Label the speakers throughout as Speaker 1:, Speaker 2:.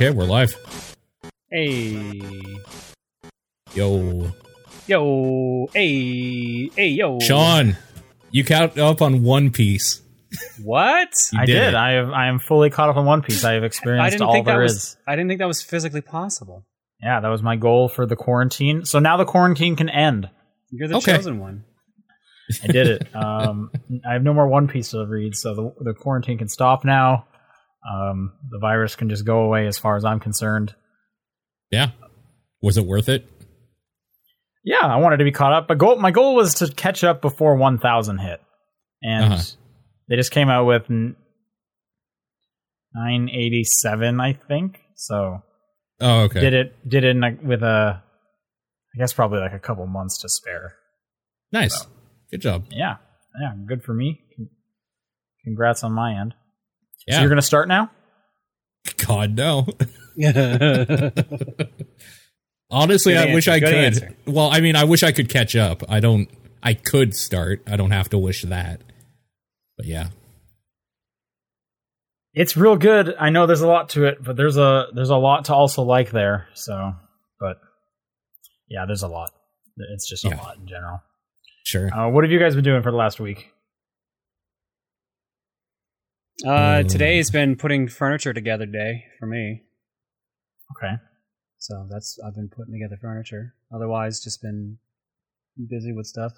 Speaker 1: Okay, we're live.
Speaker 2: Hey,
Speaker 1: Yo,
Speaker 2: yo, hey, hey, yo.
Speaker 1: Sean, you caught up on One Piece.
Speaker 2: What?
Speaker 3: I
Speaker 1: did
Speaker 3: did. I have, I am fully caught up on One Piece. I have
Speaker 2: I
Speaker 3: experienced
Speaker 2: didn't
Speaker 3: all
Speaker 2: think that
Speaker 3: there
Speaker 2: was.
Speaker 3: is.
Speaker 2: I didn't think that was physically possible.
Speaker 3: Yeah, that was my goal for the quarantine. So now the quarantine can end.
Speaker 2: You're the
Speaker 1: Okay.
Speaker 2: chosen one.
Speaker 3: I did it. um, I have no more One Piece to read, so the, the quarantine can stop now. Um, the virus can just go away, as far as I'm concerned.
Speaker 1: Yeah. Was it worth it?
Speaker 3: Yeah, I wanted to be caught up, but goal, my goal was to catch up before 1,000 hit, and
Speaker 1: Uh-huh.
Speaker 3: they just came out with 987, I think. So
Speaker 1: Oh, okay.
Speaker 3: did it did it in a, with a, I guess probably like a couple months to spare.
Speaker 1: Nice. Good job.
Speaker 3: Yeah, yeah, good for me. Congrats on my end.
Speaker 1: Yeah.
Speaker 3: So you're gonna start now?
Speaker 1: God no. Honestly,
Speaker 2: Good
Speaker 1: I wish
Speaker 2: answer,
Speaker 1: I
Speaker 2: good
Speaker 1: could.
Speaker 2: answer.
Speaker 1: Well, I mean, I wish I could catch up. I don't. I could start. I don't have to wish that. But yeah.
Speaker 3: It's real good. I know there's a lot to it, but there's a there's a lot to also like there. So, but yeah, there's a lot. It's just a
Speaker 1: Yeah.
Speaker 3: lot in general.
Speaker 1: Sure.
Speaker 3: Uh, what have you guys been doing for the last week?
Speaker 2: Uh,
Speaker 1: Um,
Speaker 2: today's been putting furniture together day for me.
Speaker 3: Okay.
Speaker 2: So that's I've been putting together furniture. Otherwise, just been busy with stuff,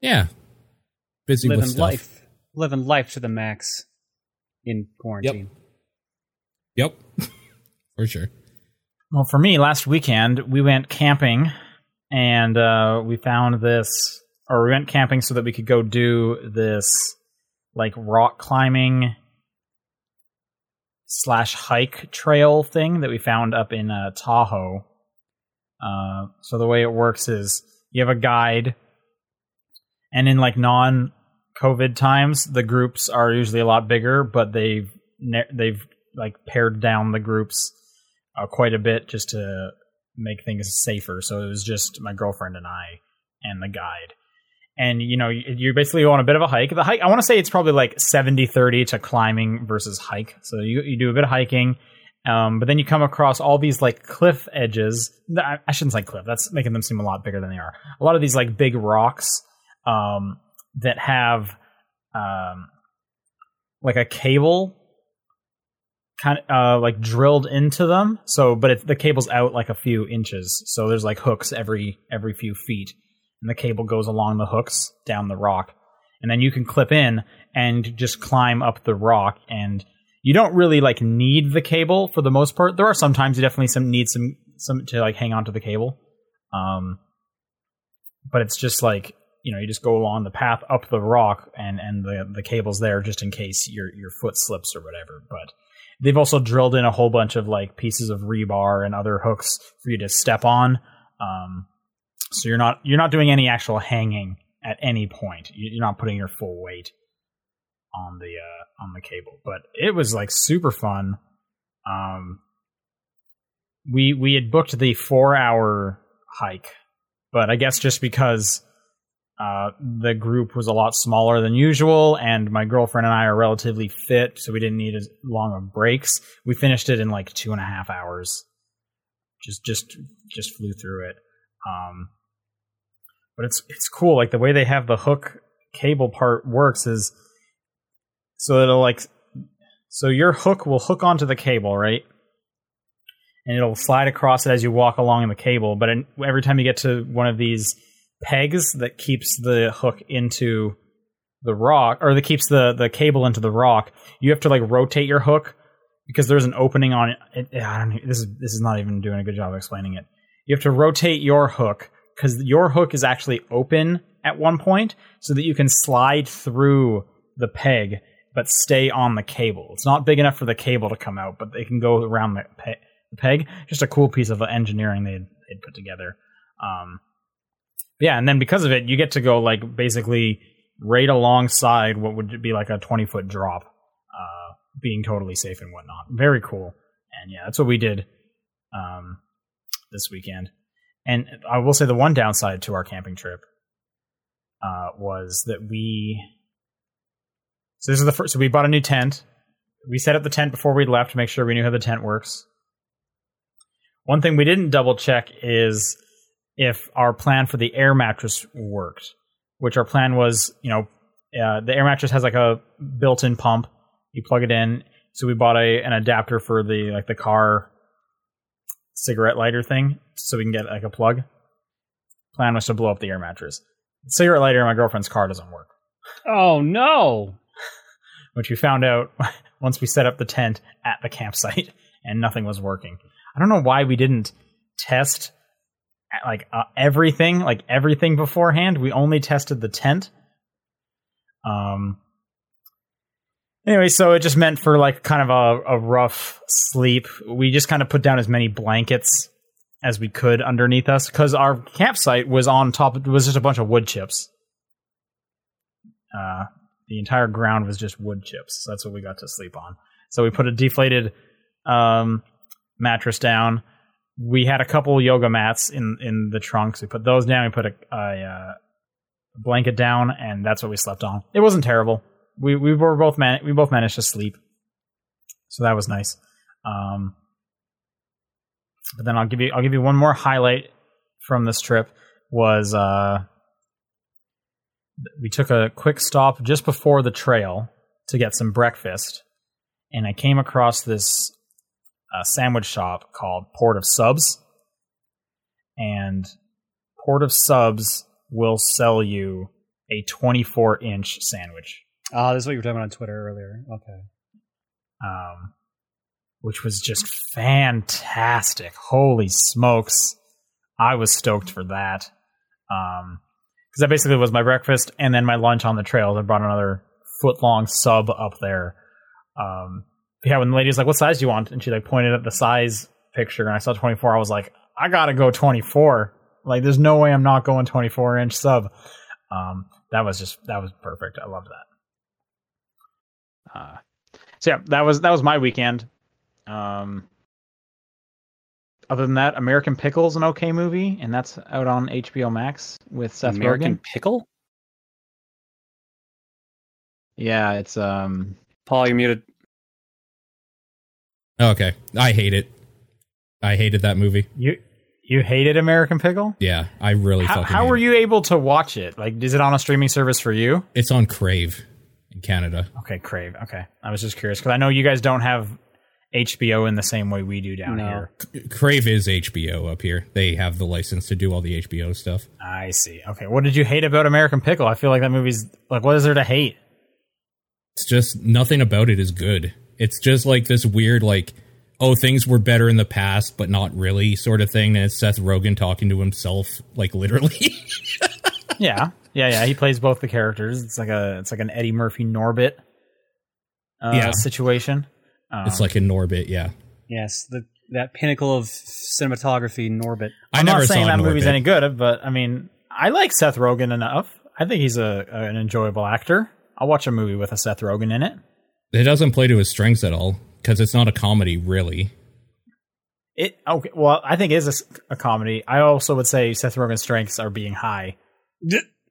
Speaker 1: Yeah. Busy with
Speaker 2: living
Speaker 1: stuff.
Speaker 2: life, living life to the max in quarantine.
Speaker 1: Yep. For sure.
Speaker 3: Well, for me, last weekend we went camping, and uh, we found this, or we went camping so that we could go do this, like rock climbing slash hike trail thing that we found up in uh, Tahoe. Uh, so the way it works is you have a guide, and in like non COVID times, the groups are usually a lot bigger, but they've they've like pared down the groups uh, quite a bit just to make things safer. So it was just my girlfriend and I and the guide. And you know, you're basically on a bit of a hike. The hike, I want to say it's probably like 70-30 to climbing versus hike. So you you do a bit of hiking, um, but then you come across all these like cliff edges. I I shouldn't say cliff. That's making them seem a lot bigger than they are. A lot of these like big rocks um, that have um, like a cable kind of uh, like drilled into them. So, but it, the cable's out like a few inches. So there's like hooks every every few feet, and the cable goes along the hooks down the rock, and then you can clip in and just climb up the rock. And you don't really like need the cable for the most part. There are sometimes you definitely some need some some to like hang on to the cable. Um, but it's just like you know you just go along the path up the rock and and the the cable's there just in case your your foot slips or whatever but they've also drilled in a whole bunch of like pieces of rebar and other hooks for you to step on um so you're not you're not doing any actual hanging at any point You- you're not putting your full weight on the uh on the cable but it was like super fun um we we had booked the 4 hour hike but I guess just because uh, the group was a lot smaller than usual, and my girlfriend and I are relatively fit, so we didn't need as long of breaks. We finished it in like two and a half hours. Just, just, just flew through it. Um, but it's it's cool. Like the way they have the hook cable part works is so it'll like so your hook will hook onto the cable, right? and it'll slide across it as you walk along in the cable. But in, every time you get to one of these pegs that keeps the hook into the rock, or that keeps the the cable into the rock, you have to like rotate your hook because there's an opening on it. I don't. This is this is not even doing a good job explaining it. You have to rotate your hook because your hook is actually open at one point, so that you can slide through the peg but stay on the cable. It's not big enough for the cable to come out, but they can go around the peg the peg. Just a cool piece of engineering they'd, they'd put together. Um, yeah, and then because of it, you get to go like basically right alongside what would be like a 20 foot drop, uh, being totally safe and whatnot. Very cool. And yeah, that's what we did um, this weekend. And I will say the one downside to our camping trip uh, was that we. So this is the first. So we bought a new tent. we set up the tent before we left to make sure we knew how the tent works. One thing we didn't double check is if our plan for the air mattress worked, which our plan was, you know, uh, the air mattress has like a built-in pump. You plug it in. So we bought a an adapter for the like the car cigarette lighter thing, so we can get like a plug. Plan was to blow up the air mattress. The cigarette lighter in my girlfriend's car doesn't work,
Speaker 2: Oh no!
Speaker 3: which we found out once we set up the tent at the campsite, and nothing was working. I don't know why we didn't test uh, like uh, everything, like everything beforehand. We only tested the tent. Um. Anyway, so it just meant for like kind of a, a rough sleep. We just kind of put down as many blankets as we could underneath us because our campsite was on top. It was just a bunch of wood chips. Uh, the entire ground was just wood chips. So that's what we got to sleep on. So we put a deflated um, mattress down. We had a couple yoga mats in in the trunks. We put those down. We put a, a, uh, blanket down, and that's what we slept on. It wasn't terrible. We we were both man- we both managed to sleep, so that was nice. Um, but then I'll give you I'll give you one more highlight from this trip was uh, we took a quick stop just before the trail to get some breakfast, and I came across this uh, sandwich shop called Port of Subs, and Port of Subs will sell you a 24 inch sandwich,
Speaker 2: Oh, this is what you were talking about on Twitter earlier. Okay.
Speaker 3: um, which was just fantastic. Holy smokes. I was stoked for that. Um, because that basically was my breakfast and then my lunch on the trails. I brought another foot long sub up there. Um, yeah, when the lady's like, "What size do you want?" and she like pointed at the size picture, and I saw 24. I was like, "I gotta go 24." Like, there's no way I'm not going 24 inch sub. Um, that was just that was perfect. I loved that. Uh, so yeah, that was that was my weekend. Um, other than that, American Pickle's an okay movie, and that's out on HBO Max with Seth
Speaker 2: American
Speaker 3: Rogen.
Speaker 2: Pickle?
Speaker 3: Yeah, it's um
Speaker 2: Paul, you're muted.
Speaker 1: Okay, I hate it. I hated that movie.
Speaker 3: you you hated American Pickle.
Speaker 1: Yeah, I really
Speaker 3: How,
Speaker 1: fucking.
Speaker 3: how
Speaker 1: hate
Speaker 3: were
Speaker 1: it.
Speaker 3: you able to watch it? Like, is it on a streaming service for you?
Speaker 1: It's on Crave in Canada.
Speaker 3: Okay, Crave. Okay, I was just curious because I know you guys don't have HBO in the same way we do down
Speaker 2: No.
Speaker 3: here.
Speaker 1: Crave is HBO up here. They have the license to do all the HBO stuff.
Speaker 3: I see. Okay, what did you hate about American Pickle? I feel like that movie's like, what is there to hate?
Speaker 1: It's just nothing about it is good. It's just like this weird, like, oh, things were better in the past, but not really sort of thing. And it's Seth Rogen talking to himself, like literally.
Speaker 3: yeah, yeah, yeah. He plays both the characters. It's like a it's like an Eddie Murphy Norbit uh,
Speaker 1: Yeah.
Speaker 3: situation. Um,
Speaker 1: it's like in Norbit, yeah.
Speaker 2: Yes, the that pinnacle of cinematography, Norbit.
Speaker 1: I
Speaker 3: I'm
Speaker 1: never
Speaker 3: not saying
Speaker 1: saw
Speaker 3: that movie's any good, but I mean, I like Seth Rogen enough. I think he's a an enjoyable actor. I'll watch a movie with a Seth Rogen in it.
Speaker 1: It doesn't play to his strengths at all because it's not a comedy, really.
Speaker 3: It okay. Well, I think it is a comedy. I also would say Seth Rogen's strengths are being high.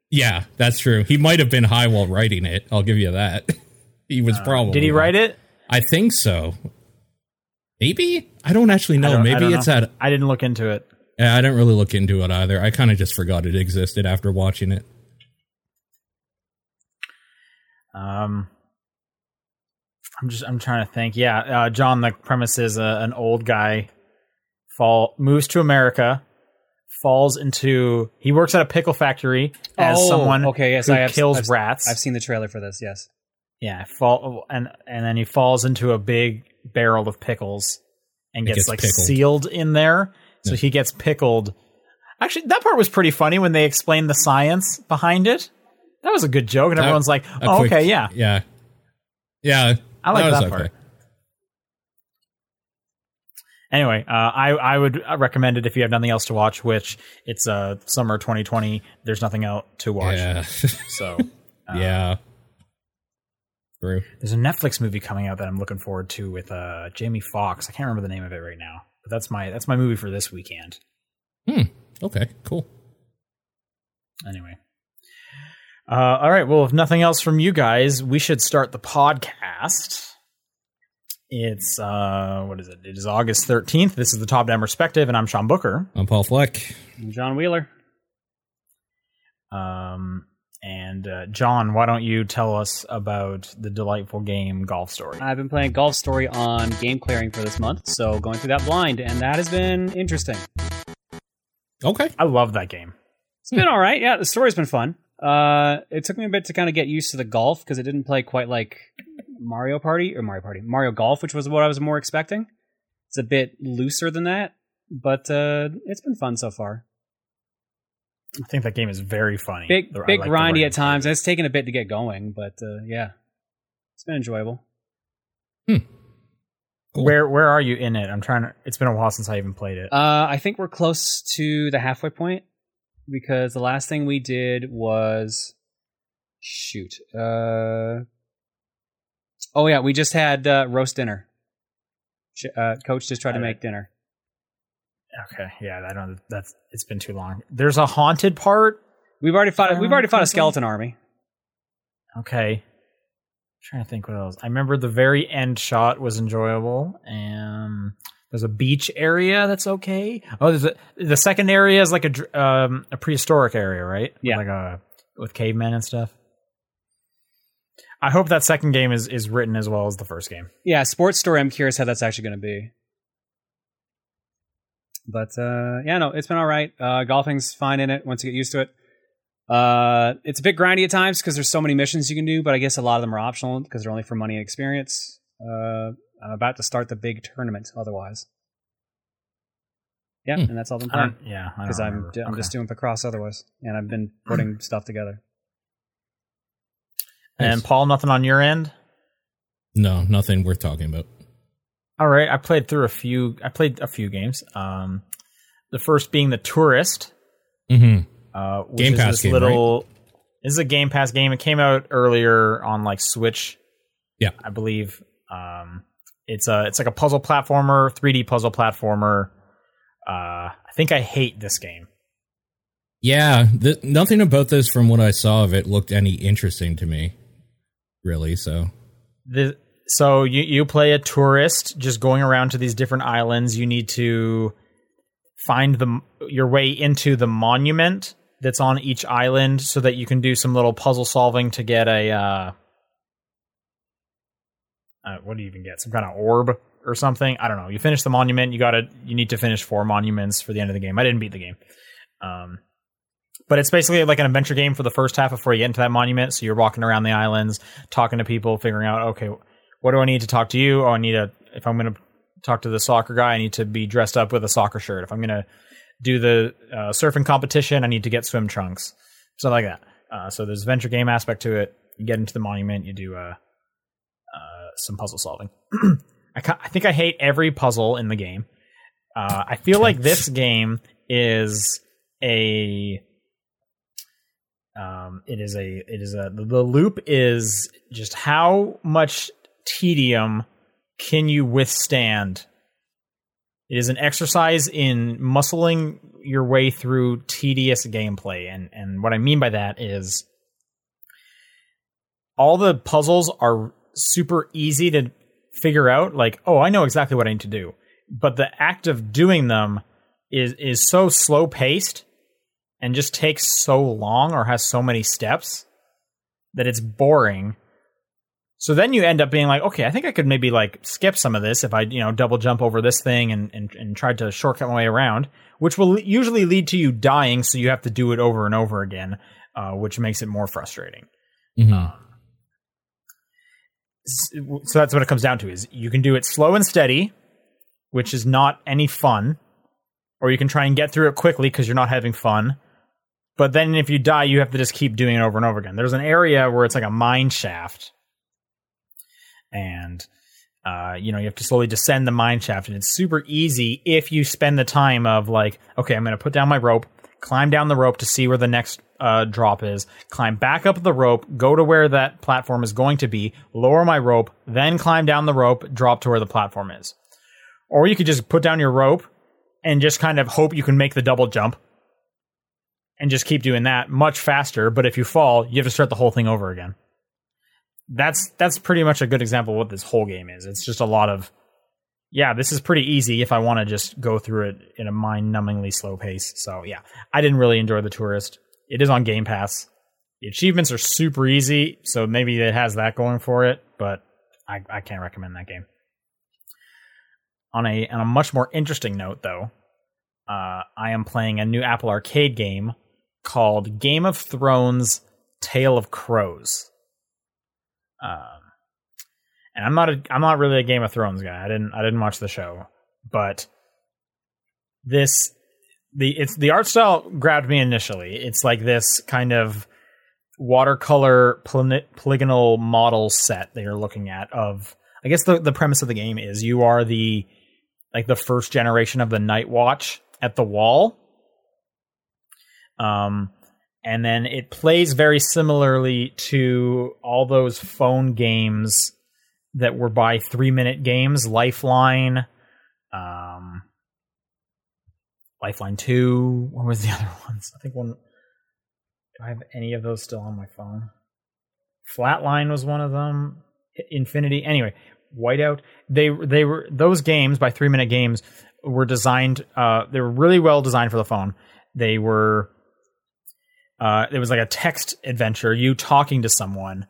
Speaker 1: Yeah, that's true. He might have been high while writing it. I'll give you that. he was probably.
Speaker 3: Uh, Did he write it?
Speaker 1: I think so. Maybe I don't actually know.
Speaker 3: Don't-
Speaker 1: Maybe
Speaker 3: don't
Speaker 1: it's
Speaker 3: know.
Speaker 1: at.
Speaker 3: I didn't look into it.
Speaker 1: Yeah, I didn't really look into it either. I kind of just forgot it existed after watching it.
Speaker 3: Um, I'm just I'm trying to think. Yeah, uh, John. The premise is uh, an old guy fall moves to America, falls into he works at a pickle factory as
Speaker 2: Oh,
Speaker 3: someone
Speaker 2: okay, yes,
Speaker 3: who
Speaker 2: I have-
Speaker 3: kills
Speaker 2: I've-
Speaker 3: rats.
Speaker 2: I've seen the trailer for this. Yes.
Speaker 3: yeah, fall and and then he falls into a big barrel of pickles and gets,
Speaker 1: gets
Speaker 3: like
Speaker 1: pickled.
Speaker 3: sealed in there. So
Speaker 1: Yeah.
Speaker 3: he gets pickled. Actually, that part was pretty funny when they explained the science behind it. That was a good joke, and
Speaker 1: That-
Speaker 3: everyone's like, "Oh,
Speaker 1: quick-
Speaker 3: okay, yeah."
Speaker 1: yeah, yeah.
Speaker 3: I like
Speaker 1: was
Speaker 3: that part. Anyway, uh, I I would recommend it if you have nothing else to watch. Which it's uh, summer 2020. There's nothing out to watch,
Speaker 1: Yeah,
Speaker 3: so
Speaker 1: yeah. True.
Speaker 3: there's a Netflix movie coming out that I'm looking forward to with uh, Jamie Foxx. I can't remember the name of it right now, but that's my that's my movie for this weekend.
Speaker 1: Hmm. Okay. Cool.
Speaker 3: Anyway, uh, all right. Well, if nothing else from you guys, we should start the podcast. It's uh, what is it? It is August thirteenth. This is the Top Down Perspective, and I'm Sean Booker.
Speaker 1: I'm Paul Fleck.
Speaker 2: I'm John Wheeler.
Speaker 3: Um, and uh, John, why don't you tell us about the delightful game Golf Story?
Speaker 2: I've been playing Golf Story on game clearing for this month, so going through that blind, and that has been interesting.
Speaker 1: Okay.
Speaker 3: I love that game.
Speaker 2: It's been all right. Yeah, the story's been fun. Uh, it took me a bit to kind of get used to the golf because it didn't play quite like Mario Party or Mario Party, Mario Golf, which was what I was more expecting. It's a bit looser than that, but uh, it's been fun so far.
Speaker 3: I think that game is very funny.
Speaker 2: Big,
Speaker 3: The- I
Speaker 2: big
Speaker 3: like
Speaker 2: grindy at times. and It's taken a bit to get going, but uh, yeah, it's been enjoyable.
Speaker 1: Cool.
Speaker 3: Where where are you in it? I'm trying to. It's been a while since I even played it.
Speaker 2: Uh, I think we're close to the halfway point because the last thing we did was shoot. Uh, oh yeah, we just had uh, roast dinner. Uh, Coach just tried to make dinner.
Speaker 3: okay, yeah, I don't. That's it's been too long. There's a haunted part.
Speaker 2: We've already fought. We've already fought a skeleton army.
Speaker 3: Okay. trying to think what else. I remember the very end shot was enjoyable. Um, there's a beach area that's okay. Oh, there's a the second area is like a um a prehistoric area, right?
Speaker 2: Yeah.
Speaker 3: like a with cavemen and stuff. I hope that second game is is written as well as the first game.
Speaker 2: Yeah, sports story. I'm curious how that's actually going to be. But uh, yeah, no, it's been all right. Uh, golfing's fine in it once you get used to it. Uh, it's a bit grindy at times because there's so many missions you can do, but I guess a lot of them are optional because they're only for money and experience. Uh, I'm about to start the big tournament. Otherwise, yeah,
Speaker 1: Hmm.
Speaker 2: and that's all I'm
Speaker 3: I
Speaker 2: playing
Speaker 3: yeah,
Speaker 2: because I'm I'm just doing Picross otherwise, and I've been putting stuff together.
Speaker 3: And Paul, nothing on your end.
Speaker 1: No, nothing worth talking about.
Speaker 3: All right, I played through a few. I played a few games. Um, the first being the Tourist,
Speaker 1: Mm-hmm.
Speaker 3: uh, which
Speaker 1: Game
Speaker 3: is
Speaker 1: Pass
Speaker 3: this
Speaker 1: game,
Speaker 3: little. This is a Game Pass game. It came out earlier on like Switch.
Speaker 1: Yeah.
Speaker 3: I believe. Um, it's a it's like a puzzle platformer, 3D puzzle platformer. Uh, I think I hate this game.
Speaker 1: Yeah, th- nothing about this from what I saw of it looked any interesting to me. Really, so
Speaker 3: the so you you play a tourist just going around to these different islands. You need to find the your way into the monument that's on each island so that you can do some little puzzle solving to get a uh, uh what do you even get? Some kind of orb or something? I don't know. You finish the monument, you got to you need to finish four monuments for the end of the game. I didn't beat the game. Um but it's basically like an adventure game for the first half before you get into that monument. So you're walking around the islands, talking to people, figuring out, okay, what do I need to talk to you? Oh, I need a, if I'm going to talk to the soccer guy, I need to be dressed up with a soccer shirt. If I'm going to do the uh, surfing competition, I need to get swim trunks. Stuff like that. Uh, so there's adventure game aspect to it. You get into the monument, you do uh, uh, some puzzle solving. I, ca- I think I hate every puzzle in the game. Uh, I feel like this game is a um, it is a it is a the, the loop is just how much tedium can you withstand it is an exercise in muscling your way through tedious gameplay and and what i mean by that is all the puzzles are super easy to figure out like oh i know exactly what i need to do but the act of doing them is is so slow paced and just takes so long or has so many steps that it's boring. So then you end up being like, okay, I think I could maybe like skip some of this if I, you know, double jump over this thing and and, and tried to shortcut my way around, which will usually lead to you dying, so you have to do it over and over again, uh, which makes it more frustrating.
Speaker 1: mhm.
Speaker 3: So that's what it comes down to: is you can do it slow and steady, which is not any fun, or you can try and get through it quickly because you're not having fun. But then if you die, you have to just keep doing it over and over again. There's an area where it's like a mine shaft, and uh, you know you have to slowly descend the mine shaft, and it's super easy if you spend the time of like, okay, I'm going to put down my rope, climb down the rope to see where the next uh, drop is, climb back up the rope, go to where that platform is going to be, lower my rope, then climb down the rope, drop to where the platform is. Or you could just put down your rope and just kind of hope you can make the double jump and just keep doing that much faster. But if you fall, you have to start the whole thing over again. that's that's pretty much a good example of what this whole game is. It's just a lot of yeah, this is pretty easy if I want to just go through it in a mind-numbingly slow pace. So yeah, I didn't really enjoy the tourist. It is on Game Pass. The achievements are super easy, so maybe it has that going for it, but I, I can't recommend that game. On a on a much more interesting note, though, uh, I am playing a new Apple Arcade game called Game of Thrones: Tale of Crows. Um, and I'm not a I'm not really a Game of Thrones guy. I didn't I didn't watch the show, but this the it's the art style grabbed me initially. It's like this kind of watercolor polygonal model set that you're looking at of I guess the the premise of the game is you are the like the first generation of the Night Watch at the wall. Um and then it plays very similarly to all those phone games that were by three minute games. Lifeline um lifeline 2 what was the other ones? I think one do i have any of those still on my phone? Flatline was one of them. Infinity anyway whiteout. They they were those games by three minute games were designed uh they were really well designed for the phone. They were uh, it was like a text adventure, you talking to someone,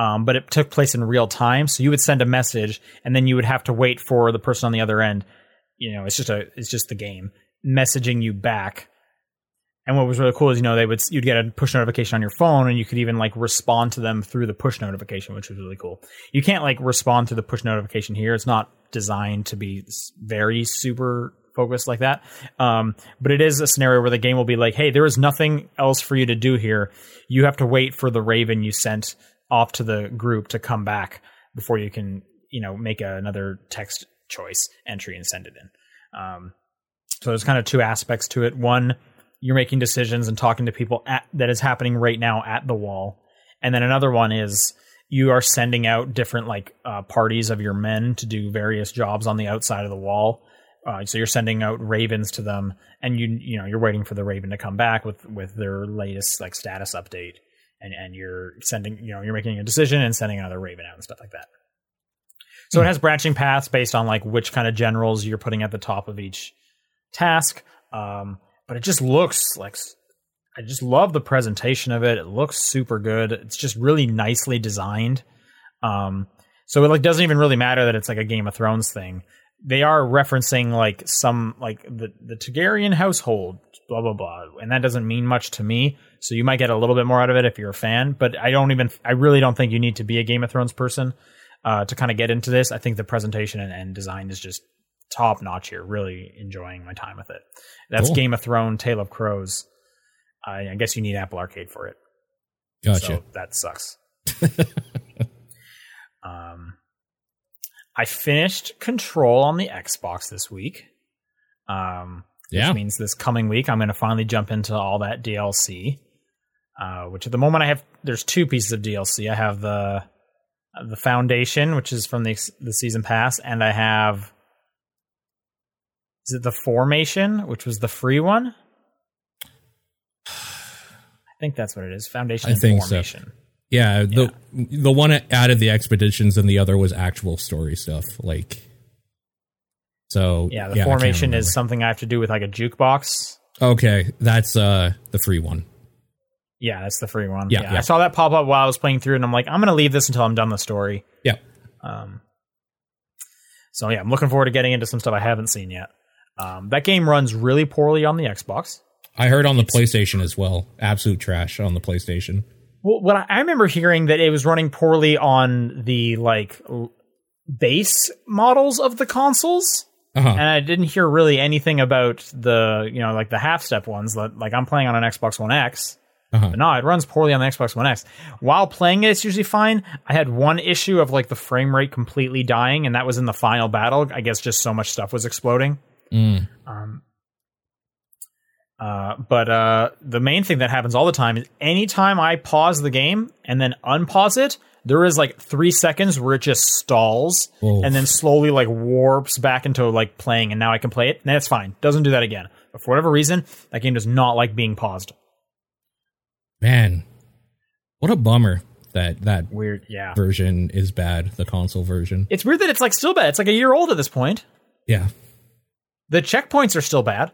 Speaker 3: um, but it took place in real time. So you would send a message, and then you would have to wait for the person on the other end. You know, it's just a it's just the game messaging you back. And what was really cool is you know they would you'd get a push notification on your phone, and you could even like respond to them through the push notification, which was really cool. You can't like respond to the push notification here; it's not designed to be very super focused like that. Um, but it is a scenario where the game will be like, hey, there is nothing else for you to do here. You have to wait for the raven you sent off to the group to come back before you can, you know, make a, another text choice entry and send it in. Um, so there's kind of two aspects to it. One, you're making decisions and talking to people at, that is happening right now at the wall, and then another one is you are sending out different like uh, parties of your men to do various jobs on the outside of the wall uh, so you're sending out ravens to them, and you you know you're waiting for the raven to come back with with their latest like status update, and and you're sending you know you're making a decision and sending another raven out and stuff like that. So mm-hmm. it hmm. has branching paths based on like which kind of generals you're putting at the top of each task. Um, but it just looks like I just love the presentation of it. It looks super good. It's just really nicely designed. Um, so it like doesn't even really matter that it's like a Game of Thrones thing they are referencing like some like the the Targaryen household, blah blah blah, and that doesn't mean much to me. So you might get a little bit more out of it if you're a fan, but I don't even I really don't think you need to be a Game of Thrones person uh, to kind of get into this. I think the presentation and, and design is just top notch here. Really enjoying my time with it. That's cool. Game of Thrones, Tale of Crows. I, I guess you need Apple Arcade for it.
Speaker 1: Gotcha.
Speaker 3: So that sucks. um I finished Control on the Xbox this week. Um,
Speaker 1: yeah.
Speaker 3: Which means this coming week I'm going to finally jump into all that DLC. Uh, which at the moment I have there's two pieces of DLC. I have the the Foundation, which is from the the season pass, and I have is it the Formation, which was the free one? I think that's what it is. Foundation. I think Formation. So.
Speaker 1: Yeah, the yeah. the one added the expeditions and the other was actual story stuff. Like, so
Speaker 3: yeah, the yeah, formation is something I have to do with like a jukebox.
Speaker 1: Okay, that's uh the free one.
Speaker 3: Yeah, that's the free one.
Speaker 1: Yeah, yeah,
Speaker 3: I saw that pop up while I was playing through, and I'm like, I'm gonna leave this until I'm done the story.
Speaker 1: Yeah.
Speaker 3: Um. So yeah, I'm looking forward to getting into some stuff I haven't seen yet. Um, that game runs really poorly on the Xbox.
Speaker 1: I heard on the it's, PlayStation as well. Absolute trash on the PlayStation.
Speaker 3: Well, what I remember hearing that it was running poorly on the like base models of the consoles. Uh-huh. And I didn't hear really anything about the, you know, like the half step ones. Like I'm playing on an Xbox One X. Uh-huh. But no, it runs poorly on the Xbox One X. While playing it, it's usually fine. I had one issue of like the frame rate completely dying, and that was in the final battle. I guess just so much stuff was exploding.
Speaker 1: Mm.
Speaker 3: Um, uh, but uh, the main thing that happens all the time is anytime I pause the game and then unpause it, there is like three seconds where it just stalls Oof. and then slowly like warps back into like playing, and now I can play it. And that's fine. Doesn't do that again. But for whatever reason, that game does not like being paused.
Speaker 1: Man, what a bummer. that that
Speaker 3: Weird. Yeah.
Speaker 1: version is bad, the console version.
Speaker 3: It's weird that it's like still bad. It's like a year old at this point.
Speaker 1: Yeah.
Speaker 3: The checkpoints are still bad.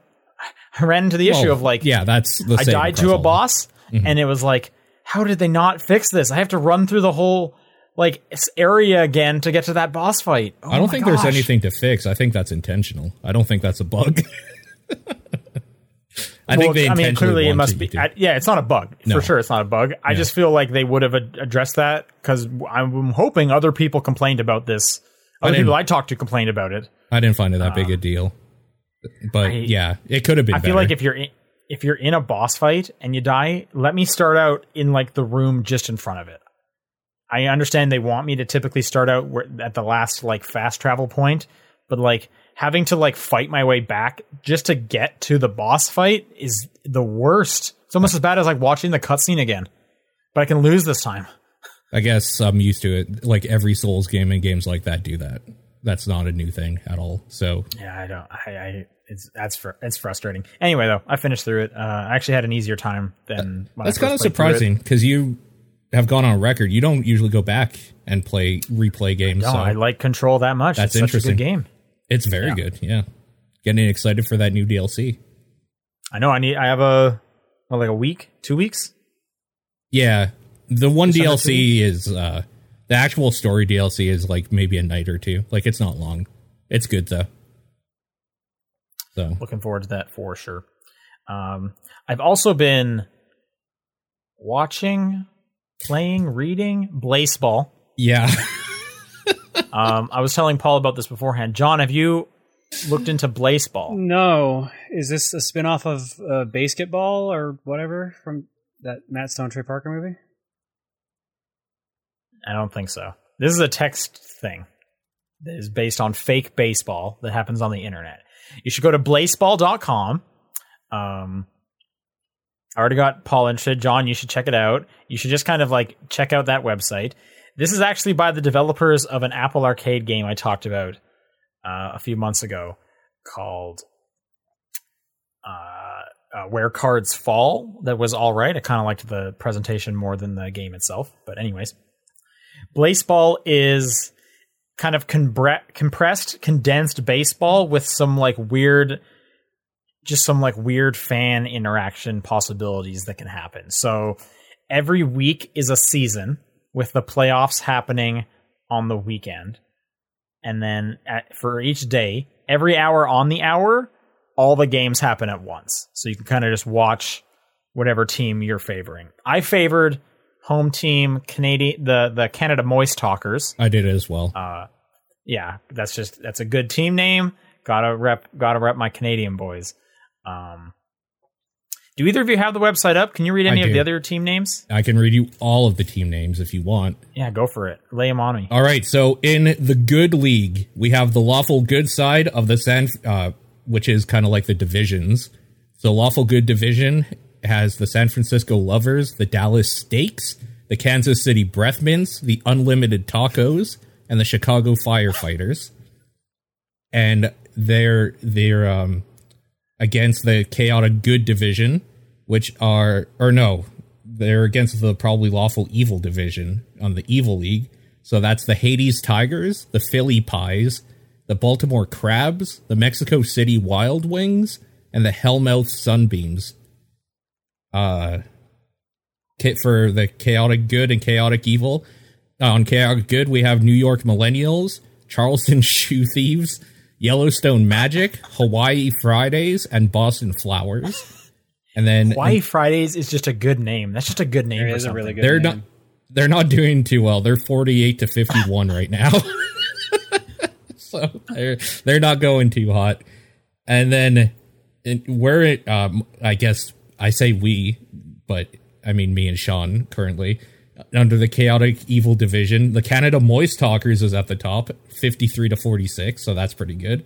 Speaker 3: I ran into the issue
Speaker 1: Well,
Speaker 3: of like,
Speaker 1: yeah, that's
Speaker 3: I died to a boss, mm-hmm. and it was like, how did they not fix this? I have to run through the whole like area again to get to that boss fight. Oh
Speaker 1: I don't think there's anything to fix. I think that's intentional. I don't think that's a bug. I
Speaker 3: Well,
Speaker 1: think they
Speaker 3: I mean, clearly it must be. I, yeah, it's not a bug
Speaker 1: No.
Speaker 3: for sure. It's not a bug. I just feel like they would have ad- addressed that because I'm hoping other people complained about this. Other
Speaker 1: didn't-
Speaker 3: people I talked to complained about it.
Speaker 1: I didn't find it that big a uh, deal. But
Speaker 3: I-
Speaker 1: yeah, it could have been
Speaker 3: I feel like if you're in, if you're in a boss fight and you die, let me start out in like the room just in front of it. I understand they want me to typically start out where, at the last like fast travel point, but like having to like fight my way back just to get to the boss fight is the worst. It's almost as bad as like watching the cutscene again. But I can lose this time.
Speaker 1: I guess I'm used to it. Like every Souls game and games like that do that. That's not a new thing at all. So
Speaker 3: Yeah, I don't. I, I it's that's fr- it's frustrating. Anyway, though, I finished through it. Uh, I actually had an easier time than
Speaker 1: that's kind of
Speaker 3: first played through it.
Speaker 1: surprising because you have gone on record. You don't usually go back and play replay games.
Speaker 3: No,
Speaker 1: so
Speaker 3: I like Control that much.
Speaker 1: That's
Speaker 3: it's such a
Speaker 1: interesting.
Speaker 3: good game.
Speaker 1: it's very
Speaker 3: yeah.
Speaker 1: good. Yeah, getting excited for that new DLC.
Speaker 3: I know. I need. I have a what, like a week, two weeks.
Speaker 1: Yeah, the one
Speaker 3: Just
Speaker 1: DLC is uh the actual story DLC is like maybe a night or two. Like it's not long. It's good though. So
Speaker 3: Looking forward to that for sure. Um, I've also been watching, playing, reading Blaseball.
Speaker 1: yeah,
Speaker 3: Um, I was telling Paul about this beforehand. John, have you looked into Blaseball?
Speaker 2: No, is this a spin-off of uh, BASEketball or whatever from that Matt Stone Trey Parker movie?
Speaker 3: I don't think so. This is a text thing that is based on fake baseball that happens on the internet. You should go to blaseball.com. Um, I already got Paul interested. John, you should check it out. You should just kind of like check out that website. This is actually by the developers of an Apple Arcade game I talked about uh, a few months ago called uh, uh, Where Cards Fall. That was all right. I kind of liked the presentation more than the game itself. But, anyways, Blaseball is kind of compre- compressed, condensed baseball with some like weird, just some like weird fan interaction possibilities that can happen. So every week is a season with the playoffs happening on the weekend. And then at, for each day, every hour on the hour, all the games happen at once. So you can kind of just watch whatever team you're favoring. I favored home team Canadian the the Canada Moist Talkers.
Speaker 1: I did it as well.
Speaker 3: Uh, yeah, that's just that's a good team name. Gotta rep gotta rep my Canadian boys. Um, do either of you have the website up? Can you read any of the other team names?
Speaker 1: I can read you all of the team names if you want.
Speaker 3: Yeah, go for it. Lay them on me.
Speaker 1: All right, so in the good league, we have the lawful good side of the San, uh, which is kind of like the divisions. So lawful good division has the San Francisco Lovers, the Dallas Stakes, the Kansas City Breath Mints, the Unlimited Tacos, and the Chicago Firefighters. And they're they're um against the chaotic good division, which are or no, they're against the probably lawful evil division on the evil league. So that's the Hades Tigers, the Philly Pies, the Baltimore Crabs, the Mexico City Wild Wings, and the Hellmouth Sunbeams. Uh, kit for the chaotic good and chaotic evil. Uh, on chaotic good, we have New York Millennials, Charleston Shoe Thieves, Yellowstone Magic, Hawaii Fridays, and Boston Flowers. And then
Speaker 3: Hawaii Fridays is just a good name. That's just a good name.
Speaker 2: There
Speaker 3: for
Speaker 2: is a really good
Speaker 1: they're
Speaker 2: name.
Speaker 1: not they're not doing too well. They're 48 to 51 right now. so they're they're not going too hot. And then it, we're it um I guess I say we, but I mean me and Sean currently under the chaotic evil division. The Canada Moist Talkers is at the top, 53 to 46, so that's pretty good.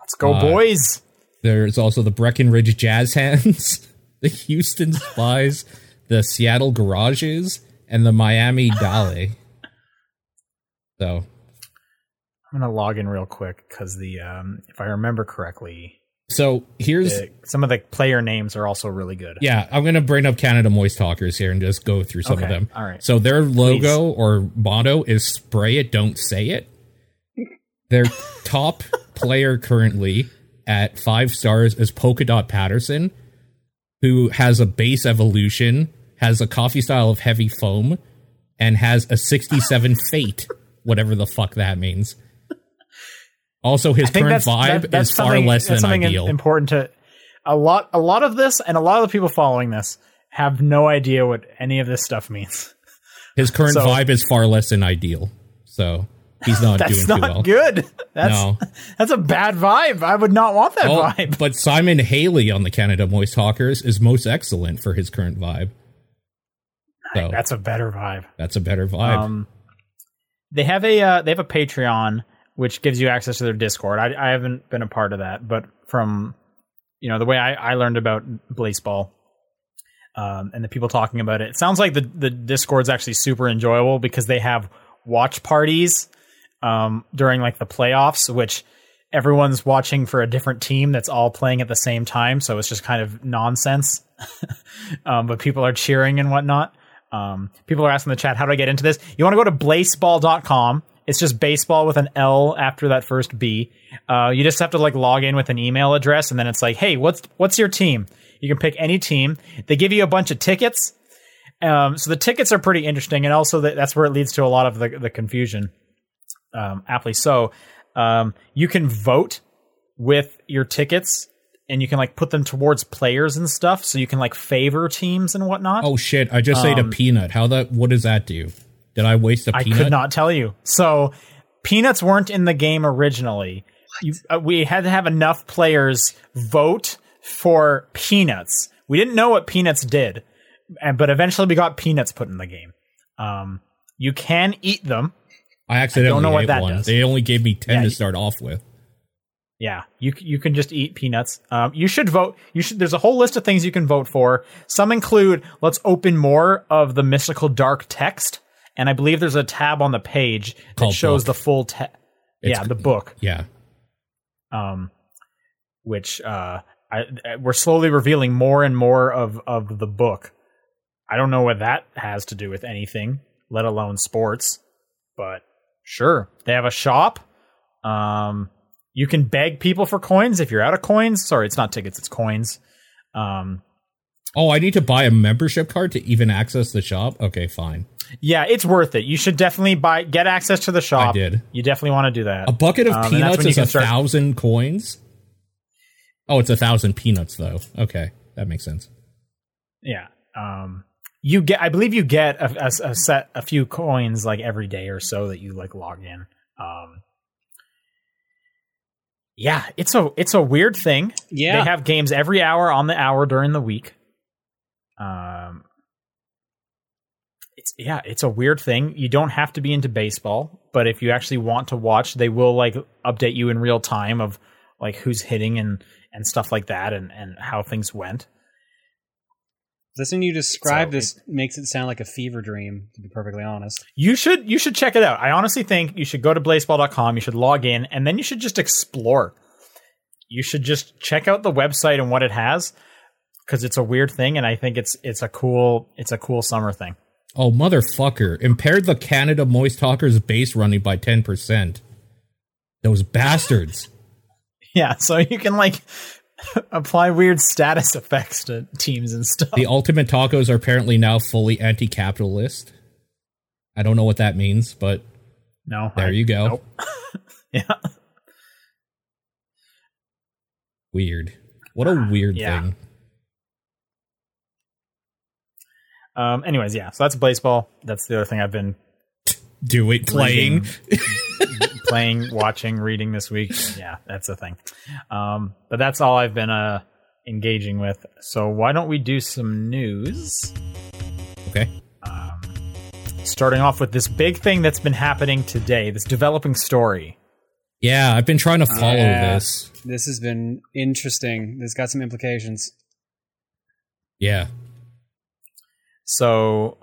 Speaker 3: Let's go,
Speaker 1: Uh,
Speaker 3: boys.
Speaker 1: There's also the Breckenridge Jazz Hands, the Houston Spies, the Seattle Garages, and the Miami Dale. So
Speaker 3: I'm gonna log in real quick because the um, if I remember correctly,
Speaker 1: So here's
Speaker 3: The- some of the player names are also really good.
Speaker 1: yeah, I'm gonna bring up Canada Moist Talkers here and just go through some of them.
Speaker 3: all right.
Speaker 1: So their logo or motto is "Spray it, don't say it." Their top player currently at five stars is Polka Dot Patterson, who has a base evolution, has a coffee style of heavy foam, and has a 67 fate, whatever the fuck that means. Also, his current
Speaker 3: that's
Speaker 1: vibe
Speaker 3: that- that's
Speaker 1: is far less
Speaker 3: that's
Speaker 1: than
Speaker 3: something
Speaker 1: ideal.
Speaker 3: important to a lot. A lot of this and a lot of the people following this have no idea what any of this stuff means.
Speaker 1: His current
Speaker 3: So-
Speaker 1: vibe is far less than ideal. So he's not doing
Speaker 3: not
Speaker 1: too well.
Speaker 3: good. That's
Speaker 1: No.
Speaker 3: that's a bad vibe. I would not want that
Speaker 1: Oh,
Speaker 3: vibe.
Speaker 1: but Simon Haley on the Canada Moist Talkers is most excellent for his current vibe. So that's,
Speaker 3: That's a better vibe.
Speaker 1: That's a better vibe.
Speaker 3: Um, they have a uh, they have a Patreon which gives you access to their Discord. I, I haven't been a part of that, but from you know the way I, I learned about Blaseball um, and the people talking about it, it sounds like the the Discord's actually super enjoyable because they have watch parties um, during like the playoffs, which everyone's watching for a different team that's all playing at the same time. So it's just kind of nonsense. um, but people are cheering and whatnot. Um, people are asking the chat, how do I get into this? You want to go to blaseball.com. It's just baseball with an L after that first B. Uh, you just have to like log in with an email address and then it's like, hey, what's what's your team? You can pick any team. They give you a bunch of tickets. Um, so the tickets are pretty interesting, and also that, that's where it leads to a lot of the, the confusion. Um, aptly so. Um, you can vote with your tickets, and you can like put them towards players and stuff. So you can like favor teams and whatnot.
Speaker 1: oh shit! I just ate a
Speaker 3: um,
Speaker 1: peanut. How that? What does that do? Did I waste a
Speaker 3: I
Speaker 1: peanut?
Speaker 3: I could not tell you. So peanuts weren't in the game originally. You, uh, we had to have enough players vote for peanuts. We didn't know what peanuts did, and but eventually we got peanuts put in the game. Um, you can eat them.
Speaker 1: I accidentally
Speaker 3: know what
Speaker 1: ate
Speaker 3: that
Speaker 1: one.
Speaker 3: does.
Speaker 1: They only gave me ten
Speaker 3: Yeah,
Speaker 1: to start off with.
Speaker 3: Yeah, you you can just eat peanuts. Um, you should vote. You should. There's a whole list of things you can vote for. Some include let's open more of the mystical dark text, and I believe there's a tab on the page that
Speaker 1: Called
Speaker 3: shows
Speaker 1: book.
Speaker 3: the full.
Speaker 1: It's-
Speaker 3: Yeah, the book.
Speaker 1: Yeah.
Speaker 3: um, which uh, I, I- we're slowly revealing more and more of of the book. I don't know what that has to do with anything, let alone sports. But sure, they have a shop. Um, you can beg people for coins if you're out of coins. Sorry, it's not tickets; it's coins. Um,
Speaker 1: Oh, I need to buy a membership card to even access the shop. Okay, fine.
Speaker 3: Yeah, it's worth it. You should definitely buy get access to the shop.
Speaker 1: I did.
Speaker 3: You definitely want to do that.
Speaker 1: A bucket of
Speaker 3: Um,
Speaker 1: peanuts is a
Speaker 3: start-
Speaker 1: thousand coins. Oh, it's a thousand peanuts though. Okay, that makes sense.
Speaker 3: Yeah. Um, you get, I believe you get a, a, a set, a few coins like every day or so that you like log in. Um, yeah, it's a it's a weird thing.
Speaker 2: Yeah.
Speaker 3: They have games every hour on the hour during the week. Um, it's yeah, it's a weird thing. You don't have to be into baseball, but if you actually want to watch, they will like update you in real time of like who's hitting and and stuff like that and and how things went.
Speaker 2: Listening you describe
Speaker 3: So
Speaker 2: this makes it sound like a fever dream, to be perfectly honest.
Speaker 3: You should you should check it out. I honestly think you should go to blaseball.com, you should log in, and then you should just explore. You should just check out the website and what it has because it's a weird thing and I think it's it's a cool it's a cool summer thing.
Speaker 1: Oh, motherfucker. Impaired the Canada Moist Talkers base running by 10%. Those bastards.
Speaker 3: Yeah, so you can like apply weird status effects to teams and stuff.
Speaker 1: The Ultimate Tacos are apparently now fully anti capitalist. I don't know what that means, but
Speaker 3: no.
Speaker 1: there
Speaker 3: I-
Speaker 1: you go.
Speaker 3: nope. yeah.
Speaker 1: Weird. What a weird
Speaker 3: Yeah.
Speaker 1: thing.
Speaker 3: Um anyways, yeah. So that's Blaseball. That's the other thing I've been
Speaker 1: doing, it playing.
Speaker 3: playing, watching, reading this week. Yeah, that's the thing. Um, but that's all I've been uh, engaging with. So why don't we do some news?
Speaker 1: Okay.
Speaker 3: Starting off with this big thing that's been happening today, this developing story.
Speaker 1: Yeah, I've been trying to follow
Speaker 2: Yeah.
Speaker 1: this.
Speaker 2: This has been interesting. This got some implications.
Speaker 1: Yeah.
Speaker 3: So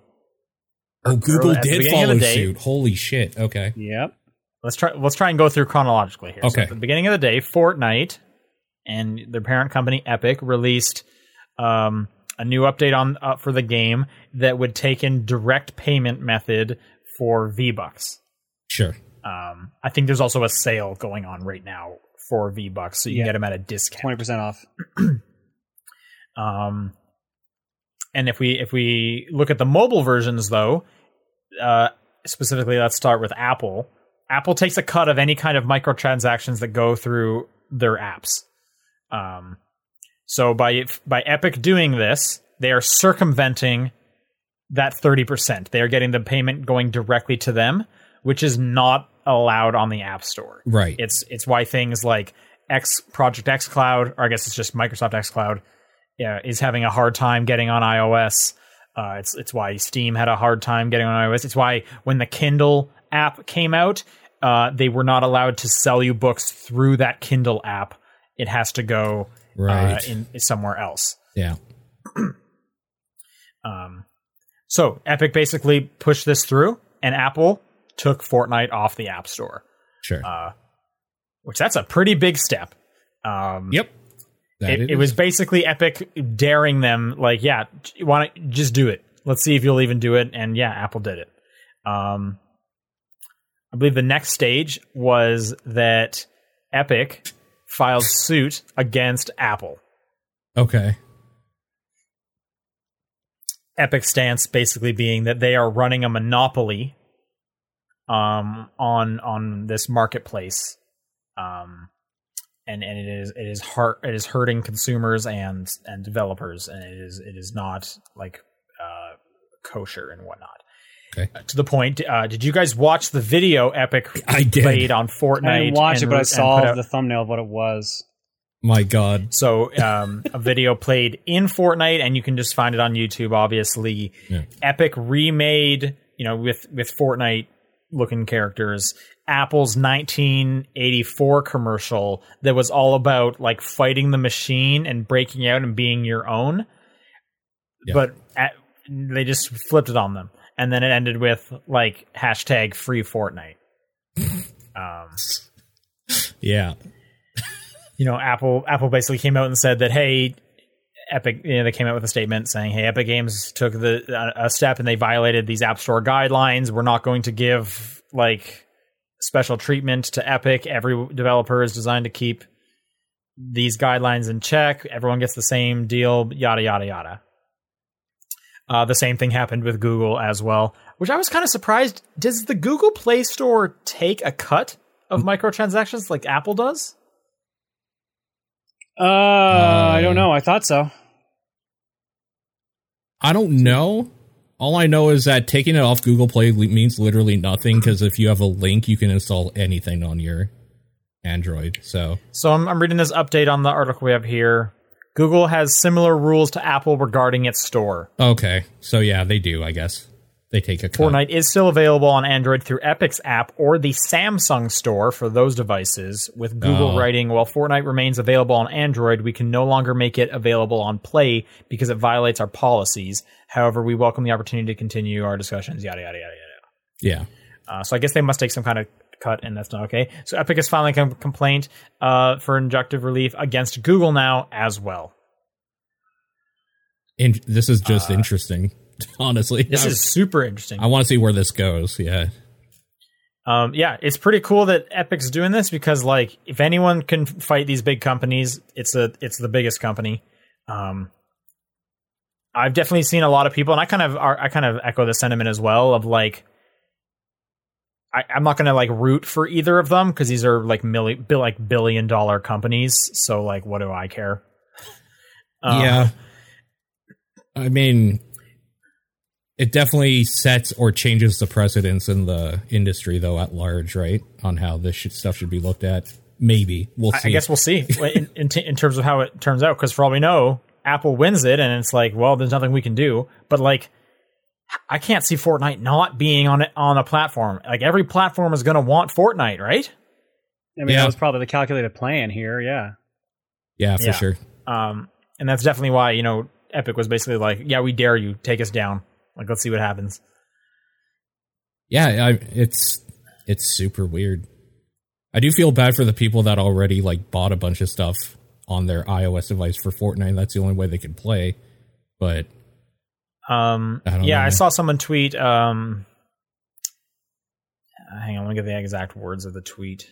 Speaker 1: Oh, Google
Speaker 3: at the
Speaker 1: did follow
Speaker 3: the day-
Speaker 1: suit. Holy shit. Okay.
Speaker 2: Yep.
Speaker 3: let's try let's try and go through chronologically here. So
Speaker 1: Okay.
Speaker 3: at the beginning of the day, Fortnite and their parent company Epic released um, a new update on uh, for the game that would take in direct payment method for V Bucks.
Speaker 1: Sure.
Speaker 3: Um, I think there's also a sale going on right now for V Bucks, so you
Speaker 2: Yeah.
Speaker 3: can get them at a discount.
Speaker 2: Twenty percent off.
Speaker 3: Um, and if we if we look at the mobile versions, though, uh, specifically, let's start with Apple. Apple takes a cut of any kind of microtransactions that go through their apps. Um, so by by Epic doing this, they are circumventing that thirty percent. They are getting the payment going directly to them, which is not allowed on the App Store.
Speaker 1: Right.
Speaker 3: It's it's why things like X Project X Cloud, or I guess it's just Microsoft X Cloud, yeah, is having a hard time getting on iOS. Uh, it's it's why Steam had a hard time getting on iOS. It's why when the Kindle app came out, uh, they were not allowed to sell you books through that Kindle app. It has to go uh, in somewhere else.
Speaker 1: yeah.
Speaker 3: Um, so Epic basically pushed this through, and Apple took Fortnite off the App Store,
Speaker 1: Sure.
Speaker 3: uh, which that's a pretty big step. Um,
Speaker 1: yep.
Speaker 3: It,
Speaker 1: it
Speaker 3: it was basically Epic daring them, like, yeah, want to just do it. Let's see if you'll even do it. And yeah, Apple did it. Um, I believe the next stage was that Epic filed suit against Apple.
Speaker 1: okay.
Speaker 3: Epic's stance basically being that they are running a monopoly um, on on this marketplace, um, and and it is it is hurt it is hurting consumers and and developers, and it is it is not like uh, kosher and whatnot.
Speaker 1: Okay.
Speaker 3: Uh, to the point, uh, did you guys watch the video Epic
Speaker 1: I did.
Speaker 3: played on Fortnite?
Speaker 2: I didn't watch
Speaker 3: and
Speaker 2: it, but I saw
Speaker 3: out-
Speaker 2: the thumbnail of what it was.
Speaker 1: My God.
Speaker 3: so um, a video played in Fortnite, and you can just find it on YouTube. Obviously,
Speaker 1: Yeah.
Speaker 3: Epic remade, you know, with with Fortnite looking characters, Apple's 1984 commercial that was all about like fighting the machine and breaking out and being your own.
Speaker 1: Yeah.
Speaker 3: But at, they just flipped it on them, and then it ended with like hashtag free Fortnite. um,
Speaker 1: Yeah.
Speaker 3: you know, Apple Apple basically came out and said that hey, Epic, you know, they came out with a statement saying, "Hey, Epic Games took the a a step and they violated these App Store guidelines. We're not going to give like special treatment to Epic. Every developer is designed to keep these guidelines in check. Everyone gets the same deal. Yada yada yada." Uh, the same thing happened with Google as well, which I was kind of surprised. Does the Google Play Store take a cut of microtransactions like Apple does?
Speaker 2: Uh, I
Speaker 1: Uh,
Speaker 2: don't know. I thought so.
Speaker 1: I don't know. All I know is that taking it off Google Play means literally nothing because if you have a link, you can install anything on your Android. So
Speaker 3: So I'm, I'm reading this update on the article we have here. Google has similar rules to Apple regarding its store.
Speaker 1: okay, so yeah, they do. I guess they take a cut.
Speaker 3: Fortnite is still available on Android through Epic's app or the Samsung store for those devices, with Google
Speaker 1: Oh.
Speaker 3: writing, while Fortnite remains available on Android, we can no longer make it available on Play because it violates our policies. However, we welcome the opportunity to continue our discussions, yada, yada, yada, yada.
Speaker 1: Yeah.
Speaker 3: Uh, so I guess they must take some kind of cut, and that's not okay. So Epic is filing a complaint uh, for injunctive relief against Google now as well.
Speaker 1: And this is just interesting. Honestly,
Speaker 3: This
Speaker 1: I,
Speaker 3: is super interesting.
Speaker 1: I want to see where this goes. Yeah.
Speaker 3: Um, yeah, it's pretty cool that Epic's doing this because, like, if anyone can fight these big companies, it's a it's the biggest company. Um, I've definitely seen a lot of people, and I kind of are, I kind of echo the sentiment as well of like, I, I'm not gonna like root for either of them because these are like million, like billion dollar companies. So like, what do I care? Um,
Speaker 1: yeah. I mean, it definitely sets or changes the precedence in the industry, though, at large, right? On how this should, stuff should be looked at. Maybe we'll
Speaker 3: I-
Speaker 1: see.
Speaker 3: I guess we'll see in, in, in terms of how it turns out. Because for all we know, Apple wins it, and it's like, well, there's nothing we can do. But like, I can't see Fortnite not being on it on a platform. Like every platform is going to want Fortnite, right?
Speaker 2: I mean,
Speaker 1: Yeah.
Speaker 2: that was probably the calculated plan here. Yeah.
Speaker 1: yeah, for
Speaker 3: Yeah.
Speaker 1: sure.
Speaker 3: Um, and that's definitely why you know Epic was basically like, yeah, we dare you, take us down. Like, let's see what happens.
Speaker 1: Yeah, I, it's it's super weird. I do feel bad for the people that already like bought a bunch of stuff on their iOS device for Fortnite. That's the only way they can play. But
Speaker 3: Um,
Speaker 1: I
Speaker 3: yeah,
Speaker 1: know.
Speaker 3: I saw someone tweet. Um, hang on, let me get the exact words of the tweet.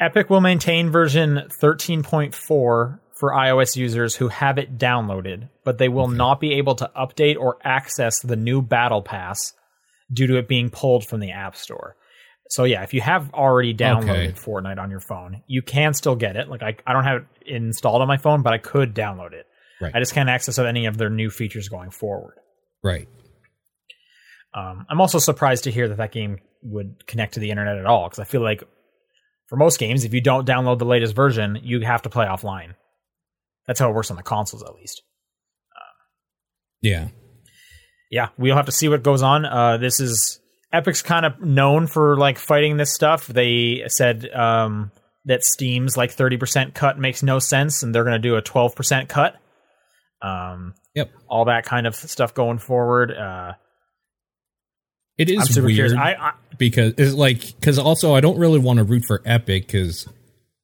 Speaker 3: Epic will maintain version 13.4 for iOS users who have it downloaded, but they will not be able to update or access the new Battle Pass due to it being pulled from the App Store. So yeah, if you have already downloaded
Speaker 1: Okay.
Speaker 3: Fortnite on your phone, you can still get it. Like I, I don't have it installed on my phone, but I could download it.
Speaker 1: Right.
Speaker 3: I just can't access any of their new features going forward.
Speaker 1: right,
Speaker 3: Um, I'm also surprised to hear that that game would connect to the internet at all because I feel like for most games, if you don't download the latest version, you have to play offline. That's how it works on the consoles, at least.
Speaker 1: yeah,
Speaker 3: Yeah, we'll have to see what goes on. Uh, this is Epic's kind of known for like fighting this stuff. They said um, that Steam's like 30% cut makes no sense, and they're going to do a 12% cut. Um,
Speaker 1: Yep.
Speaker 3: all that kind of stuff going forward. Uh,
Speaker 1: it is
Speaker 3: I'm super
Speaker 1: weird
Speaker 3: curious. I, I
Speaker 1: because it's like because also I don't really want to root for Epic because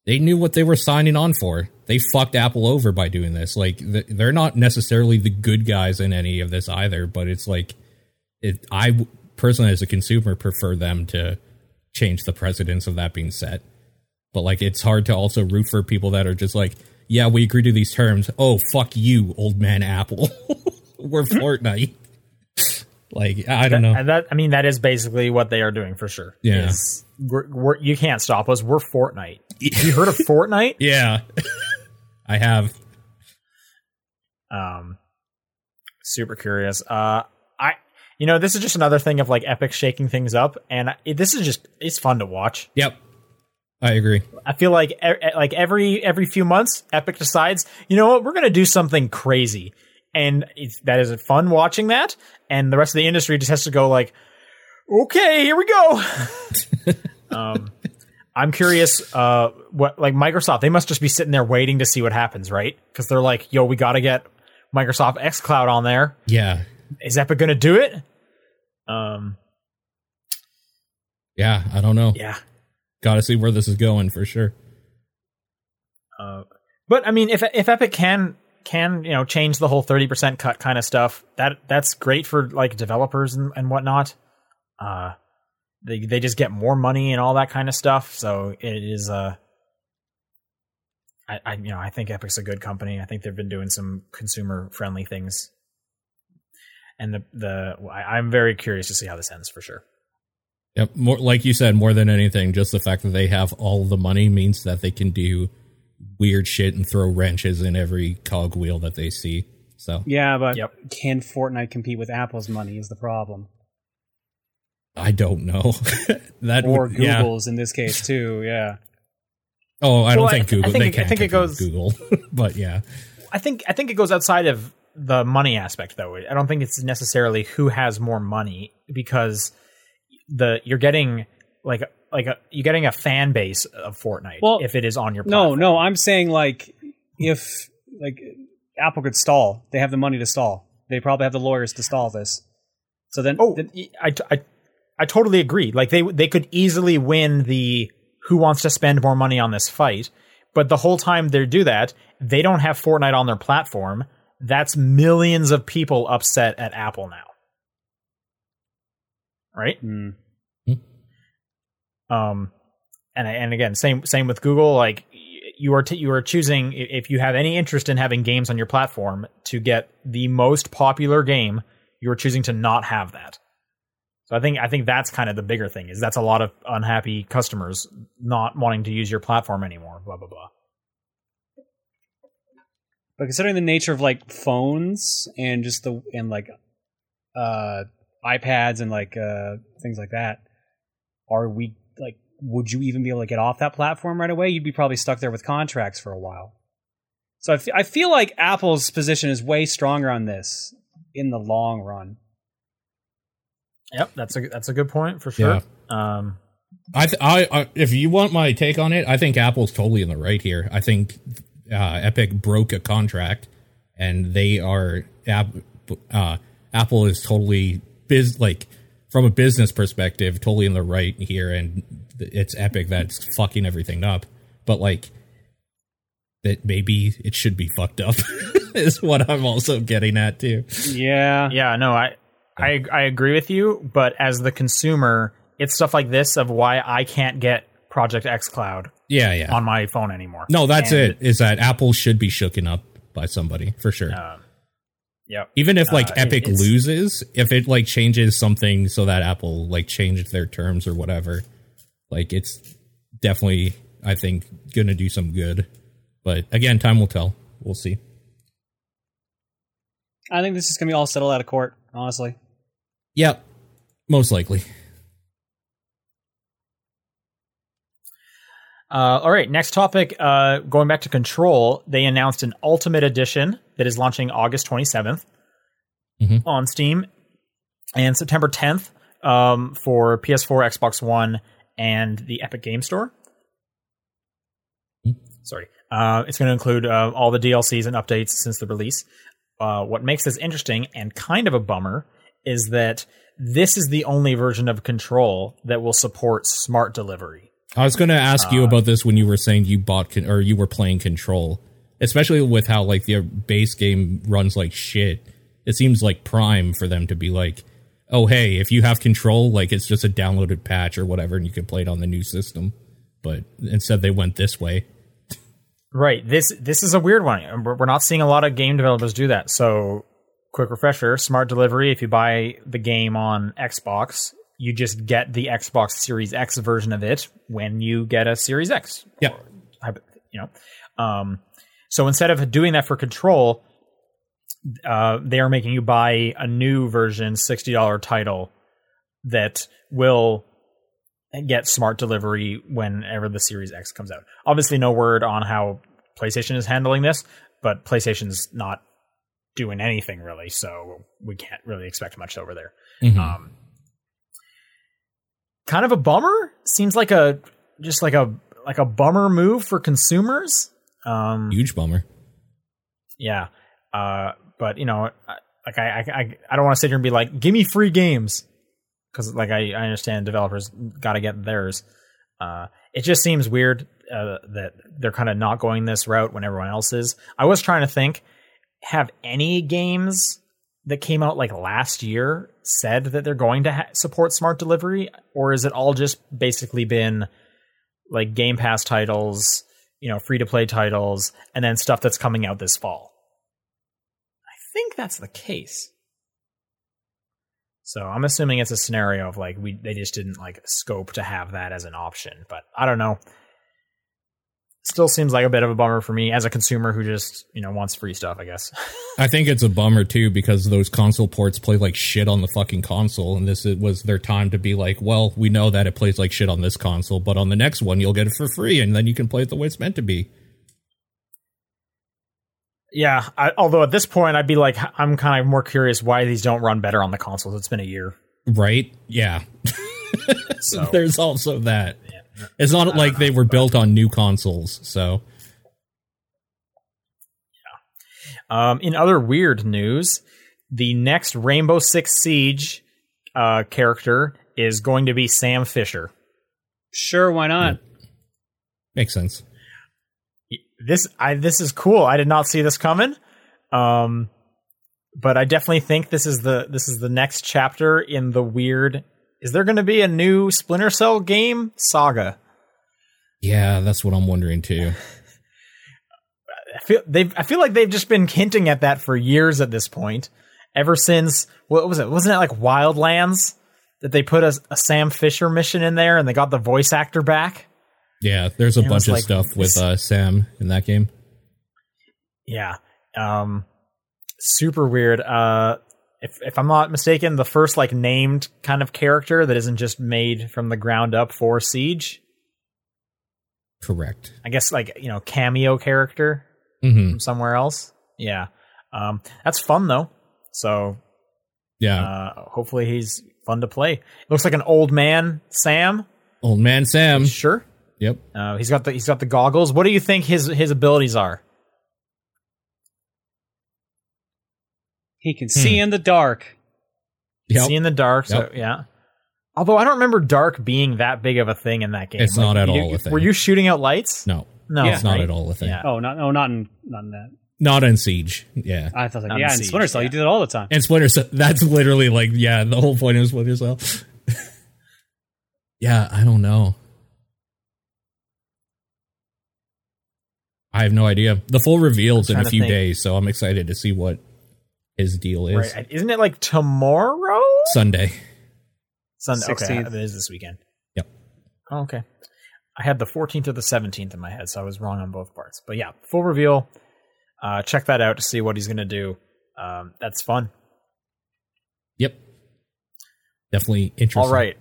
Speaker 1: they knew what they were signing on for. They fucked Apple over by doing this. Like th- they're not necessarily the good guys in any of this either. But it's like it. I personally, as a consumer, prefer them to change the precedence of that being set. But like, it's hard to also root for people that are just like, yeah, we agree to these terms. Oh, fuck you, old man Apple. we're Fortnite. like I don't know.
Speaker 3: And that I mean that is basically what they are doing for sure.
Speaker 1: Yeah.
Speaker 3: We're, we're, you can't stop us. We're Fortnite. You heard of Fortnite?
Speaker 1: Yeah, I have.
Speaker 3: Um, super curious. Uh, I you know this is just another thing of like Epic shaking things up, and it, this is just it's fun to watch.
Speaker 1: Yep, I agree.
Speaker 3: I feel like e- like every every few months, Epic decides, you know what, we're gonna do something crazy, and it's, that is fun watching that, and the rest of the industry just has to go like, okay, here we go. um, I'm curious, uh, what like Microsoft, they must just be sitting there waiting to see what happens, right? Because they're like, yo, we got to get Microsoft X Cloud on there.
Speaker 1: Yeah,
Speaker 3: Is Epic gonna do it? Um,
Speaker 1: yeah. I don't know.
Speaker 3: yeah.
Speaker 1: Got to see where this is going for sure.
Speaker 3: Uh, but I mean, if if Epic can can you know change the whole thirty percent cut kind of stuff, that that's great for like developers and, and whatnot. Uh, they they just get more money and all that kind of stuff. So it is uh, I, I you know I think Epic's a good company. I think they've been doing some consumer friendly things, and the the I, I'm very curious to see how this ends for sure.
Speaker 1: Yep. More like you said, more than anything, just the fact that they have all the money means that they can do weird shit and throw wrenches in every cogwheel that they see. So
Speaker 2: Yeah, but
Speaker 3: Yep.
Speaker 2: can Fortnite compete with Apple's money is the problem.
Speaker 1: I don't know. that
Speaker 2: Or
Speaker 1: would- yeah.
Speaker 2: Google's in this case too, yeah.
Speaker 1: Oh, I don't
Speaker 3: Well, I-
Speaker 1: think
Speaker 3: I
Speaker 1: Google.
Speaker 3: think
Speaker 1: they
Speaker 3: it- I
Speaker 1: can't
Speaker 3: think it goes-
Speaker 1: Google, but yeah.
Speaker 3: I think I think it goes outside of the money aspect though. I don't think it's necessarily who has more money because the you're getting like like a, you're getting a fan base of Fortnite
Speaker 2: Well,
Speaker 3: if it is on your
Speaker 2: No, no, I'm saying like if like Apple could stall, they have the money to stall. They probably have the lawyers to stall this. So then,
Speaker 3: Oh,
Speaker 2: then
Speaker 3: I, I I totally agree. Like they they could easily win the who wants to spend more money on this fight, but the whole time they do that, they don't have Fortnite on their platform. That's millions of people upset at Apple now. Right?
Speaker 2: Hmm.
Speaker 3: Um, and and again, same same with Google. Like you are t- you are choosing if you have any interest in having games on your platform to get the most popular game, you are choosing to not have that. So I think I think that's kind of the bigger thing is that's a lot of unhappy customers not wanting to use your platform anymore. Blah blah blah.
Speaker 2: but considering the nature of like phones and just the and like uh iPads and like uh things like that, are we like would you even be able to get off that platform right away? You'd be probably stuck there with contracts for a while. So I I feel like Apple's position is way stronger on this in the long run.
Speaker 3: Yep, that's a that's a good point for sure. Um,
Speaker 1: I, th- I, I, if you want my take on it, I think Apple's totally in the right here. I think uh, Epic broke a contract, and they are uh, Apple is totally biz like from a business perspective, totally in the right here, and it's Epic that's fucking everything up. But like, that maybe it should be fucked up is what I'm also getting at too.
Speaker 2: Yeah.
Speaker 3: Yeah, no, I, I I agree with you, but as the consumer, it's stuff like this of why I can't get Project X Cloud
Speaker 1: Yeah, yeah.
Speaker 3: on my phone anymore.
Speaker 1: no, that's
Speaker 3: And,
Speaker 1: it. Is that Apple should be shooken up by somebody for sure.
Speaker 3: Um, yep.
Speaker 1: Even if like
Speaker 3: uh,
Speaker 1: Epic
Speaker 3: it's-
Speaker 1: loses, if it like changes something so that Apple like changed their terms or whatever, like it's definitely I think gonna do some good. But again, time will tell. We'll see.
Speaker 2: I think this is gonna be all settled out of court. Honestly.
Speaker 1: Yep, most likely.
Speaker 3: Uh, all right, next topic. Uh, going back to Control, they announced an Ultimate Edition that is launching August 27th
Speaker 1: Mhm.
Speaker 3: on Steam, and September 10th um, for PS4, Xbox One, and the Epic Game Store. Sorry, uh, it's going to include uh, all the DLCs and updates since the release. Uh, what makes this interesting and kind of a bummer is that this is the only version of Control that will support smart delivery.
Speaker 1: I was going to ask
Speaker 3: Uh,
Speaker 1: you about this when you were saying you bought con- or you were playing Control, especially with how like the base game runs like shit. It seems like prime for them to be like, "Oh, hey, if you have Control, like it's just a downloaded patch or whatever, and you can play it on the new system." But instead, they went this way.
Speaker 3: Right. This this is a weird one. We're we're not seeing a lot of game developers do that. So, quick refresher: smart delivery. If you buy the game on Xbox, you just get the Xbox Series X version of it when you get a Series X.
Speaker 1: Yeah.
Speaker 3: Or, you know. Um, so instead of doing that for Control, uh, they are making you buy a new version, sixty dollar title that will get smart delivery whenever the Series X comes out. Obviously, no word on how PlayStation is handling this, but PlayStation's not doing anything really, so we can't really expect much over there.
Speaker 1: Mhm.
Speaker 3: Um, kind of a bummer. Seems like a just like a like a bummer move for consumers. Um,
Speaker 1: Huge bummer.
Speaker 3: yeah, uh, but you know, like I I I don't want to sit here and be like, give me free games because like I, I understand developers got to get theirs. Uh, it just seems weird uh, that they're kind of not going this route when everyone else is. I was trying to think, have any games that came out like last year said that they're going to ha- support smart delivery, or is it all just basically been like Game Pass titles, you know, free to play titles, and then stuff that's coming out this fall? I think that's the case. So I'm assuming it's a scenario of like we they just didn't like scope to have that as an option, but I don't know. Still seems like a bit of a bummer for me as a consumer who just you know wants free stuff. I guess.
Speaker 1: I think it's a bummer too because those console ports play like shit on the fucking console, and this it was their time to be like, well, we know that it plays like shit on this console, but on the next one you'll get it for free, and then you can play it the way it's meant to be.
Speaker 3: yeah. I, although at this point I'd be like I'm kind of more curious why these don't run better on the consoles. It's been a year.
Speaker 1: Right? Yeah.
Speaker 3: So
Speaker 1: There's also that. It's not like they were built on new consoles, so
Speaker 3: Um, in other weird news, the next Rainbow Six Siege uh, character is going to be Sam Fisher.
Speaker 2: Sure, why not?
Speaker 1: makes sense.
Speaker 3: This I this is cool. I did not see this coming. Um, but I definitely think this is the this is the next chapter in the weird. Is there going to be a new Splinter Cell game saga?
Speaker 1: Yeah, that's what I'm wondering too.
Speaker 3: I feel they've I feel like they've just been hinting at that for years at this point. Ever since what was it? Wasn't it like Wildlands that they put a, a Sam Fisher mission in there and they got the voice actor back?
Speaker 1: Yeah, there's a
Speaker 3: And
Speaker 1: bunch of
Speaker 3: like
Speaker 1: stuff with uh, Sam in that game.
Speaker 3: Yeah. Um super weird. Uh if if I'm not mistaken, the first like named kind of character that isn't just made from the ground up for Siege.
Speaker 1: Correct.
Speaker 3: I guess like, you know, cameo character
Speaker 1: hmm
Speaker 3: from somewhere else. Yeah. Um that's fun though. So
Speaker 1: Yeah,
Speaker 3: uh hopefully he's fun to play. Looks like an old man Sam.
Speaker 1: old man Sam.
Speaker 3: Sure.
Speaker 1: Yep.
Speaker 3: Uh, he's got the he's got the goggles. What do you think his his abilities are?
Speaker 2: He can hmm. see in the dark.
Speaker 1: Yep.
Speaker 3: See in the dark. So
Speaker 1: Yep.
Speaker 3: yeah. Although I don't remember dark being that big of a thing in that game.
Speaker 1: It's not at
Speaker 3: you-
Speaker 1: all a thing.
Speaker 3: Were you shooting out lights?
Speaker 1: No,
Speaker 3: No,
Speaker 1: it's not
Speaker 3: right?
Speaker 1: at all a thing.
Speaker 3: Yeah.
Speaker 2: Oh, not no, not in not in that.
Speaker 1: Not in Siege. Yeah.
Speaker 2: I thought like
Speaker 3: Not
Speaker 2: yeah,
Speaker 3: in
Speaker 2: in Splinter Cell
Speaker 3: yeah.
Speaker 2: you do it all the time.
Speaker 1: And Splinter Cell, that's literally like, yeah, the whole point of Splinter Cell. yeah, I don't know. I have no idea. The full reveal's in a few
Speaker 3: think.
Speaker 1: days, so I'm excited to see what his deal is.
Speaker 3: Right. Isn't it like tomorrow?
Speaker 1: Sunday.
Speaker 3: Sunday. Okay, it is this weekend.
Speaker 1: Yep.
Speaker 3: Oh, okay. I had the 14th or the 17th in my head, so I was wrong on both parts. But yeah, full reveal. Uh, check that out to see what he's going to do. Um, that's fun.
Speaker 1: Yep. Definitely interesting.
Speaker 3: All right.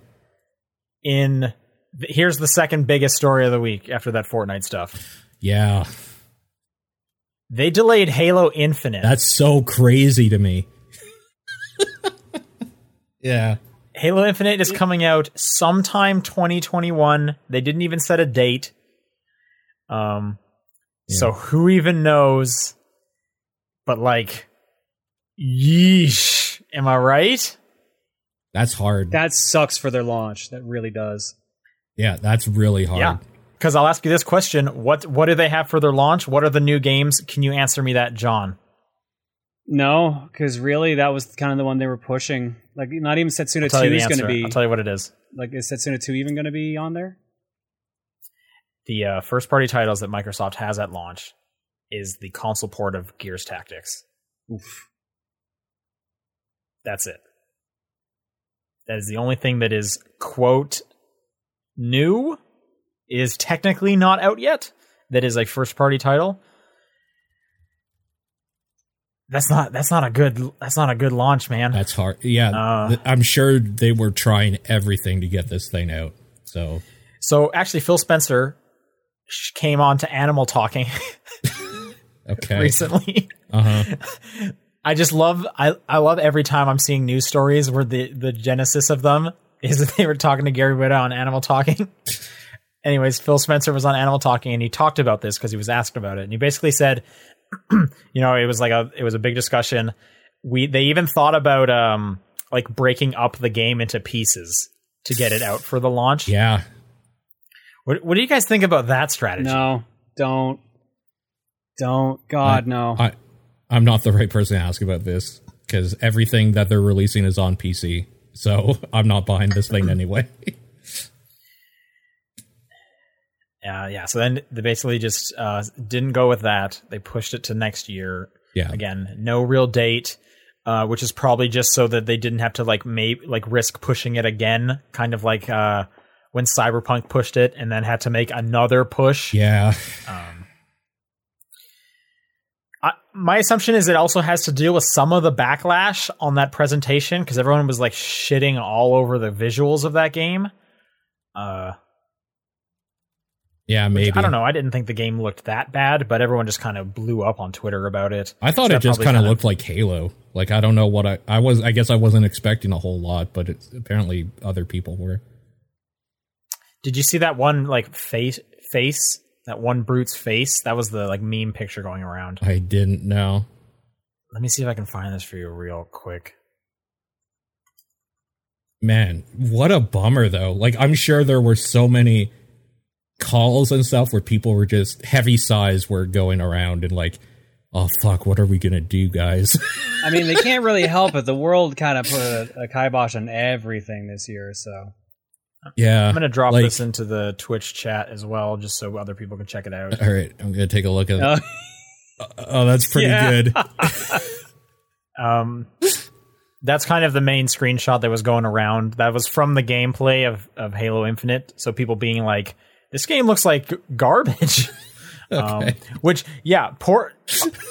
Speaker 3: In here's the second biggest story of the week after that Fortnite stuff.
Speaker 1: Yeah.
Speaker 3: They delayed Halo Infinite.
Speaker 1: That's so crazy to me. yeah.
Speaker 3: Halo Infinite is coming out sometime 2021. They didn't even set a date. Um so who even knows? But like yeesh, am I right?
Speaker 1: That's hard.
Speaker 2: That sucks for their launch. That really does.
Speaker 1: yeah, that's really hard.
Speaker 3: Yeah. Cuz I'll ask you this question, what what do they have for their launch? What are the new games? Can you answer me that, John?
Speaker 2: No, because really that was kind of the one they were pushing. Like not even Setsuna Two is going to be
Speaker 3: I'll tell you what it is.
Speaker 2: like is Setsuna Two even going to be on there?
Speaker 3: The uh, first party titles that Microsoft has at launch is the console port of Gears Tactics.
Speaker 2: Oof.
Speaker 3: That's it. That is the only thing that is quote new is technically not out yet. That is a first party title. That's not that's not a good that's not a good launch, man.
Speaker 1: That's hard. Yeah.
Speaker 3: Uh.
Speaker 1: I'm sure they were trying everything to get this thing out. So,
Speaker 3: So actually Phil Spencer came on to Animal Talking
Speaker 1: okay.
Speaker 3: recently.
Speaker 1: Uh huh.
Speaker 3: I just love I, I love every time I'm seeing news stories where the the genesis of them is that they were talking to Gary Whitta on Animal Talking. Anyways, Phil Spencer was on Animal Talking and he talked about this because he was asked about it. And he basically said, you know, it was like a it was a big discussion. We they even thought about um like breaking up the game into pieces to get it out for the launch.
Speaker 1: Yeah.
Speaker 3: What what do you guys think about that strategy?
Speaker 2: No, don't, don't. God, no.
Speaker 1: I, I'm not the right person to ask about this because everything that they're releasing is on PC. So I'm not buying this thing anyway.
Speaker 3: Uh, yeah, so then they basically just uh, didn't go with that. They pushed it to next year.
Speaker 1: yeah.
Speaker 3: Again, no real date, uh, which is probably just so that they didn't have to like may- like risk pushing it again, kind of like uh, when Cyberpunk pushed it and then had to make another push.
Speaker 1: Yeah.
Speaker 3: Um, I, my assumption is it also has to deal with some of the backlash on that presentation because everyone was like shitting all over the visuals of that game. Uh,
Speaker 1: Yeah, maybe.
Speaker 3: I don't know. I didn't think the game looked that bad, but everyone just kind of blew up on Twitter about it.
Speaker 1: I thought
Speaker 3: So
Speaker 1: it just kind of looked like Halo. Like I don't know what I I was I guess I wasn't expecting a whole lot, but it's apparently other people were.
Speaker 3: Did you see that one like face face? That one brute's face? That was the like meme picture going around.
Speaker 1: I didn't know.
Speaker 3: Let me see if I can find this for you real quick.
Speaker 1: Man, what a bummer though. Like I'm sure there were so many calls and stuff where people were just heavy sighs were going around and like, oh fuck, what are we gonna do, guys?
Speaker 2: I mean, they can't really help it. The world kind of put a, a kibosh on everything this year. So
Speaker 1: yeah.
Speaker 3: I'm gonna drop
Speaker 1: like-
Speaker 3: this into the Twitch chat as well, just so other people can check it out.
Speaker 1: All right, I'm gonna take a look at.
Speaker 2: uh,
Speaker 1: oh, that's pretty
Speaker 2: Yeah.
Speaker 1: good.
Speaker 3: Um, that's kind of the main screenshot that was going around. That was from the gameplay of of Halo Infinite. So people being like, "This game looks like garbage." Um, which, yeah, poor.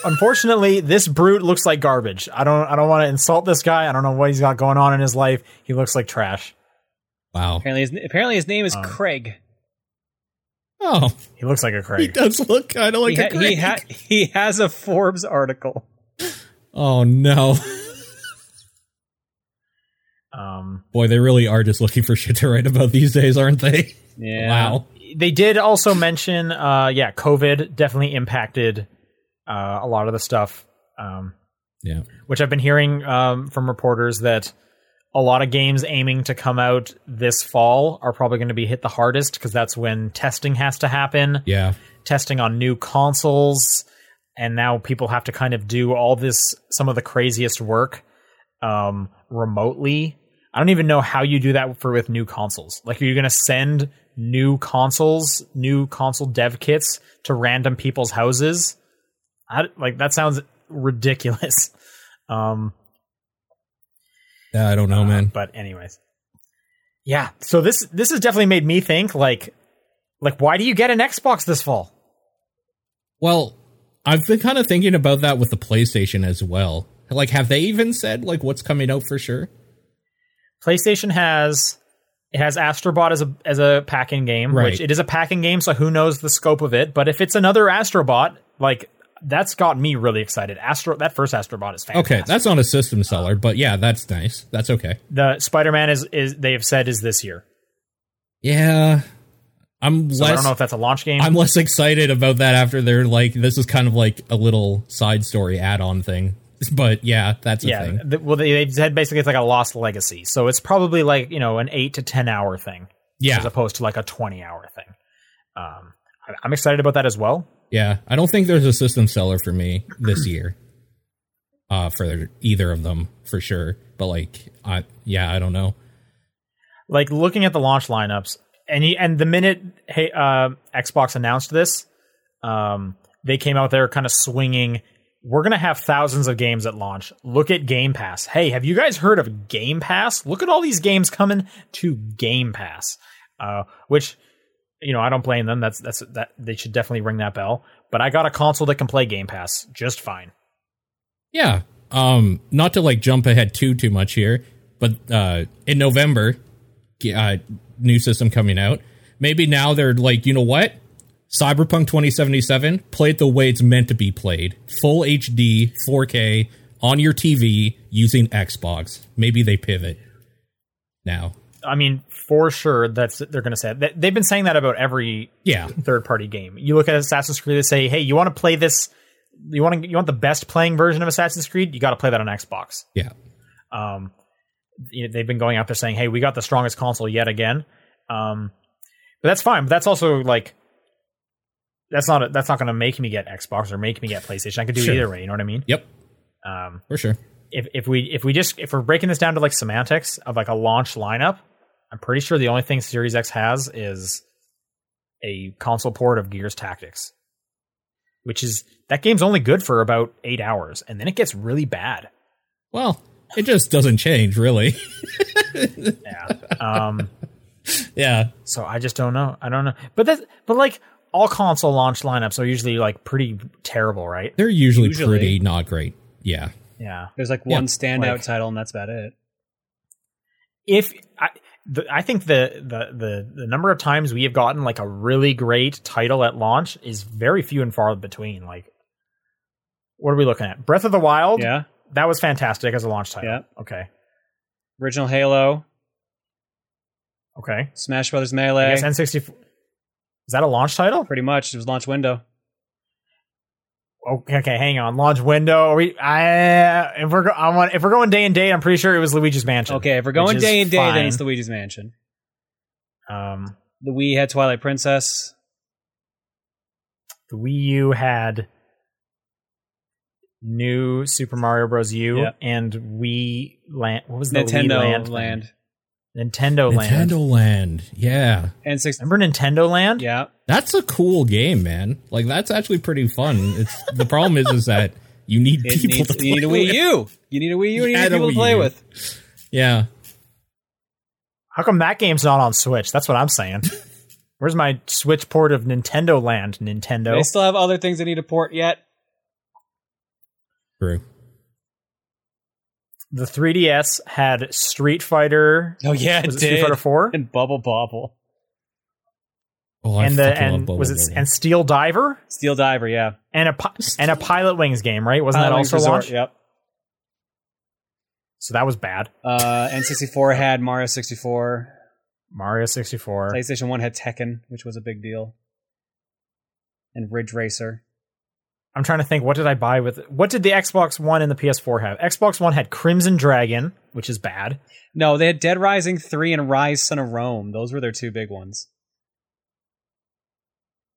Speaker 3: unfortunately, this brute looks like garbage. I don't. I don't want to insult this guy. I don't know what he's got going on in his life. He looks like trash.
Speaker 1: Wow.
Speaker 2: apparently, his, apparently his name is
Speaker 3: Um,
Speaker 2: Craig.
Speaker 1: Oh,
Speaker 3: He looks like a Craig.
Speaker 1: he does look kind of like
Speaker 2: he,
Speaker 1: a
Speaker 2: ha- he,
Speaker 1: Craig.
Speaker 2: ha- he has a Forbes article.
Speaker 1: oh no,
Speaker 3: Um,
Speaker 1: boy, they really are just looking for shit to write about these days, aren't they?
Speaker 2: Yeah.
Speaker 1: Wow.
Speaker 3: They did also mention, uh, yeah, COVID definitely impacted uh, a lot of the stuff. Um,
Speaker 1: Yeah.
Speaker 3: which I've been hearing um, from reporters that a lot of games aiming to come out this fall are probably going to be hit the hardest because that's when testing has to happen.
Speaker 1: Yeah.
Speaker 3: Testing on new consoles, and now people have to kind of do all this, some of the craziest work um, remotely. I don't even know how you do that for with new consoles. Like, are you going to send new consoles, new console dev kits to random people's houses? I, like that sounds ridiculous. Um,
Speaker 1: Yeah, I don't know,
Speaker 3: uh,
Speaker 1: man.
Speaker 3: But anyways, yeah. So this this has definitely made me think like like why do you get an Xbox this fall?
Speaker 1: Well, I've been kind of thinking about that with the PlayStation as well. Like, have they even said like what's coming out for sure?
Speaker 3: PlayStation has it has Astrobot as a as a packing game,
Speaker 1: Right.
Speaker 3: which it is a packing game, so who knows the scope of it? But if it's another Astrobot, like that's got me really excited. Astro that first Astrobot is fantastic.
Speaker 1: Okay, that's not a system seller, but yeah, that's nice. That's okay.
Speaker 3: the Spider Man is is they have said is this year.
Speaker 1: Yeah, I'm
Speaker 3: So I don't know if that's a launch game.
Speaker 1: I'm less excited about that after they're like, this is kind of like a little side story add-on thing. But yeah, that's a
Speaker 3: yeah,
Speaker 1: thing.
Speaker 3: th- well, they, they've said basically it's like a lost legacy, so it's probably like you know an eight to ten hour thing,
Speaker 1: Yeah,
Speaker 3: as opposed to like a twenty hour thing. Um, I'm excited about that as well.
Speaker 1: yeah. I don't think there's a system seller for me this year. Uh, for either of them for sure. But like, I yeah, I don't know.
Speaker 3: Like looking at the launch lineups, and he, and the minute hey uh, Xbox announced this, um, they came out there kind of swinging. We're gonna have thousands of games at launch. Look at Game Pass. Hey, have you guys heard of Game Pass? Look at all these games coming to Game Pass. Uh, which you know, I don't blame them. That's that's that they should definitely ring that bell. But I got a console that can play Game Pass just fine.
Speaker 1: Yeah. Um, not to like jump ahead too too much here, but uh, in November, uh, new system coming out. Maybe now they're like, you know what? Cyberpunk 2077, play it the way it's meant to be played. Full HD, 4K on your TV using Xbox. Maybe they pivot now.
Speaker 3: I mean, for sure, that's they're going to say that. They've been saying that about every
Speaker 1: Yeah.
Speaker 3: third party game. You look at Assassin's Creed, they say, "Hey, you want to play this? You want to you want the best playing version of Assassin's Creed? You got to play that on Xbox."
Speaker 1: Yeah.
Speaker 3: Um, they've been going out there saying, "Hey, we got the strongest console yet again." Um, but that's fine. But that's also like that's not that's not going to make me get Xbox or make me get PlayStation. I could do
Speaker 1: Sure.
Speaker 3: either way. You know what I mean?
Speaker 1: Yep.
Speaker 3: Um,
Speaker 1: For sure.
Speaker 3: if if we if we just if we're breaking this down to like semantics of like a launch lineup, I'm pretty sure the only thing Series X has is a console port of Gears Tactics, which is that game's only good for about eight hours, and then it gets really bad.
Speaker 1: Well, it just doesn't change, really.
Speaker 3: Yeah. Um.
Speaker 1: yeah.
Speaker 3: so I just don't know. I don't know. But that but like all console launch lineups are usually like pretty terrible, right?
Speaker 1: They're usually,
Speaker 2: Usually.
Speaker 1: pretty not great. Yeah.
Speaker 3: Yeah.
Speaker 2: There's like
Speaker 1: Yeah,
Speaker 2: one standout
Speaker 3: like-
Speaker 2: title, and that's about it.
Speaker 3: if I, the, I think the, the the the number of times we have gotten like a really great title at launch is very few and far between. Like, what are we looking at? Breath of the Wild.
Speaker 2: Yeah.
Speaker 3: that was fantastic as a launch title.
Speaker 2: Yeah.
Speaker 3: Okay.
Speaker 2: Original Halo,
Speaker 3: Okay.
Speaker 2: Smash Brothers
Speaker 3: I
Speaker 2: Melee.
Speaker 3: guess N64. Is that a launch title?
Speaker 2: Pretty much. It was launch window.
Speaker 3: Okay, okay, hang on. Launch window. Are we? I if we're I want if we're going day and date, I'm pretty sure it was Luigi's Mansion.
Speaker 2: Okay, if we're going day and day, then it's Luigi's Mansion.
Speaker 3: Um,
Speaker 2: The Wii had Twilight Princess.
Speaker 3: the Wii U had new Super Mario Bros. U
Speaker 2: Yeah.
Speaker 3: and Wii Land. What was the Wii
Speaker 2: Nintendo
Speaker 3: Land?
Speaker 2: Land.
Speaker 3: Thing? Nintendo Land.
Speaker 1: Nintendo Land. Yeah.
Speaker 2: And six.
Speaker 3: Remember Nintendo Land?
Speaker 2: Yeah.
Speaker 1: That's a cool game, man. Like that's actually pretty fun. It's the problem is is that you need
Speaker 2: It
Speaker 1: people
Speaker 2: needs,
Speaker 1: to
Speaker 2: you need a
Speaker 1: play
Speaker 2: Wii
Speaker 1: with.
Speaker 2: U. You need a Wii U and you
Speaker 1: Yeah,
Speaker 2: need
Speaker 1: the
Speaker 2: people to play
Speaker 1: U.
Speaker 2: with.
Speaker 1: Yeah.
Speaker 3: How come that game's not on Switch? That's what I'm saying. Where's my Switch port of Nintendo Land? Nintendo.
Speaker 2: They still have other things they need to port yet.
Speaker 1: True.
Speaker 3: The 3DS had Street Fighter.
Speaker 2: Oh yeah,
Speaker 3: Was it Street Fighter 4?
Speaker 2: And Bubble Bobble.
Speaker 1: Oh, I
Speaker 3: And the
Speaker 1: fucking love
Speaker 3: and
Speaker 1: Bubble
Speaker 3: was it
Speaker 1: Bobble.
Speaker 3: and Steel Diver
Speaker 2: Steel Diver, yeah.
Speaker 3: and a and a Pilot Wings game, right? Wasn't that
Speaker 2: Pilot Wings
Speaker 3: also
Speaker 2: Resort,
Speaker 3: launched?
Speaker 2: Yep.
Speaker 3: So that was bad.
Speaker 2: Uh, N64 had Mario 64.
Speaker 3: Mario 64.
Speaker 2: PlayStation 1 had Tekken, which was a big deal. And Ridge Racer.
Speaker 3: I'm trying to think. What did I buy with? What did the Xbox One and the PS4 have? Xbox One had Crimson Dragon, which is bad.
Speaker 2: No, they had Dead Rising 3 and Ryse Son of Rome. Those were their two big ones.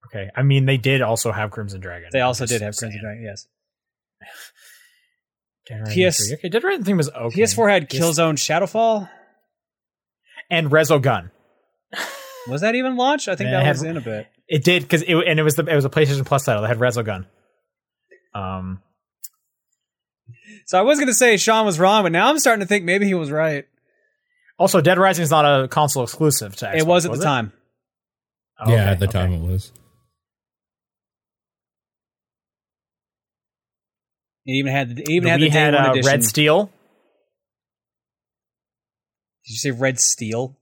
Speaker 3: Okay, I mean they did also have Crimson Dragon.
Speaker 2: They also did have
Speaker 3: saying.
Speaker 2: Crimson Dragon, yes.
Speaker 3: Dead Rising
Speaker 2: PS
Speaker 3: 3. Okay, Dead Rising 3 was okay.
Speaker 2: PS4 had
Speaker 3: PS
Speaker 2: Killzone Shadowfall.
Speaker 3: and Resogun.
Speaker 2: Was that even launched? I think
Speaker 3: Yeah,
Speaker 2: that
Speaker 3: it
Speaker 2: was
Speaker 3: had-
Speaker 2: in a bit.
Speaker 3: It did because it and it was the it was a PlayStation Plus title. That had Resogun. Um,
Speaker 2: So I was going to say Sean was wrong, but now I'm starting to think maybe he was right.
Speaker 3: also, Dead Rising is not a console exclusive to Xbox.
Speaker 2: it was at the time.
Speaker 3: Oh,
Speaker 1: yeah,
Speaker 3: okay,
Speaker 1: at the
Speaker 3: okay.
Speaker 1: time it was.
Speaker 2: It even had it even
Speaker 3: we
Speaker 2: had the
Speaker 3: had
Speaker 2: one
Speaker 3: uh. Red Steel.
Speaker 2: Did you say Red Steel?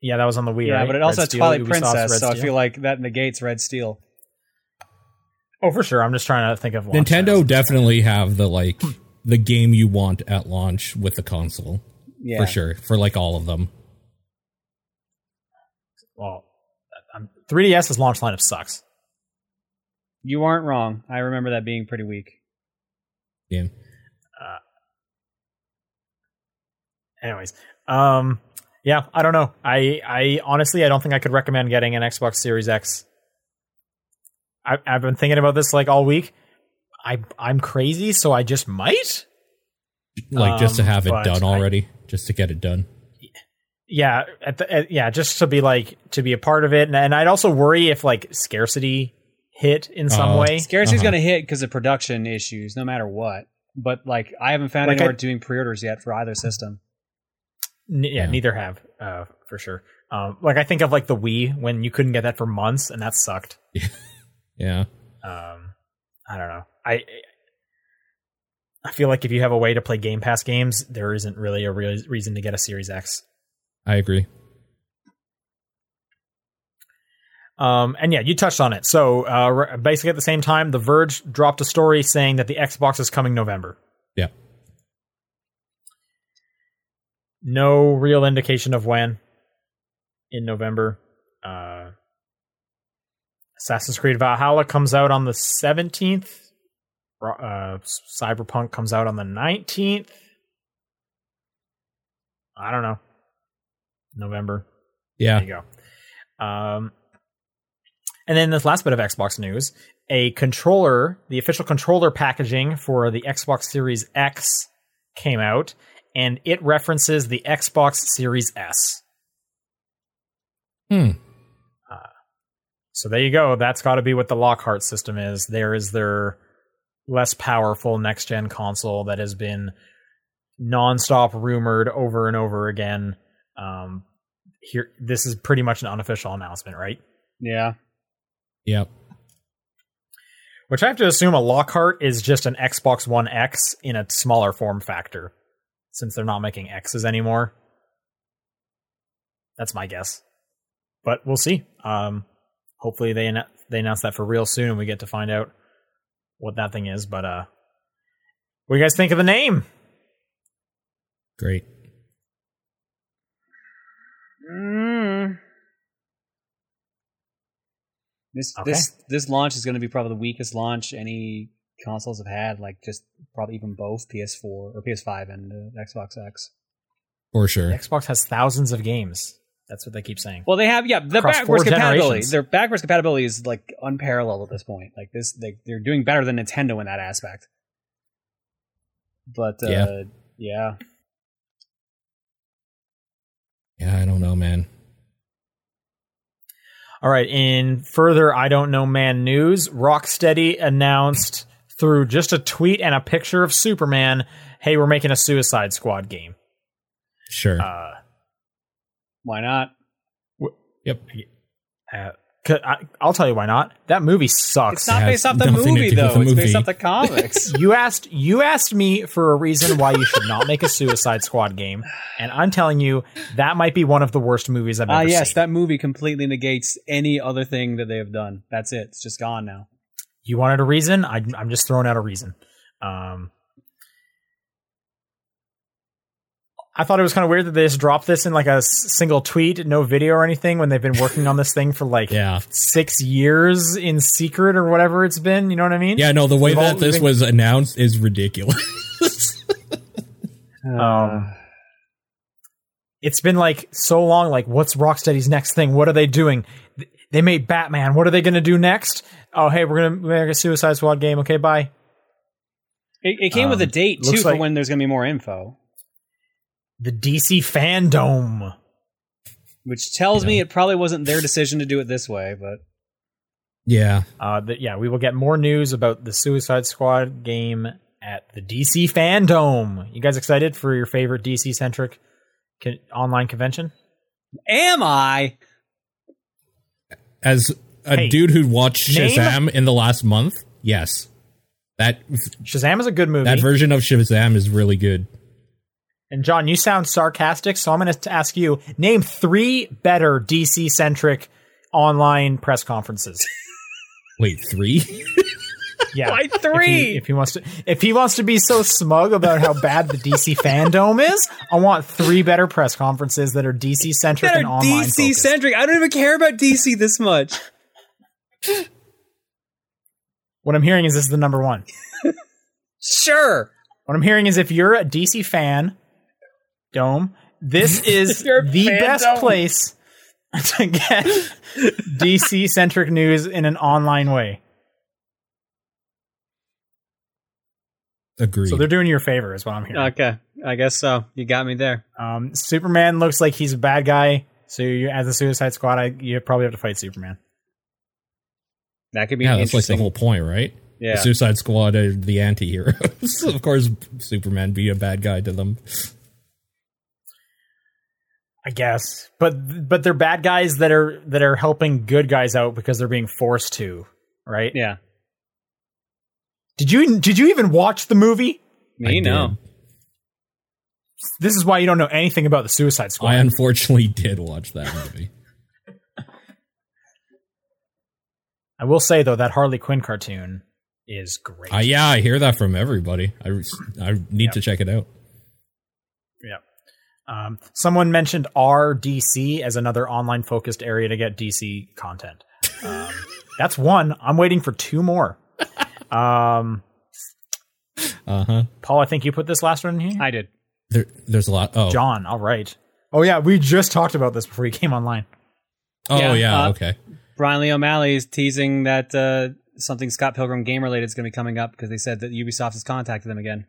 Speaker 3: Yeah, that was on the Wii.
Speaker 2: Yeah,
Speaker 3: right?
Speaker 2: but it also
Speaker 3: Red
Speaker 2: had
Speaker 3: Steel,
Speaker 2: Twilight
Speaker 3: Ubisoft's
Speaker 2: Princess,
Speaker 3: Red
Speaker 2: so I feel like that negates Red Steel.
Speaker 3: Oh, for sure. I'm just trying to think of launch
Speaker 1: Nintendo
Speaker 3: titles.
Speaker 1: definitely have the like the game you want at launch with the console
Speaker 2: Yeah,
Speaker 1: for sure for like all of them.
Speaker 3: Well, I'm, 3DS's launch lineup sucks.
Speaker 2: You aren't wrong. I remember that being pretty weak.
Speaker 1: Game.
Speaker 3: Anyways, um, yeah, I don't know. I, I honestly, I don't think I could recommend getting an Xbox Series X. I, I've been thinking about this like all week. I, I'm crazy, so I just might.
Speaker 1: Like just to
Speaker 3: Um,
Speaker 1: have it
Speaker 3: but
Speaker 1: done
Speaker 3: I-
Speaker 1: already, just to get it done.
Speaker 3: Yeah, at the, at, yeah, just to be like to be a part of it, and, and I'd also worry if like scarcity hit in some
Speaker 1: Oh.
Speaker 3: way.
Speaker 2: Scarcity's
Speaker 1: Uh-huh.
Speaker 2: going to hit because of production issues, no matter what. But like, I haven't found
Speaker 3: Like
Speaker 2: anywhere
Speaker 3: I-
Speaker 2: doing pre-orders yet for either system.
Speaker 3: N- yeah,
Speaker 1: Yeah.
Speaker 3: neither have uh, for sure. Um, like I think of like the Wii when you couldn't get that for months, and that sucked.
Speaker 1: Yeah.
Speaker 3: Um, I don't know. I I feel like if you have a way to play Game Pass games, there isn't really a real reason to get a Series X.
Speaker 1: I agree.
Speaker 3: Um, and yeah, you touched on it. So uh, basically, at the same time, The Verge dropped a story saying that the Xbox is coming November.
Speaker 1: Yeah.
Speaker 3: No real indication of when in November. Uh, Assassin's Creed Valhalla comes out on the 17th. Uh, Cyberpunk comes out on the 19th. I don't know. November.
Speaker 1: Yeah.
Speaker 3: There you go. Um, and then this last bit of Xbox news: a controller, the official controller packaging for the Xbox Series X came out, and it references the Xbox Series S.
Speaker 1: Hmm.
Speaker 3: So there you go. That's got to be what the Lockhart system is. There is their less powerful next gen console that has been nonstop rumored over and over again. Um, here, this is pretty much an unofficial announcement, right?
Speaker 2: Yeah.
Speaker 1: Yep.
Speaker 3: Which I have to assume a Lockhart is just an Xbox One X in a smaller form factor, since they're not making X's anymore. That's my guess, but we'll see. Um, hopefully they annou- they announce that for real soon, and we get to find out what that thing is. But uh, what do you guys think of the name?
Speaker 1: Great.
Speaker 2: Mm. This
Speaker 3: Okay.
Speaker 2: this this launch is going to be probably the weakest launch any consoles have had. Like just probably even both PS4 or PS5 and uh, Xbox X.
Speaker 1: For sure.
Speaker 3: Xbox has thousands of games. That's what they keep saying.
Speaker 2: Well, they have yeah the
Speaker 3: Across
Speaker 2: backwards compatibility. Their backwards compatibility is like unparalleled at this point. Like this, they they're doing better than Nintendo in that aspect. But uh,
Speaker 1: Yeah.
Speaker 2: yeah,
Speaker 1: Yeah, I don't know, man.
Speaker 3: All right. In further, I don't know, man news, Rocksteady announced through just a tweet and a picture of Superman, "Hey, we're making a Suicide Squad game."
Speaker 1: Sure.
Speaker 3: Uh,
Speaker 2: why not?
Speaker 1: yep.
Speaker 3: uh, 'cause I, I'll tell you why not. That movie sucks.
Speaker 2: It's not
Speaker 1: has
Speaker 2: based off the movie though.
Speaker 1: the
Speaker 2: It's based off the comics.
Speaker 3: you asked you asked me for a reason why you should not make a Suicide Squad game, and I'm telling you that might be one of the worst movies I've ever
Speaker 2: Ah, yes,
Speaker 3: seen.
Speaker 2: that movie completely negates any other thing that they have done. That's it. It's just gone now.
Speaker 3: you wanted a reason? I, I'm just throwing out a reason. Um, I thought it was kind of weird that they just dropped this in like a s- single tweet, no video or anything, when they've been working on this thing for like
Speaker 1: Yeah.
Speaker 3: six years in secret or whatever it's been. You know what I mean?
Speaker 1: Yeah, no, the way
Speaker 3: We've
Speaker 1: that this
Speaker 3: we've-
Speaker 1: was announced is ridiculous.
Speaker 3: Um, it's been like so long. Like, what's Rocksteady's next thing? What are they doing? They made Batman. What are they going to do next? Oh, hey, we're gonna make a Suicide Squad game. Okay, bye.
Speaker 2: It, it came with a
Speaker 3: Um,
Speaker 2: date too
Speaker 3: looks
Speaker 2: for
Speaker 3: like-
Speaker 2: when there's going to be more info,
Speaker 3: The DC fandom.
Speaker 2: which tells me it probably wasn't their decision to do it this way. But
Speaker 1: yeah.
Speaker 3: Uh, that yeah, we will get more news about the Suicide Squad game at the DC Fandom. You guys excited for your favorite DC centric con- online convention?
Speaker 2: am I?
Speaker 1: As a
Speaker 3: Hey,
Speaker 1: dude who watched
Speaker 3: name-
Speaker 1: Shazam in the last month, yes. That
Speaker 3: Shazam is a good movie.
Speaker 1: that version of Shazam is really good.
Speaker 3: And John, you sound sarcastic, so I'm going to ask you name three better DC centric online press conferences.
Speaker 1: Wait, three?
Speaker 3: Yeah,
Speaker 2: Why
Speaker 3: If
Speaker 2: three?
Speaker 3: he, if he wants to, if he wants to be so smug about how bad the DC fandom is, I want three better press conferences that are DC centric and online.
Speaker 2: DC centric. I don't even care about DC this much.
Speaker 3: What I'm hearing is this is the number one.
Speaker 2: Sure.
Speaker 3: What I'm hearing is if you're a DC fan, Dome, this is the best
Speaker 2: Dome.
Speaker 3: place to get DC centric news in an online way.
Speaker 1: Agreed.
Speaker 3: So they're doing you a favor, is what I'm hearing.
Speaker 2: Okay. I guess so. You got me there.
Speaker 3: Um, Superman looks like he's a bad guy. So you, as a Suicide Squad, I, you probably have to fight Superman.
Speaker 2: That could be
Speaker 1: yeah, that's like the whole point, right?
Speaker 2: yeah.
Speaker 1: The Suicide Squad are the anti-heroes. of course, Superman be a bad guy to them.
Speaker 3: I guess, but but they're bad guys that are that are helping good guys out because they're being forced to, right?
Speaker 2: yeah.
Speaker 3: Did you did you even watch the movie?
Speaker 2: Me
Speaker 1: I
Speaker 2: no.
Speaker 1: did.
Speaker 3: This is why you don't know anything about the Suicide Squad.
Speaker 1: I unfortunately did watch that movie.
Speaker 3: I will say though that Harley Quinn cartoon is great.
Speaker 1: Uh, yeah, I hear that from everybody. I, I need to check it out.
Speaker 3: yeah. Um, someone mentioned RDC as another online focused area to get DC content. Um, that's one. I'm waiting for two more. Um,
Speaker 1: Uh huh.
Speaker 3: Paul, I think you put this last one in here.
Speaker 2: I did.
Speaker 1: There, there's a lot. Oh,
Speaker 3: John, all right. Oh yeah, we just talked about this before you came online.
Speaker 1: oh
Speaker 2: Yeah,
Speaker 1: yeah.
Speaker 2: uh,
Speaker 1: okay.
Speaker 2: Brian Lee O'Malley is teasing that uh, something Scott Pilgrim game related is going to be coming up because they said that Ubisoft has contacted them again.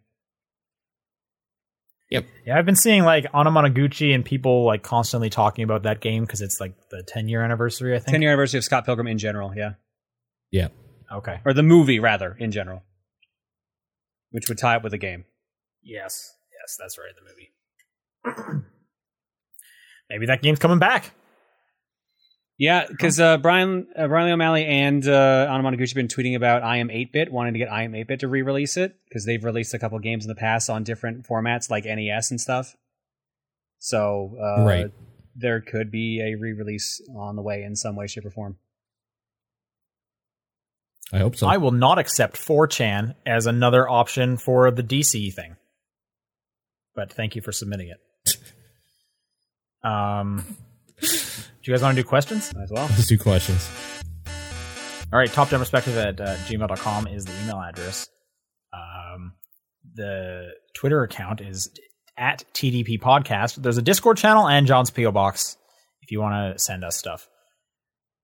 Speaker 1: Yep.
Speaker 3: Yeah, I've been seeing like Anamanaguchi and people like constantly talking about that game because it's like the 10 year anniversary. I think.
Speaker 2: 10 year anniversary of Scott Pilgrim in general, yeah.
Speaker 1: Yeah.
Speaker 3: Okay.
Speaker 2: Or the movie, rather, in general. Which would tie up with the game.
Speaker 3: Yes. Yes, that's right. The movie. Maybe that game's coming back.
Speaker 2: Yeah, because uh, Brian uh, Brian Lee O'Malley and uh, Anamanaguchi have been tweeting about I Am 8-Bit, wanting to get I Am 8-Bit to re-release it because they've released a couple games in the past on different formats like NES and stuff. So uh,
Speaker 1: Right.
Speaker 2: there could be a re-release on the way in some way, shape, or form.
Speaker 1: I hope so.
Speaker 3: I will not accept 4chan as another option for the DC thing. But thank you for submitting it. Um, do you guys want to do questions?
Speaker 2: As well.
Speaker 1: Let's do questions.
Speaker 3: All right, topdownperspective at uh, gmail.com is the email address. Um, the Twitter account is at TDP Podcast. There's a Discord channel and John's P.O. Box if you want to send us stuff.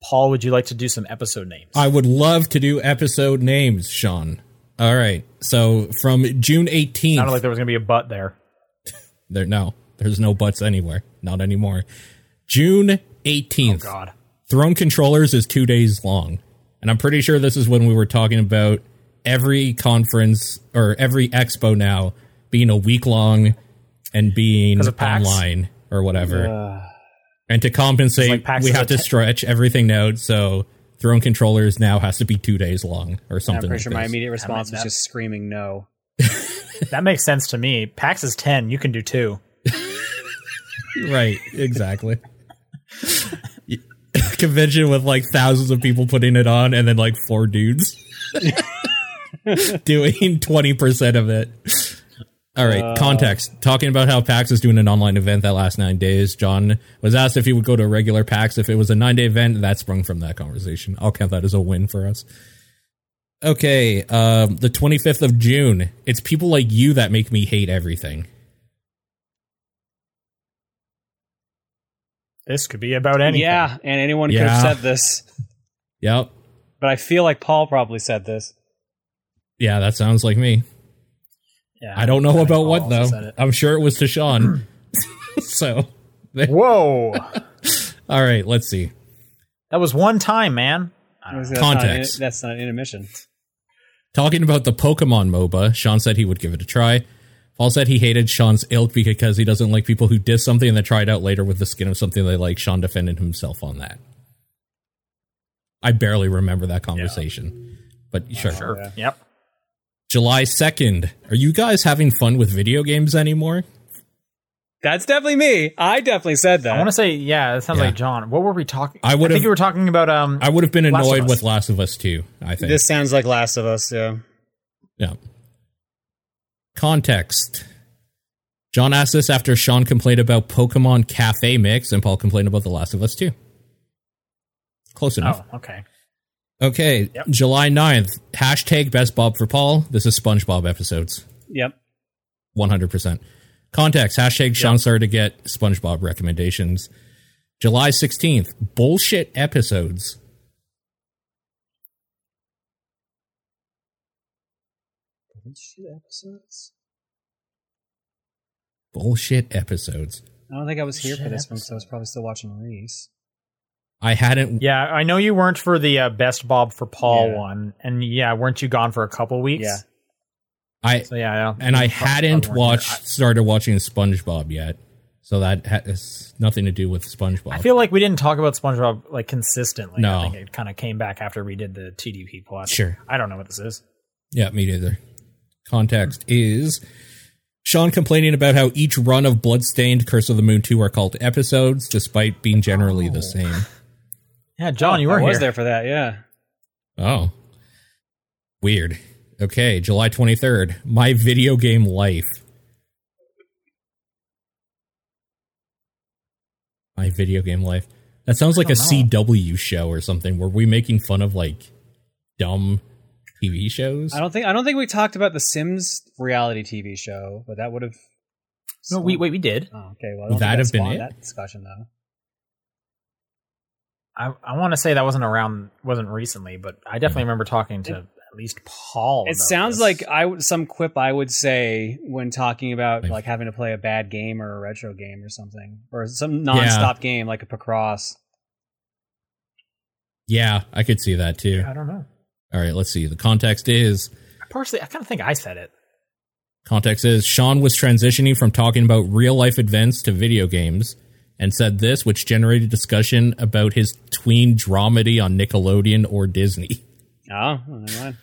Speaker 3: Paul, would you like to do some episode names?
Speaker 1: I would love to do episode names, Sean. All right. So from June 18th.
Speaker 3: Sounded like there was going to be a butt there.
Speaker 1: there no, there's no butts anywhere. Not anymore. June 18th.
Speaker 3: Oh, God.
Speaker 1: Throne Controllers is two days long. And I'm pretty sure this is when we were talking about every conference or every expo now being a week long and being online or whatever.
Speaker 2: Uh,
Speaker 1: and to compensate,
Speaker 3: like
Speaker 1: we have to
Speaker 3: te-
Speaker 1: stretch everything out. So Throne Controllers now has to be two days long or something.
Speaker 2: I'm
Speaker 1: something.
Speaker 2: pretty
Speaker 1: like
Speaker 2: sure my immediate response was just screaming no.
Speaker 3: That makes sense to me. PAX is 10. You can do two.
Speaker 1: Right, exactly. Convention with like thousands of people putting it on, and then like four dudes doing twenty percent of it. All right,
Speaker 2: Uh,
Speaker 1: context. Talking about how PAX is doing an online event that lasts nine days. John was asked if he would go to a regular PAX if it was a nine day event. That sprung from that conversation. I'll count that as a win for us. Okay, um, the 25th of June. It's people like you that make me hate everything.
Speaker 3: This could be about anything.
Speaker 2: Yeah, and anyone could have said this,
Speaker 1: Yep.
Speaker 2: but I feel like Paul probably said this.
Speaker 1: Yeah, that sounds like me.
Speaker 3: Yeah.
Speaker 1: I don't know
Speaker 3: think
Speaker 1: about
Speaker 3: Paul
Speaker 1: what though. I'm sure it was to Sean. so,
Speaker 3: Whoa.
Speaker 1: all right, let's see.
Speaker 3: that was one time, man. I don't know.
Speaker 2: That's
Speaker 1: Context.
Speaker 2: Not, that's not an intermission.
Speaker 1: Talking about the Pokemon MOBA, Sean said he would give it a try. Paul said he hated Sean's ilk because he doesn't like people who diss something and then try it out later with the skin of something they like. Sean defended himself on that. I barely remember that conversation, but sure.
Speaker 3: Sure.
Speaker 2: Yeah.
Speaker 3: Yep.
Speaker 1: July 2nd. Are you guys having fun with video games anymore?
Speaker 2: That's definitely me. I definitely said that.
Speaker 3: I want to say, yeah, it sounds
Speaker 1: Yeah.
Speaker 3: like John. What were we talking?
Speaker 1: I would've-
Speaker 3: think you were talking about. Um,
Speaker 1: I would have been
Speaker 3: Last
Speaker 1: annoyed
Speaker 3: Us.
Speaker 1: with Last of Us too. I think.
Speaker 2: this sounds like Last of Us. Yeah.
Speaker 1: Yeah. Context. John asked this after Sean complained about Pokemon Cafe Mix and Paul complained about The Last of Us 2. Close enough.
Speaker 3: oh, okay.
Speaker 1: Okay,
Speaker 3: Yep.
Speaker 1: July 9th. Hashtag Best Bob for Paul. This is SpongeBob episodes.
Speaker 2: Yep.
Speaker 1: 100%. Context. Hashtag Sean started to get SpongeBob recommendations. July 16th. Bullshit episodes.
Speaker 2: Shit episodes.
Speaker 1: Bullshit episodes.
Speaker 2: I don't think I was here for
Speaker 3: Shit
Speaker 2: this one because I was probably still watching Reese.
Speaker 1: I hadn't.
Speaker 3: Yeah, I know you weren't for the uh, best Bob for Paul
Speaker 2: Yeah.
Speaker 3: one, and yeah, weren't you gone for a couple weeks?
Speaker 2: Yeah.
Speaker 1: I
Speaker 3: So yeah, yeah.
Speaker 1: and I hadn't watched
Speaker 3: here.
Speaker 1: started watching SpongeBob yet, so that has nothing to do with SpongeBob.
Speaker 3: I, I feel like we didn't talk about SpongeBob like consistently.
Speaker 1: No.
Speaker 3: I think it kind of came back after we did the TDP plus.
Speaker 1: Sure.
Speaker 3: I don't know what this is.
Speaker 1: yeah, me neither. Context is Sean complaining about how each run of Bloodstained, Curse of the Moon two are called episodes, despite being generally the oh. same.
Speaker 3: Yeah, John, you were
Speaker 2: I
Speaker 3: were
Speaker 2: was there for that. Yeah.
Speaker 1: Oh, weird. Okay, July twenty third. My video game life. My video game life. That sounds like a
Speaker 3: know.
Speaker 1: CW show or something. Were we making fun of like dumb TV shows?
Speaker 2: I don't think I don't think we talked about the Sims reality TV show, but that would have.
Speaker 3: No, wait, wait, we did.
Speaker 2: Oh, okay. Well, I
Speaker 1: Would
Speaker 2: don't
Speaker 1: that have been it?
Speaker 2: That discussion though.
Speaker 3: I I want to say that wasn't around, wasn't recently, but I definitely remember talking to at least Paul.
Speaker 2: It sounds
Speaker 3: this.
Speaker 2: like I would some quip I would say when talking about
Speaker 1: Like-
Speaker 2: like having to play a bad game or a retro game or something or some non-stop game like a Picross.
Speaker 1: yeah, I could see that too.
Speaker 3: I don't know.
Speaker 1: All right, let's see. The context is
Speaker 3: Personally, I kind of think I said it.
Speaker 1: context is Sean was transitioning from talking about real life events to video games and said this, which generated discussion about his tween dramedy on Nickelodeon or Disney.
Speaker 2: Oh, well, never mind.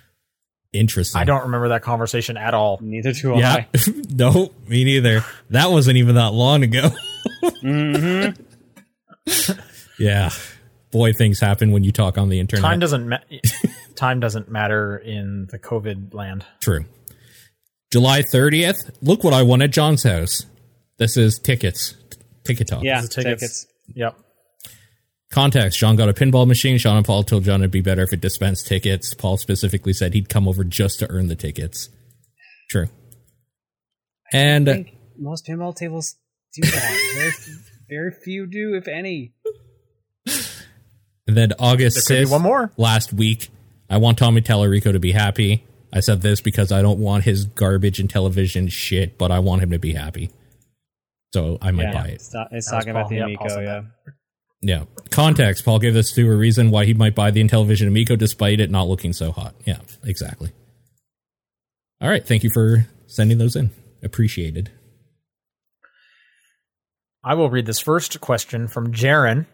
Speaker 1: Interesting.
Speaker 3: I don't remember that conversation at all.
Speaker 2: Neither do
Speaker 1: Yeah.
Speaker 2: I.
Speaker 1: no, me neither. That wasn't even that long ago.
Speaker 2: hmm
Speaker 1: yeah. Boy, things happen when you talk on the internet.
Speaker 3: Time doesn't ma- time doesn't matter in the COVID land.
Speaker 1: True. July 30th. Look what I won at John's house. This is tickets. Ticket talk.
Speaker 2: Yeah,
Speaker 3: The tickets.
Speaker 2: tickets.
Speaker 3: Yep.
Speaker 1: Context Sean got a pinball machine. Sean and Paul told John it'd be better if it dispensed tickets. Paul specifically said he'd come over just to earn the tickets. True. And
Speaker 2: I think most pinball tables do that. very, very few do, if any.
Speaker 1: And then August
Speaker 3: There
Speaker 1: 6th,
Speaker 3: one more.
Speaker 1: last week, I want Tommy Tallarico to be happy. I said this because I don't want his garbage and television shit, but I want him to be happy. So I might
Speaker 2: Yeah,
Speaker 1: buy it.
Speaker 2: it's, ta- it's
Speaker 3: That was
Speaker 2: talking about the
Speaker 3: Yeah,
Speaker 2: Amico.
Speaker 3: Paul
Speaker 2: Yeah.
Speaker 1: Yeah. Context. Paul gave us to a reason why he might buy the Intellivision Amico despite it not looking so hot. Yeah, exactly. All right. Thank you for sending those in. Appreciated.
Speaker 3: I will read this first question from Jaren.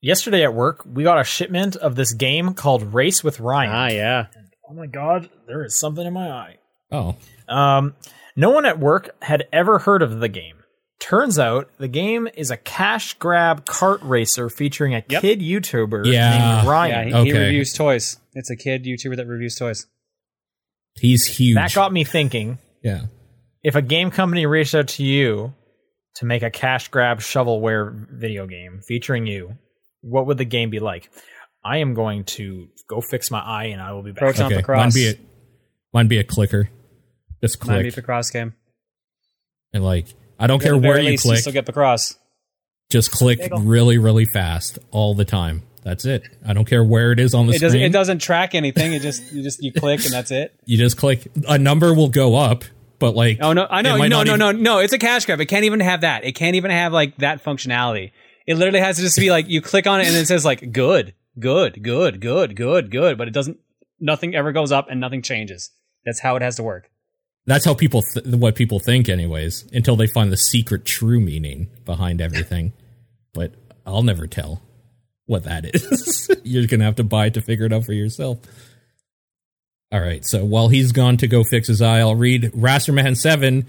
Speaker 3: Yesterday at work, we got a shipment of this game called Race with Ryan.
Speaker 2: Ah, yeah.
Speaker 3: Oh my god, there is something in my eye.
Speaker 1: Oh,
Speaker 3: Um, no one at work had ever heard of the game. Turns out the game is a cash grab cart racer featuring a
Speaker 2: Yep.
Speaker 3: kid YouTuber
Speaker 1: Yeah.
Speaker 3: named Ryan.
Speaker 2: he, he
Speaker 1: Okay.
Speaker 2: reviews toys. It's a kid YouTuber that reviews toys.
Speaker 1: he's huge.
Speaker 3: that got me thinking.
Speaker 1: yeah.
Speaker 3: if a game company reached out to you to make a cash grab shovelware video game featuring you, what would the game be like? I am going to go fix my eye and I will be back.
Speaker 2: Proton
Speaker 1: Okay,
Speaker 2: Picross.
Speaker 1: mine be a mine be a clicker. Just
Speaker 2: Might be
Speaker 1: click
Speaker 2: Picross game.
Speaker 1: and like I don't
Speaker 2: At
Speaker 1: care where you
Speaker 2: least,
Speaker 1: click.
Speaker 2: still get Picross.
Speaker 1: just click
Speaker 2: Bagel.
Speaker 1: really really fast all the time. That's it. I don't care where it is on the
Speaker 2: It doesn't.
Speaker 1: screen.
Speaker 2: It doesn't track anything. It just you just you click and that's it.
Speaker 1: You just click. A number will go up, but like
Speaker 2: Oh no! I know.
Speaker 1: it
Speaker 2: No,
Speaker 1: might
Speaker 2: no,
Speaker 1: not
Speaker 2: no, no, It's a cash grab. It can't even have that. It can't even have like that functionality. It literally has to just be like you click on it and it says like good, good, good, good, good, good, but it doesn't. Nothing ever goes up and nothing changes. That's how it has to work.
Speaker 1: That's how people th- what people think, anyways. Until they find the secret true meaning behind everything. but I'll never tell what that is. You're gonna have to buy it to figure it out for yourself. All right. So while he's gone to go fix his eye, I'll read. Rasterman Seven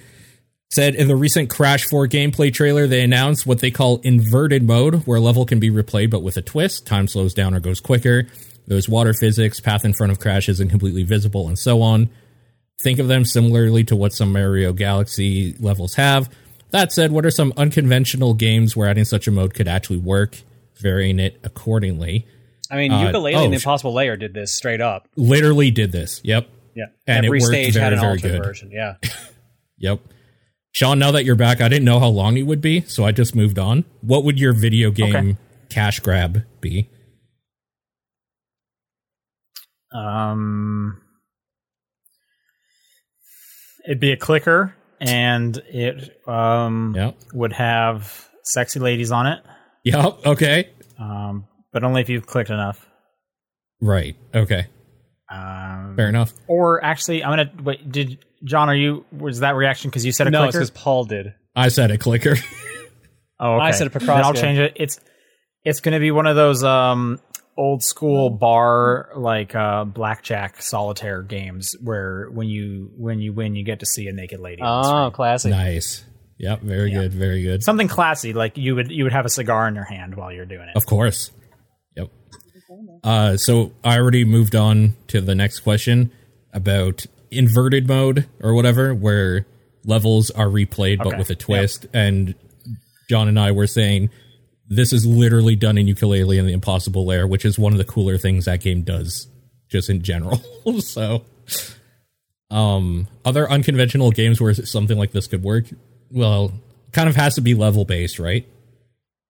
Speaker 1: said in the recent Crash 4 gameplay trailer, they announced what they call inverted mode, where a level can be replayed but with a twist. Time slows down or goes quicker. There's water physics, path in front of Crash isn't completely visible, and so on. Think of them similarly to what some Mario Galaxy levels have. That said, what are some unconventional games where adding such a mode could actually work, varying it accordingly?
Speaker 2: I mean,
Speaker 1: Uh,
Speaker 2: Yooka-Laylee
Speaker 1: oh,
Speaker 2: and Impossible Lair did this straight up.
Speaker 1: Literally did this. Yep.
Speaker 2: Yeah,
Speaker 1: And it
Speaker 2: every
Speaker 1: worked
Speaker 2: stage
Speaker 1: very,
Speaker 2: had an alternate
Speaker 1: good.
Speaker 2: version. Yeah,
Speaker 1: Yep. Sean, now that you're back, I didn't know how long you would be, so I just moved on. What would your video game
Speaker 3: Okay.
Speaker 1: cash grab be?
Speaker 3: Um, it'd be a clicker, and it um
Speaker 1: Yep.
Speaker 3: would have sexy ladies on it,
Speaker 1: Yep. Okay.
Speaker 3: um, but only if you've clicked enough.
Speaker 1: Right. Okay.
Speaker 3: Um,
Speaker 1: Fair enough.
Speaker 3: Or actually, I'm gonna wait. Did John? Are you? Was that reaction because you said a
Speaker 2: no, it's
Speaker 3: clicker?
Speaker 2: because Paul did.
Speaker 1: I said a clicker.
Speaker 3: Oh, okay.
Speaker 2: I said a
Speaker 3: Then
Speaker 2: Picross
Speaker 3: I'll change it. It's it's going to be one of those um old school bar like uh blackjack solitaire games where when you when you win you get to see a naked lady.
Speaker 2: Oh,
Speaker 3: screen.
Speaker 2: classic.
Speaker 1: nice. Yep. Very good. Very good.
Speaker 3: Something classy like you would you would have a cigar in your hand while you're doing it.
Speaker 1: Of course. Yep. Uh, so I already moved on to the next question about inverted mode or whatever, where levels are replayed but with a twist. And John and I were saying this is literally done in Yooka-Laylee in the Impossible Lair, which is one of the cooler things that game does, just in general. so, um, other unconventional games where something like this could work, well, kind of has to be level based, right?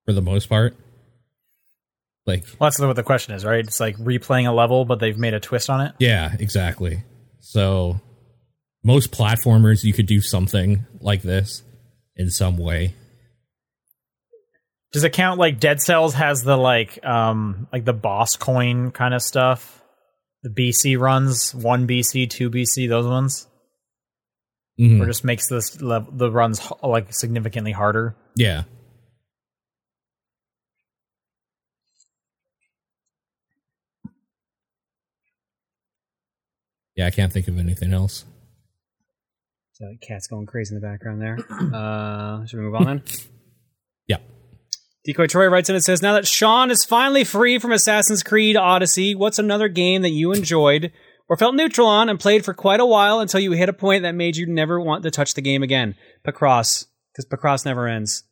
Speaker 1: For the most part. Like,
Speaker 3: Well, that's what the question is, right? It's like replaying a level, but they've made a twist on it.
Speaker 1: yeah, exactly. So, most platformers, you could do something like this in some way.
Speaker 3: Does it count like Dead Cells has the like um like the boss coin kind of stuff? The BC runs, one BC, two BC, those ones,
Speaker 1: Mhm.
Speaker 3: or just makes this level the runs like significantly harder.
Speaker 1: Yeah. Yeah, I can't think of anything else.
Speaker 2: So the cat's going crazy in the background there. Uh, should we move on then?
Speaker 1: Yeah.
Speaker 2: Decoy Troy writes in and says, Now that Sean is finally free from Assassin's Creed Odyssey, what's another game that you enjoyed or felt neutral on and played for quite a while until you hit a point that made you never want to touch the game again? Picross, because Picross never ends.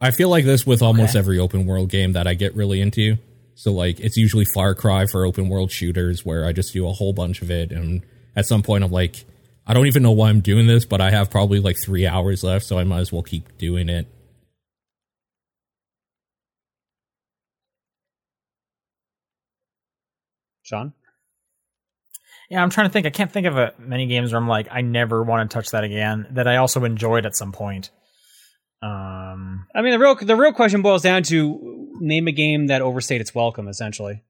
Speaker 1: I feel like this with almost
Speaker 3: Okay.
Speaker 1: every open world game that I get really into. So like it's usually Far Cry for open world shooters where I just do a whole bunch of it and at some point I'm like I don't even know why I'm doing this, but I have probably like 3 hours left, so I might as well keep doing it.
Speaker 2: Sean?
Speaker 3: Yeah, I'm trying to think. I can't think of a, many games where I'm like, I never want to touch that again. That I also enjoyed at some point. Um,
Speaker 2: I mean, the real the real question boils down to name a game that overstayed its welcome, essentially.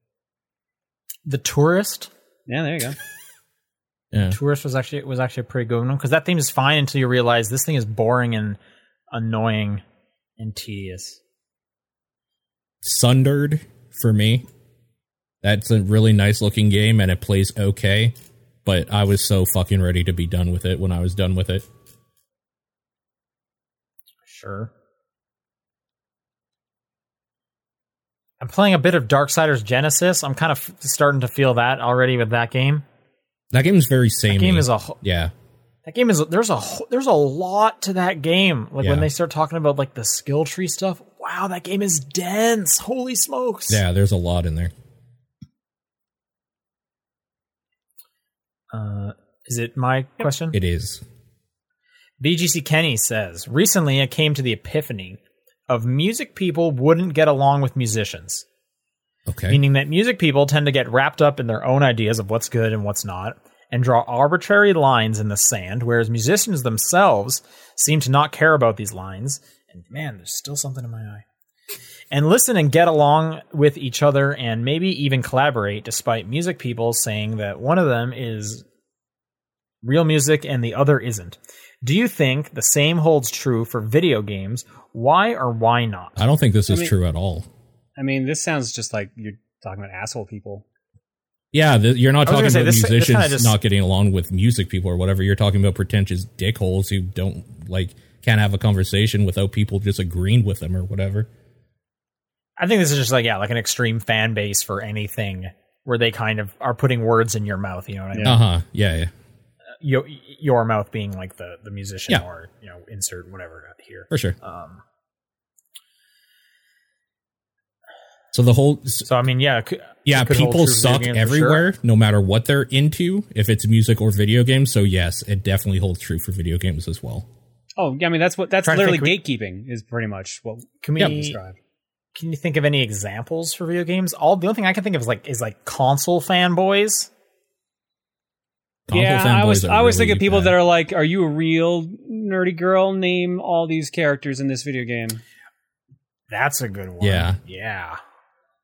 Speaker 3: the Tourist.
Speaker 2: Yeah, there you go.
Speaker 1: Yeah.
Speaker 3: Tourist was actually was actually a pretty good one because that theme is fine until you realize this thing is boring and annoying and tedious.
Speaker 1: Sundered for me. That's a really nice looking game and it plays okay, but I was so fucking ready to be done with it when I was done with it.
Speaker 3: Sure. I'm playing a bit of Darksiders Genesis. I'm kind of f- starting to feel that already with that game.
Speaker 1: That game is very samey.
Speaker 3: Game is a wh-
Speaker 1: yeah.
Speaker 3: That game is there's a there's a lot to that game. Like
Speaker 1: Yeah.
Speaker 3: when they start talking about like the skill tree stuff. Wow, that game is dense. Holy smokes.
Speaker 1: Yeah, there's a lot in there.
Speaker 3: Uh, is it my question?
Speaker 1: It is.
Speaker 3: BGC Kenny says, recently I came to the epiphany of music people wouldn't get along with musicians.
Speaker 1: Okay.
Speaker 3: Meaning that music people tend to get wrapped up in their own ideas of what's good and what's not, and draw arbitrary lines in the sand, whereas musicians themselves seem to not care about these lines. And man, there's still something in my eye. And listen and get along with each other and maybe even collaborate, despite music people saying that one of them is real music and the other isn't. Do you think the same holds true for video games? Why or why not?
Speaker 1: I don't think this is
Speaker 2: mean-
Speaker 1: true at all.
Speaker 2: I mean, this sounds just like you're talking about asshole people.
Speaker 1: Yeah, th- you're not talking
Speaker 3: gonna say,
Speaker 1: about
Speaker 3: this- this
Speaker 1: musicians
Speaker 3: kinda just-
Speaker 1: not getting along with music people or whatever. You're talking about pretentious dickholes who don't like can't have a conversation without people just agreeing with them or whatever.
Speaker 3: I think this is just like yeah, like an extreme fan base for anything where they kind of are putting words in your mouth. You know what I mean?
Speaker 1: Uh huh. Yeah, yeah,
Speaker 3: Your, your mouth being like the the musician
Speaker 1: Yeah.
Speaker 3: or you know insert whatever here.
Speaker 1: for sure.
Speaker 3: Um,
Speaker 1: So the whole
Speaker 3: so I mean, yeah, could-
Speaker 1: yeah,
Speaker 3: it could hold
Speaker 1: people
Speaker 3: true for video
Speaker 1: suck everywhere,
Speaker 3: sure.
Speaker 1: no matter what they're into, if it's music or video games. So yes, it definitely holds true for video games as well.
Speaker 2: Oh, yeah, I mean that's what that's
Speaker 3: Trying
Speaker 2: literally
Speaker 3: think
Speaker 2: gatekeeping is pretty much what
Speaker 3: Can we?
Speaker 1: Yep.
Speaker 2: described.
Speaker 3: Can you think of any examples for video games? All the only thing I can think of is like is like console fanboys.
Speaker 1: Console
Speaker 2: yeah, I was
Speaker 1: fanboys are
Speaker 2: I was
Speaker 1: really
Speaker 2: thinking people
Speaker 1: bad.
Speaker 2: that are like, "Are you a real nerdy girl? Name all these characters in this video game."
Speaker 3: That's a good one.
Speaker 1: Yeah.
Speaker 3: yeah.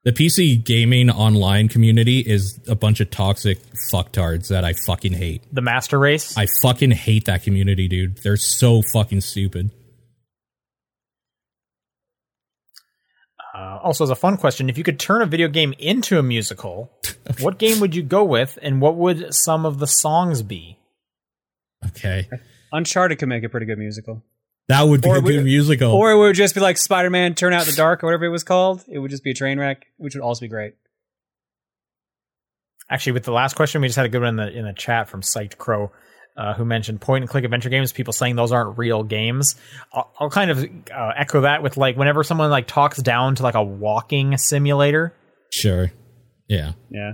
Speaker 1: the PC gaming online community is a bunch of toxic fucktards that I fucking hate.
Speaker 3: The Master Race.
Speaker 1: I fucking hate that community, dude. They're so fucking stupid.
Speaker 3: Uh, also, as a fun question, if you could turn a video game into a musical, what game would you go with, and what would some of the songs be?
Speaker 1: Okay.
Speaker 2: Uncharted could make a pretty good musical.
Speaker 1: That would be
Speaker 2: Or
Speaker 1: a
Speaker 2: we-
Speaker 1: good musical.
Speaker 2: Or it would just be like Spider Man Turn Out the Dark or whatever it was called. It would just be a train wreck, which would also be great.
Speaker 3: Actually, with the last question, we just had a good one in the in the chat from Psyched Crow, uh, who mentioned point and click adventure games. People saying those aren't real games. I'll, I'll kind of uh, echo that with like whenever someone like talks down to like a walking simulator.
Speaker 1: sure. Yeah.
Speaker 2: Yeah.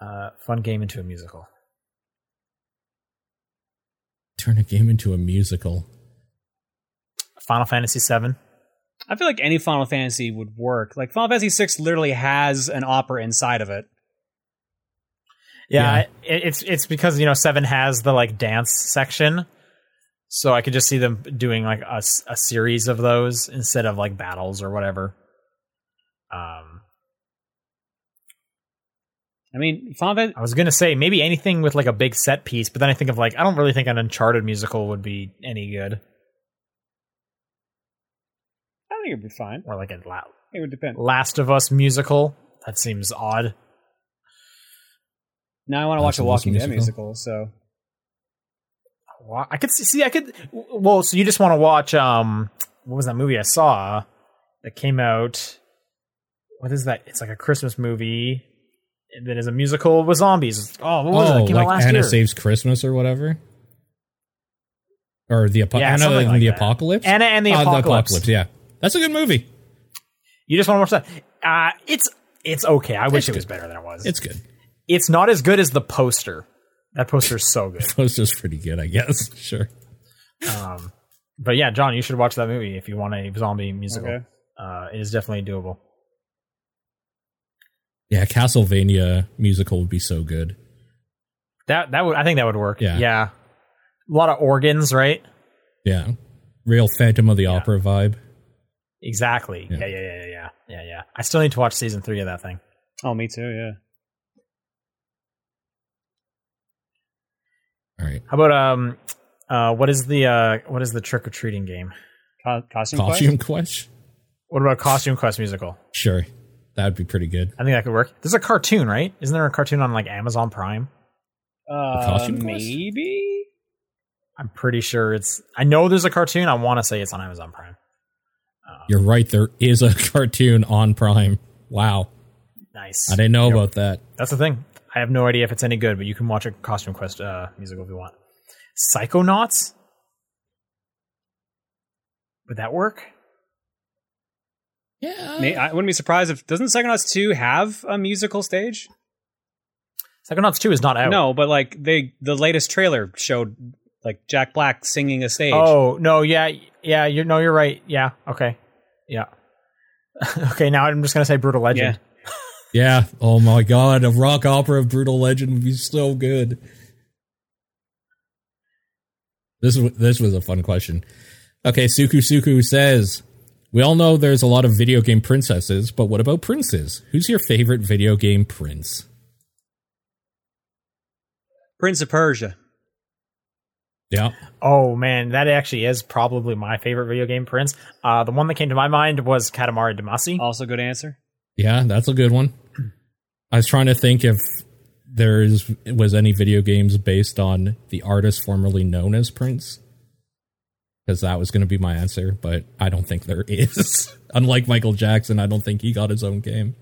Speaker 3: Uh, fun game into a musical.
Speaker 1: Turn a game into a musical.
Speaker 3: Final Fantasy VII.
Speaker 2: I feel like any Final Fantasy would work. Like Final Fantasy VI literally has an opera inside of it.
Speaker 3: Yeah,
Speaker 1: Yeah.
Speaker 3: It, it's it's because you know Seven has the like dance section, so I could just see them doing like a, a series of those instead of like battles or whatever. Um,
Speaker 2: I mean, Fantasy.
Speaker 3: I was gonna say maybe anything with like a big set piece, but then I think of like I don't really think an Uncharted musical would be any good,
Speaker 2: I think it'd be fine.
Speaker 3: or like a La-
Speaker 2: It would depend.
Speaker 3: Last of Us musical. That seems odd.
Speaker 2: Now I want to watch a Walking Dead
Speaker 1: musical?
Speaker 2: musical. So
Speaker 3: I could see, see. I could. Well, so you just want to watch? Um, what was that movie I saw that came out? What is that? It's like a Christmas movie that is a musical with zombies. Oh, what was it?
Speaker 1: oh,
Speaker 3: It came
Speaker 1: like
Speaker 3: out last
Speaker 1: Anna
Speaker 3: year.
Speaker 1: Saves Christmas or whatever? Or the, apo-
Speaker 3: Yeah,
Speaker 1: Anna
Speaker 3: something
Speaker 1: and
Speaker 3: like
Speaker 1: the
Speaker 3: that.
Speaker 1: Apocalypse?
Speaker 3: Anna and the
Speaker 1: Ah,
Speaker 3: Apocalypse.
Speaker 1: Yeah. That's a good movie.
Speaker 3: You just want to watch that? Uh, it's it's okay. I wish
Speaker 1: It's
Speaker 3: it was
Speaker 1: good.
Speaker 3: better than it was.
Speaker 1: It's good.
Speaker 3: It's not as good as the poster. That poster's so good.
Speaker 1: Poster's pretty good, I guess. Sure.
Speaker 3: Um, but yeah, John, you should watch that movie if you want a zombie musical.
Speaker 2: Okay.
Speaker 3: Uh, it is definitely doable.
Speaker 1: Yeah, Castlevania musical would be so good.
Speaker 3: That that would I think that would work.
Speaker 1: Yeah.
Speaker 3: yeah. A lot of organs, right?
Speaker 1: Yeah. Real Phantom of the Opera vibe.
Speaker 3: Exactly.
Speaker 1: Yeah.
Speaker 3: Yeah. yeah, yeah, yeah, yeah, yeah, yeah. I still need to watch season three of that thing.
Speaker 2: oh, me too. Yeah.
Speaker 1: All right.
Speaker 3: How about um, uh, what is the uh, what is the trick or treating game?
Speaker 2: Co- costume. Quest?
Speaker 1: Costume Quest?
Speaker 3: What about costume quest musical?
Speaker 1: Sure. That would be pretty good.
Speaker 3: I think that could work. There's a cartoon, right? Isn't there a cartoon on like Amazon Prime?
Speaker 2: Uh,
Speaker 1: Costume Quest?
Speaker 2: maybe.
Speaker 3: I'm pretty sure it's. I know there's a cartoon. I want to say it's on Amazon Prime.
Speaker 1: You're right. There is a cartoon on Prime. Wow.
Speaker 3: Nice.
Speaker 1: I didn't know
Speaker 3: Yep.
Speaker 1: about that.
Speaker 3: That's the thing. I have no idea if it's any good, but you can watch a Costume Quest uh, musical if you want. Psychonauts? Would that work?
Speaker 1: Yeah.
Speaker 2: I wouldn't be surprised if doesn't Psychonauts 2 have a musical stage?
Speaker 3: Psychonauts 2 is not out.
Speaker 2: No, but like they the latest trailer showed like Jack Black singing a stage.
Speaker 3: Oh, no, yeah, yeah, you no, you're right. Yeah, okay. Yeah. okay, now I'm just going to say Brutal Legend.
Speaker 1: Yeah. Oh my god, a rock opera of Brutal Legend would be so good. This was this was a fun question. Okay, Suku Suku says, "We all know there's a lot of video game princesses, but what about princes? Who's your favorite video game prince?"
Speaker 2: Prince of Persia.
Speaker 1: Yeah.
Speaker 3: Oh man, that actually is probably my favorite video game prince. Uh, the one that came to my mind was Katamari Damacy.
Speaker 2: Also good answer.
Speaker 1: Yeah, that's a good one. I was trying to think if there's was any video games based on the artist formerly known as Prince. Because that was going to be my answer, but I don't think there is. Unlike Michael Jackson, I don't think he got his own game.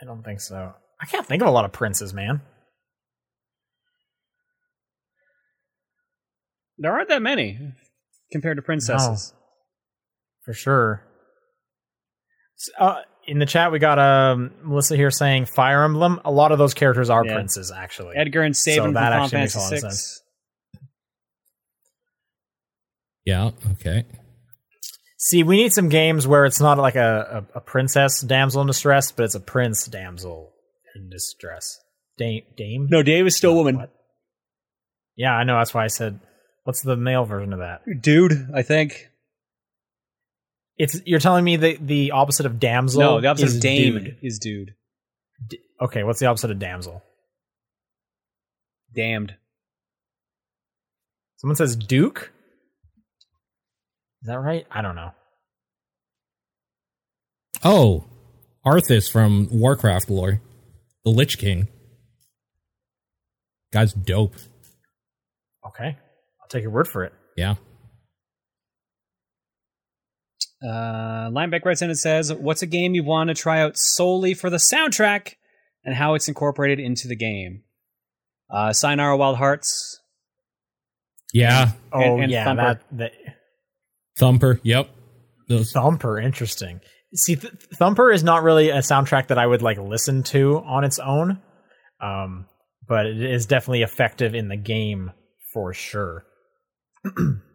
Speaker 3: I don't think so. I can't think of a lot of princes, man.
Speaker 2: There aren't that many compared to princesses.
Speaker 3: For sure. Uh, in the chat, we got um, Melissa here saying Fire Emblem. A lot of those characters are
Speaker 2: Yeah.
Speaker 3: princes, actually.
Speaker 2: Edgar and
Speaker 3: So
Speaker 2: from
Speaker 3: that
Speaker 2: Final
Speaker 3: actually makes
Speaker 2: Fantasy
Speaker 3: a lot of
Speaker 2: VI.
Speaker 3: sense.
Speaker 1: Yeah, okay.
Speaker 3: See, we need some games where it's not like a, a, a princess damsel in distress, but it's a prince damsel in distress. Dame? Dame?
Speaker 2: No, Dave is still a woman.
Speaker 3: What? Yeah, I know. That's why I said, what's the male version of that?
Speaker 2: Dude, I think.
Speaker 3: It's You're telling me the, the opposite of damsel
Speaker 2: No, the opposite
Speaker 3: is
Speaker 2: of Dame
Speaker 3: dude.
Speaker 2: is dude.
Speaker 3: Okay, what's the opposite of damsel?
Speaker 2: Damned.
Speaker 3: Someone says Duke? Is that right? I don't know.
Speaker 1: Oh, Arthas from Warcraft lore, the Lich King. Guy's dope.
Speaker 3: Okay. I'll take your word for it.
Speaker 1: Yeah.
Speaker 2: Uh, Lineback writes in and says, "What's a game you want to try out solely for the soundtrack and how it's incorporated into the game?" Uh, Sayonara Wild Hearts.
Speaker 1: Yeah.
Speaker 3: Oh,
Speaker 2: and
Speaker 3: yeah.
Speaker 2: Thumper.
Speaker 3: That, that,
Speaker 1: Thumper. Yep. Those,
Speaker 3: Thumper, interesting. See, Th- Thumper is not really a soundtrack that I would like listen to on its own, um, but it is definitely effective in the game for sure.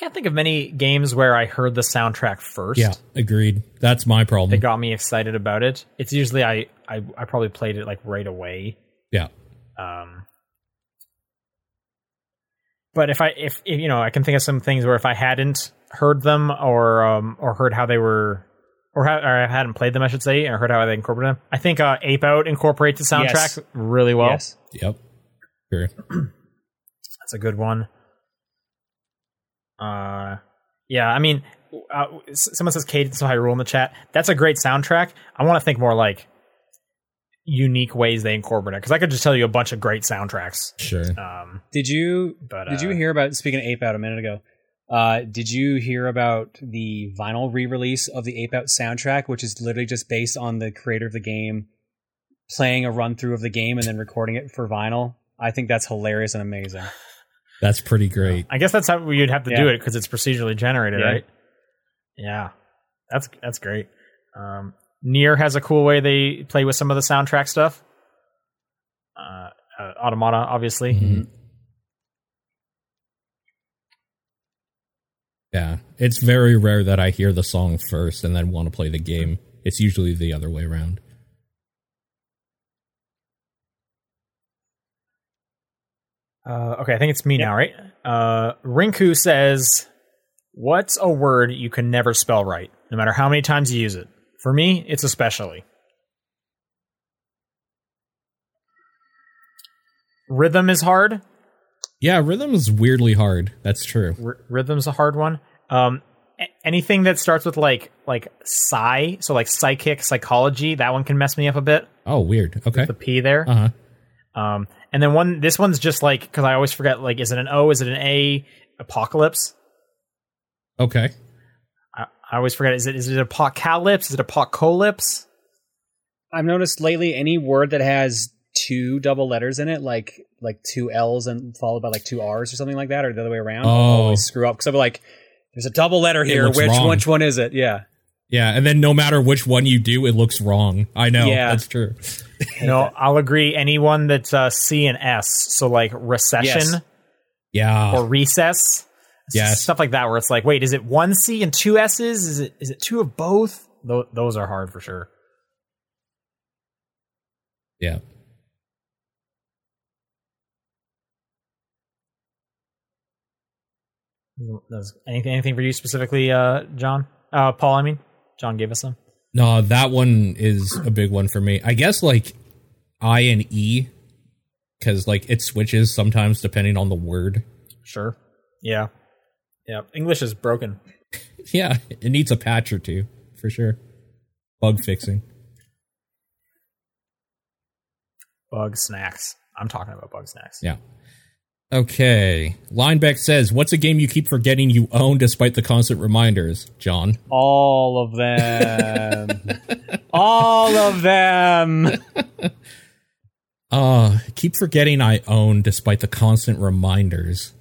Speaker 3: I can't think of many games where I heard the soundtrack first.
Speaker 1: yeah, agreed. That's my problem.
Speaker 3: It got me excited about it. It's usually I, I I probably played it like right away.
Speaker 1: Yeah.
Speaker 3: Um, but if I if, if you know I can think of some things where if I hadn't heard them or um or heard how they were or, how, or I hadn't played them I should say or heard how they incorporated them I think uh, Ape Out incorporates the soundtrack
Speaker 2: Yes.
Speaker 3: really well.
Speaker 2: yes.
Speaker 1: Yep. Sure.
Speaker 3: That's a good one. Uh, yeah, I mean, uh, s- someone says Cadence of Hyrule in the chat. That's a great soundtrack. I want to think more like unique ways they incorporate it because I could just tell you a bunch of great soundtracks.
Speaker 1: Sure.
Speaker 3: Um,
Speaker 2: Did you
Speaker 3: but
Speaker 2: did you
Speaker 3: uh,
Speaker 2: hear about speaking of Ape Out a minute ago? Uh, did you hear about the vinyl re-release of the Ape Out soundtrack, which is literally just based on the creator of the game playing a run through of the game and then recording it for vinyl? I think that's hilarious and amazing.
Speaker 1: That's pretty great.
Speaker 3: I guess that's how you'd have to do it because it's procedurally generated,
Speaker 2: Yeah.
Speaker 3: right? Yeah, that's that's great. Um, Nier has a cool way they play with some of the soundtrack stuff. Uh, uh, Automata, obviously.
Speaker 1: Mhm. Yeah, it's very rare that I hear the song first and then want to play the game. It's usually the other way around.
Speaker 3: Uh, okay, I think it's me now, right? Uh, Rinku says, "What's a word you can never spell right, no matter how many times you use it?" For me, it's especially rhythm is hard.
Speaker 1: Yeah, rhythm is weirdly hard. That's true.
Speaker 3: R- rhythm's a hard one. Um, a- anything that starts with like like psi, so like psychic, psychology, that one can mess me up a bit.
Speaker 1: Oh, weird. Okay.
Speaker 3: The P there.
Speaker 1: Uh huh.
Speaker 3: Um, and then one, this one's just like because I always forget. Like, is it an O? Is it an A? Apocalypse.
Speaker 1: Okay.
Speaker 3: I, I always forget. Is it is it apocalypse? Is it apocalypse?
Speaker 2: I've noticed lately any word that has two double letters in it, like like two L's and followed by like two R's or something like that, or the other way around, I'll
Speaker 1: Oh.
Speaker 2: always screw up because I'm like, "There's a double letter here. Which
Speaker 1: wrong.
Speaker 2: which one is it?" Yeah,
Speaker 1: Yeah, and then no matter which one you do, it looks wrong. I know.
Speaker 2: Yeah.
Speaker 1: That's true.
Speaker 3: No, I'll agree. Anyone that's uh, C and S, so like recession
Speaker 2: Yes.
Speaker 1: Yeah.
Speaker 3: or recess,
Speaker 1: Yes.
Speaker 3: stuff like that, where it's like, wait, is it one C and two S's? Is it is it two of both? Tho- those are hard for sure.
Speaker 1: yeah.
Speaker 3: Anything anything for you specifically, uh, John? Uh, Paul, I mean, John gave us some.
Speaker 1: No, that one is a big one for me. I guess like I and E, because like it switches sometimes depending on the word.
Speaker 3: Sure. Yeah. Yeah. English is broken.
Speaker 1: Yeah, it needs a patch or two for sure. Bug fixing.
Speaker 3: Bug snacks. I'm talking about bug snacks.
Speaker 1: Yeah. Okay. Lineback says, "What's a game you keep forgetting you own despite the constant reminders?" John.
Speaker 2: all of them, all of them.
Speaker 1: Uh, keep forgetting I own despite the constant reminders.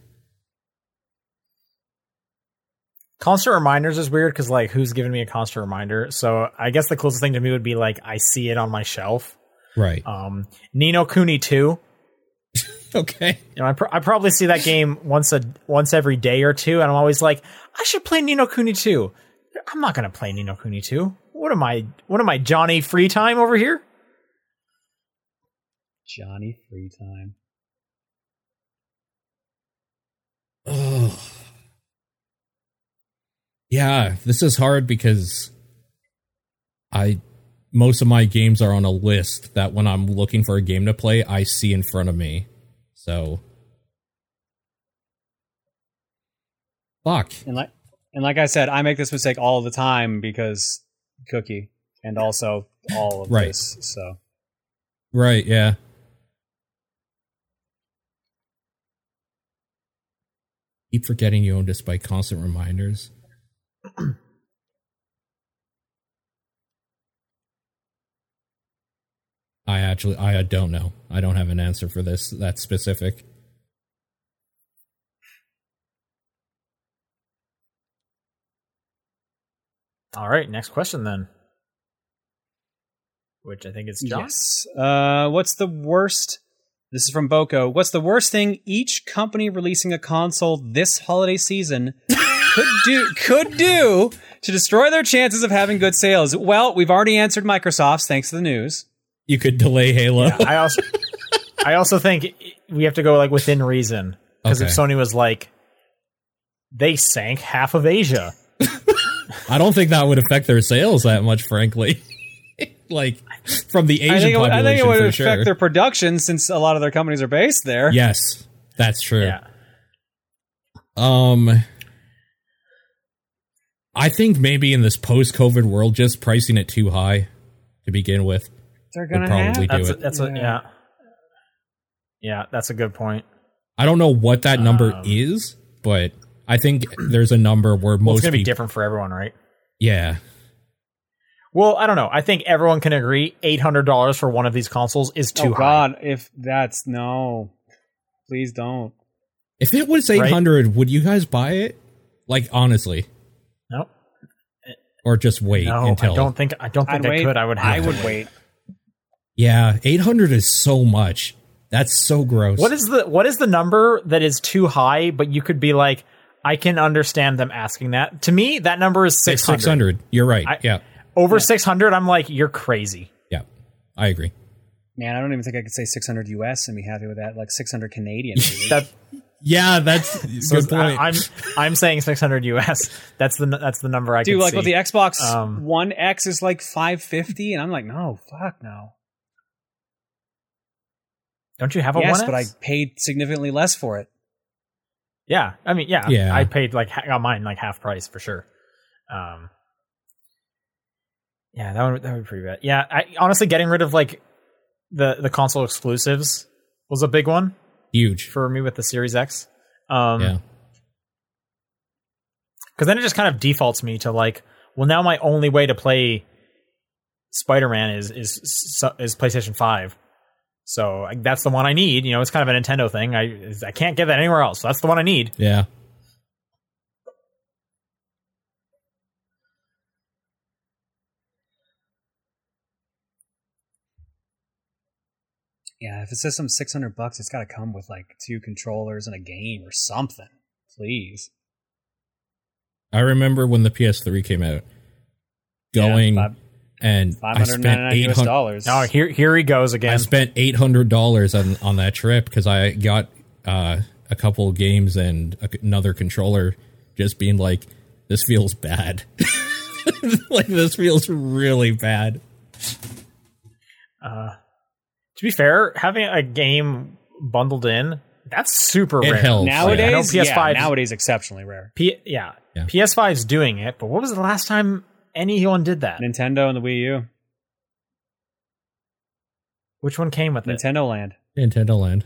Speaker 3: Constant reminders is weird because like who's giving me a constant reminder? So I guess the closest thing to me would be like I see it on my shelf.
Speaker 1: Right.
Speaker 3: Um, Ni no Kuni two.
Speaker 1: Okay.
Speaker 3: You know, I, pr- I probably see that game once a once every day or two, and I'm always like, I should play Ni no Kuni two. I'm not gonna play Ni no Kuni two. What am I? What am I, Johnny Free Time over here?
Speaker 2: Johnny free time.
Speaker 1: Ugh. Yeah, this is hard because I most of my games are on a list that when I'm looking for a game to play, I see in front of me. So fuck.
Speaker 2: And like and like I said, I make this mistake all the time because cookie and also all of
Speaker 1: Right.
Speaker 2: this. So
Speaker 1: Right, yeah. Keep forgetting you own despite constant reminders. I actually I don't know. I don't have an answer for this that specific.
Speaker 3: All right, next question then. Which I think is John.
Speaker 2: yes. Uh, what's the worst? This is from Boko. What's the worst thing each company releasing a console this holiday season could do could do to destroy their chances of having good sales? Well, we've already answered Microsoft's thanks to the news.
Speaker 1: You could delay Halo.
Speaker 3: I also, I also think we have to go like within reason because if Sony was like, they sank half of Asia.
Speaker 1: I don't think that would affect their sales that much, frankly. like from the Asian
Speaker 2: I think, it,
Speaker 1: population
Speaker 2: I think it would
Speaker 1: for
Speaker 2: affect
Speaker 1: sure.
Speaker 2: their production since a lot of their companies are based there.
Speaker 1: yes, that's true.
Speaker 3: Yeah.
Speaker 1: Um, I think maybe in this post-COVID world, just pricing it too high to begin with
Speaker 2: They're gonna
Speaker 1: probably
Speaker 2: have.
Speaker 1: do
Speaker 3: That's a,
Speaker 1: it.
Speaker 3: that's a
Speaker 2: Yeah.
Speaker 3: yeah. Yeah, that's a good point.
Speaker 1: I don't know what that number
Speaker 3: Um,
Speaker 1: is, but I think there's a number where
Speaker 3: Well,
Speaker 1: most
Speaker 3: it's gonna be
Speaker 1: people,
Speaker 3: different for everyone, right?
Speaker 1: yeah,
Speaker 3: Well, I don't know. I think everyone can agree eight hundred dollars for one of these consoles is too
Speaker 2: oh
Speaker 3: high.
Speaker 2: God, if that's no, please don't.
Speaker 1: if it was 800, would you guys buy it? Like honestly,
Speaker 3: No,
Speaker 1: or just wait
Speaker 3: no,
Speaker 1: until?
Speaker 3: I don't think I don't think
Speaker 2: I'd
Speaker 3: I
Speaker 2: wait.
Speaker 3: could. I would have.
Speaker 2: I
Speaker 3: to
Speaker 2: would wait.
Speaker 1: Yeah, 800 is so much. That's so gross.
Speaker 3: What is the what is the number that is too high? But you could be like, I can understand them asking that. To me, that number is six hundred.
Speaker 1: 600? You're right.
Speaker 3: I-
Speaker 1: yeah,
Speaker 3: Over six hundred, I'm like, you're crazy.
Speaker 1: yeah, I agree.
Speaker 2: Man, I don't even think I could say 600 US and be happy with that. Like 600 Canadian.
Speaker 3: That
Speaker 1: Yeah, that's
Speaker 3: so
Speaker 1: good point.
Speaker 3: I, am I'm saying six hundred US. That's the that's the number I
Speaker 2: Dude,
Speaker 3: could
Speaker 2: like
Speaker 3: see.
Speaker 2: with the Xbox
Speaker 3: Um,
Speaker 2: One X is like 550, and I'm like, no, fuck no.
Speaker 3: Don't you have a
Speaker 2: yes,
Speaker 3: one?
Speaker 2: but I paid significantly less for it.
Speaker 3: Yeah, I mean, yeah,
Speaker 1: Yeah.
Speaker 3: I paid like ha- got mine like half price for sure. Um, yeah, that would that would be pretty bad. Yeah, I, honestly, getting rid of like the the console exclusives was a big one
Speaker 1: Huge.
Speaker 3: for me with the Series X. Um,
Speaker 1: Yeah.
Speaker 3: because then it just kind of defaults me to like, well, now my only way to play Spider Man is is is PlayStation Five. So like, that's the one I need. You know, it's kind of a Nintendo thing. I I can't get that anywhere else. So that's the one I need.
Speaker 1: Yeah.
Speaker 2: Yeah, if it says some six hundred bucks, it's got to come with like two controllers and a game or something. Please.
Speaker 1: I remember when the PS3 came out, going
Speaker 2: Yeah, five-
Speaker 1: and I spent eight hundred
Speaker 2: dollars.
Speaker 3: Oh, here here he goes again.
Speaker 1: I spent eight hundred dollars on on that trip because I got uh, a couple games and a, another controller. Just being like, this feels bad. like this feels really bad.
Speaker 3: Uh, to be fair, having a game bundled in that's super
Speaker 1: It
Speaker 3: rare.
Speaker 1: helps.
Speaker 2: nowadays, yeah,
Speaker 3: PS5
Speaker 2: nowadays exceptionally rare.
Speaker 3: P- yeah,
Speaker 1: Yeah.
Speaker 3: PS5 is doing it, but what was the last time anyone did that?
Speaker 2: Nintendo and the Wii U,
Speaker 3: Which one came with it?
Speaker 2: Nintendo Land.
Speaker 1: Nintendo Land.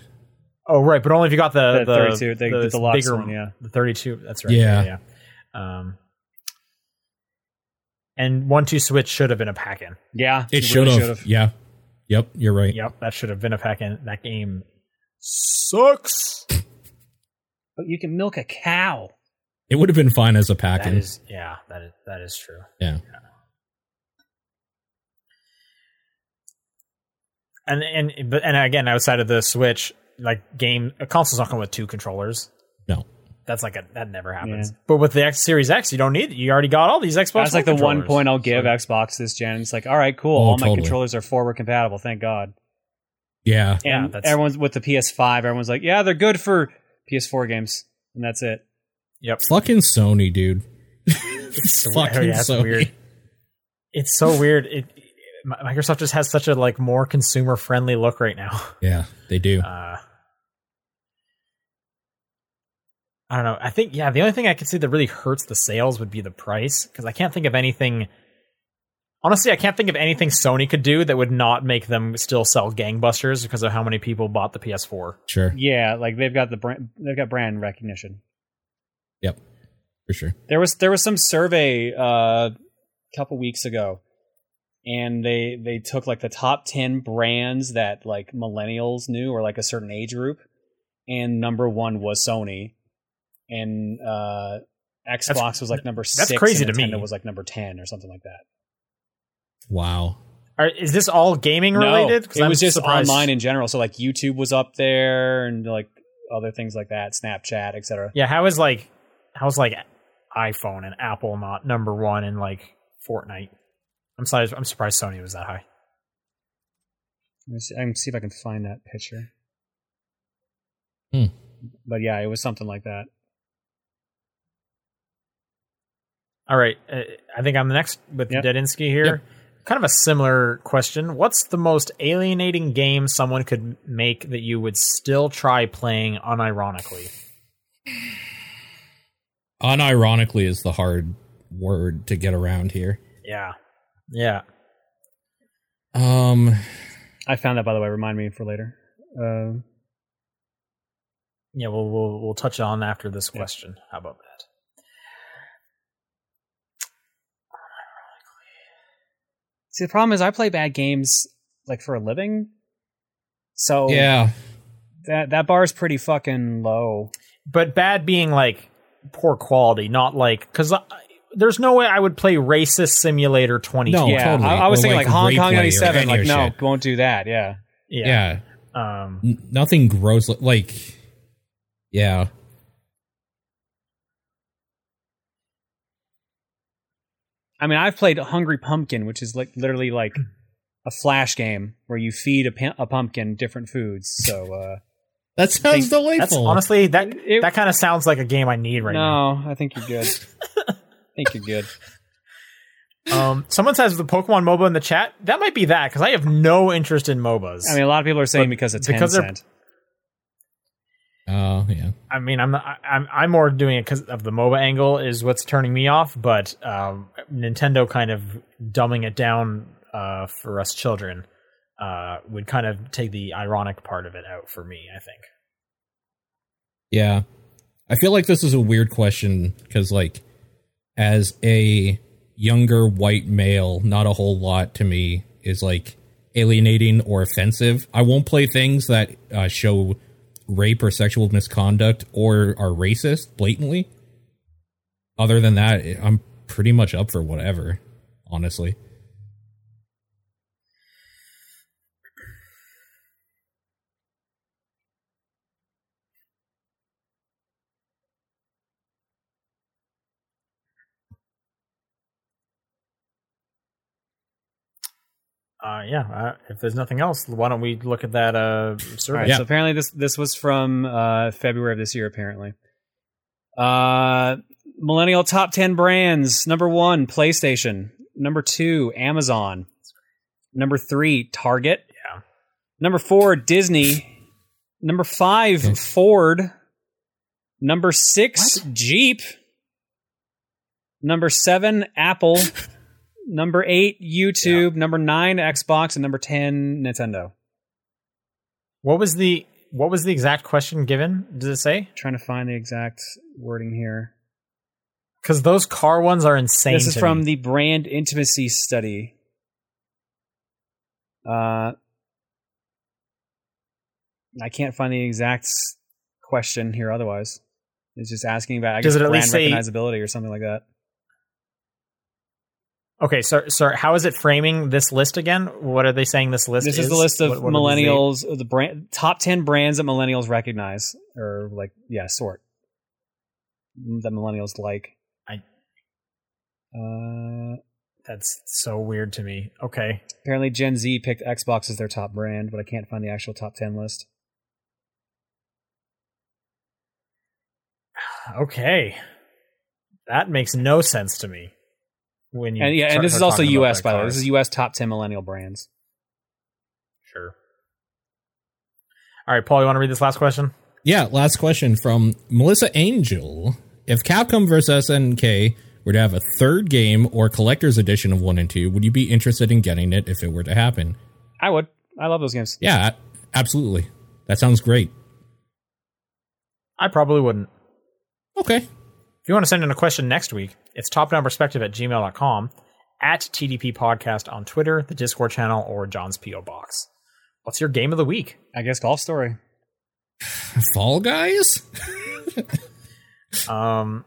Speaker 3: Oh, right, but only if you got the
Speaker 2: The
Speaker 3: the,
Speaker 2: 32, the- the deluxe one, yeah.
Speaker 3: the 32. That's right.
Speaker 1: Yeah.
Speaker 3: yeah. yeah. Um, and 1-2-Switch should have been a pack in.
Speaker 2: Yeah,
Speaker 1: It should
Speaker 2: really
Speaker 1: have. Yeah. Yep. You're right.
Speaker 3: Yep, that should have been a pack in. That game sucks.
Speaker 2: But you can milk a cow.
Speaker 1: It would have been fine as a pack
Speaker 3: That
Speaker 1: in.
Speaker 3: is, yeah, that is that is true.
Speaker 1: Yeah.
Speaker 3: And and but and again, outside of the Switch, like game, a console's not going with two controllers.
Speaker 1: No.
Speaker 3: That's like a that never happens.
Speaker 2: Yeah.
Speaker 3: But with the X Series X, you don't need it. You already got all these Xbox.
Speaker 2: That's like the one point I'll give
Speaker 3: So-
Speaker 2: Xbox this gen. It's like, all right, cool.
Speaker 1: Oh,
Speaker 2: All my controllers are forward compatible. Thank God.
Speaker 1: Yeah.
Speaker 3: Yeah,
Speaker 2: And
Speaker 3: that's-
Speaker 2: everyone's with the PS5. Everyone's like, yeah, they're good for PS4 games, and that's it.
Speaker 3: Yep.
Speaker 1: Fucking Sony, dude. It's fucking
Speaker 3: Yeah,
Speaker 1: Sony.
Speaker 3: weird. It's so weird. It Mi- Microsoft just has such a like more consumer friendly look right now.
Speaker 1: Yeah, they do.
Speaker 3: Uh, I don't know. I think yeah, the only thing I can see that really hurts the sales would be the price because I can't think of anything. Honestly, I can't think of anything Sony could do that would not make them still sell gangbusters because of how many people bought the PS4.
Speaker 1: Sure.
Speaker 2: Yeah, like they've got the brand, they've got brand recognition.
Speaker 1: Yep. For sure.
Speaker 2: There was there was some survey uh, a couple weeks ago, and they they took like the top ten brands that like millennials knew or like a certain age group, and number one was Sony, and uh, Xbox was like number six.
Speaker 3: That's crazy
Speaker 2: and
Speaker 3: to me.
Speaker 2: Nintendo was like number ten or something like that.
Speaker 1: Wow.
Speaker 3: Are, is this all gaming related?
Speaker 2: No, it was just
Speaker 3: surprised-
Speaker 2: online in general. So like YouTube was up there, and like other things like that, Snapchat, etc.
Speaker 3: Yeah, how is like how is like iPhone and Apple not number one in like Fortnite? I'm sorry, I'm surprised Sony was that high.
Speaker 2: Let me see, let me see if I can find that picture.
Speaker 1: Hmm.
Speaker 2: But yeah, it was something like that.
Speaker 3: All right, uh, I think I'm the next with
Speaker 2: Yep.
Speaker 3: Dedinsky here.
Speaker 1: Yep.
Speaker 3: Kind of a similar question. What's the most alienating game someone could make that you would still try playing unironically?
Speaker 1: Unironically is the hard word to get around here.
Speaker 3: Yeah, yeah.
Speaker 1: Um
Speaker 2: I found that by the way. Remind me for later. Uh,
Speaker 3: Yeah, we'll we'll we'll touch on after this question. How about that?
Speaker 2: see, the problem is I play bad games like for a living, so
Speaker 1: yeah.
Speaker 2: that that bar is pretty fucking low.
Speaker 3: But bad being like poor quality, not like because there's no way I would play Racist Simulator 20.
Speaker 1: No,
Speaker 2: yeah,
Speaker 1: totally.
Speaker 2: I, I was
Speaker 1: Or,
Speaker 2: thinking
Speaker 1: like,
Speaker 2: like, Hong Kong
Speaker 1: replay
Speaker 2: '97. Like, no,
Speaker 1: shit.
Speaker 2: won't do that. Yeah,
Speaker 1: Yeah.
Speaker 3: Um,
Speaker 1: N- nothing gross like yeah.
Speaker 2: I mean, I've played Hungry Pumpkin, which is like literally like a flash game where you feed a, pu- a pumpkin different foods. So uh,
Speaker 1: That sounds
Speaker 2: Think-
Speaker 1: delightful.
Speaker 3: that's honestly that
Speaker 2: It-
Speaker 3: that kind of sounds like a game I need right now.
Speaker 2: no, I think you're good. I think you're good.
Speaker 3: Um, someone says the Pokemon MOBA in the chat. That might be that because I have no interest in MOBAs.
Speaker 2: I mean, a lot of people are saying
Speaker 3: But
Speaker 2: because it's
Speaker 3: because they're-
Speaker 2: Tencent.
Speaker 1: Oh, yeah.
Speaker 3: I mean, I'm not, I- I'm I'm more doing it because of the MOBA angle is what's turning me off. But um, Nintendo kind of dumbing it down uh, for us children uh, would kind of take the ironic part of it out for me. I think.
Speaker 1: Yeah. I feel like this is a weird question because, like, as a younger white male, not a whole lot to me is like alienating or offensive. I won't play things that uh, show rape or sexual misconduct or are racist blatantly. Other than that, I'm pretty much up for whatever, honestly.
Speaker 3: Uh, yeah. Uh, if there's nothing else, why don't we look at that uh, survey?
Speaker 2: All right,
Speaker 1: Yeah.
Speaker 2: so apparently this this was from uh, February of this year. Apparently, uh, millennial top ten brands: number one, PlayStation; number two, Amazon; number three, Target;
Speaker 3: Yeah.
Speaker 2: number four, Disney; number five,
Speaker 1: Okay.
Speaker 2: Ford; number six, Jeep; number seven, Apple; number eight, YouTube; number nine, Xbox; and number ten, Nintendo.
Speaker 3: What was the what was the exact question given? Does it say?
Speaker 2: trying to find the exact wording here.
Speaker 3: Because those car ones are insane.
Speaker 2: this is from
Speaker 3: me.
Speaker 2: the brand intimacy study. Uh, I can't find the exact question here. Otherwise, it's just asking about I
Speaker 3: Does
Speaker 2: guess
Speaker 3: it at
Speaker 2: brand
Speaker 3: least say-
Speaker 2: recognizability or something like that.
Speaker 3: Okay, so. How is it framing this list again? What are they saying this list
Speaker 2: This
Speaker 3: is?
Speaker 2: is the list of
Speaker 3: What- what
Speaker 2: millennials, the brand top ten brands that millennials recognize, or like yeah, sort that millennials like.
Speaker 3: I-
Speaker 2: Uh,
Speaker 3: That's so weird to me. Okay.
Speaker 2: Apparently, Gen Z picked Xbox as their top brand, but I can't find the actual top 10 list.
Speaker 3: Okay. That makes no sense to me. When you
Speaker 2: And yeah, and this is also US, by the way. This is US top 10 millennial brands.
Speaker 3: Sure. All right, Paul, you want to read this last question?
Speaker 1: Yeah, last question from Melissa Angel. If Capcom vs. SNK were to have a third game or collector's edition of 1 and 2, would you be interested in getting it if it were to happen?
Speaker 2: I would. I love those games.
Speaker 1: Yeah, absolutely. That sounds great.
Speaker 3: I probably wouldn't.
Speaker 1: Okay.
Speaker 3: If you want to send in a question next week, it's topdownperspective at gmail.com, at TDP Podcast on Twitter, the Discord channel, or John's P.O. Box. What's your game of the week?
Speaker 2: I guess Golf Story.
Speaker 1: Fall Guys?
Speaker 3: Um,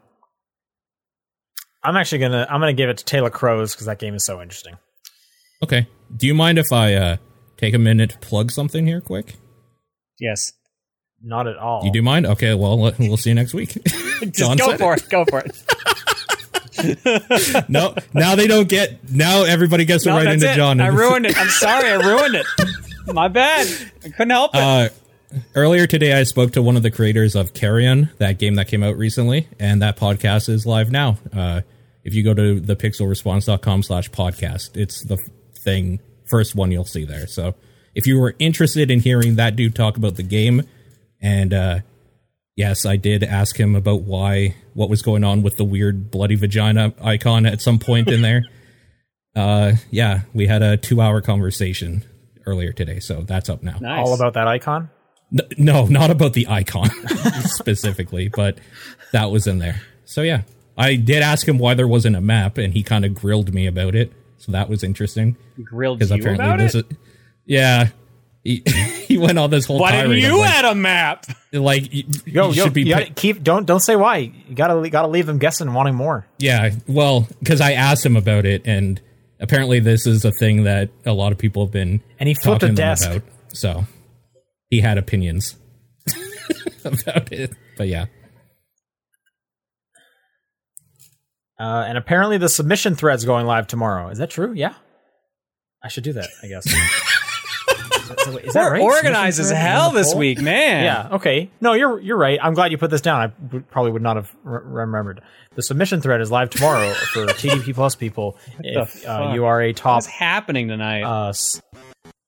Speaker 3: I'm actually gonna I'm gonna give it to Taylor Crows because that game is so interesting.
Speaker 1: Okay. Do you mind if I uh, take a minute to plug something here quick?
Speaker 2: Yes.
Speaker 3: Not at all.
Speaker 1: You do mind? Okay, well, let- we'll see you next week.
Speaker 2: Just
Speaker 1: John
Speaker 2: go for it. Go for it.
Speaker 1: it. No, now they don't get, now everybody gets
Speaker 2: No,
Speaker 1: write
Speaker 2: that's
Speaker 1: into
Speaker 2: it.
Speaker 1: John.
Speaker 2: I ruined it. I'm sorry. I ruined it. My bad. I couldn't help it.
Speaker 1: Uh, earlier today, I spoke to one of the creators of Carrion, that game that came out recently, and that podcast is live now. Uh, if you go to thepixelresponse.com slash podcast, it's the thing, first one you'll see there. So if you were interested in hearing that dude talk about the game, and uh, yes, I did ask him about why, what was going on with the weird bloody vagina icon at some point in there. Uh, yeah, we had a two hour conversation earlier today, so that's up now.
Speaker 2: nice.
Speaker 3: all about that icon.
Speaker 1: N- No, not about the icon specifically, but that was in there. So yeah, I did ask him why there wasn't a map, and he kind of grilled me about it. So that was interesting
Speaker 2: grilled you
Speaker 1: apparently
Speaker 2: about
Speaker 1: this
Speaker 2: it.
Speaker 1: is, yeah. He, he went on this whole
Speaker 2: Why didn't you
Speaker 1: like,
Speaker 2: add a map?
Speaker 1: like you,
Speaker 3: Yo,
Speaker 1: you
Speaker 3: yo,
Speaker 1: should be
Speaker 3: you gotta keep don't don't say why. You gotta gotta leave them guessing, wanting more.
Speaker 1: Yeah, well, because I asked him about it, and apparently this is a thing that a lot of people have been
Speaker 3: And he flipped
Speaker 1: talking
Speaker 3: a desk.
Speaker 1: about. So he had opinions about it, but yeah.
Speaker 3: Uh, and apparently the submission thread's going live tomorrow. Is that true? Yeah. I should do that, I guess. is that
Speaker 2: We're
Speaker 3: right?
Speaker 2: organized as hell this
Speaker 3: poll?
Speaker 2: week, man.
Speaker 3: Yeah. Okay. No, you're you're right. I'm glad you put this down. I w- probably would not have re- remembered. The submission thread is live tomorrow for TDP Plus people. If uh, you are a top
Speaker 2: What's happening tonight?
Speaker 3: uh, s-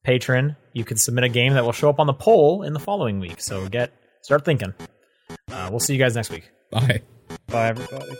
Speaker 3: patron, you can submit a game that will show up on the poll in the following week. So get start thinking. Uh, we'll see you guys next week.
Speaker 1: Bye.
Speaker 2: Bye, everybody.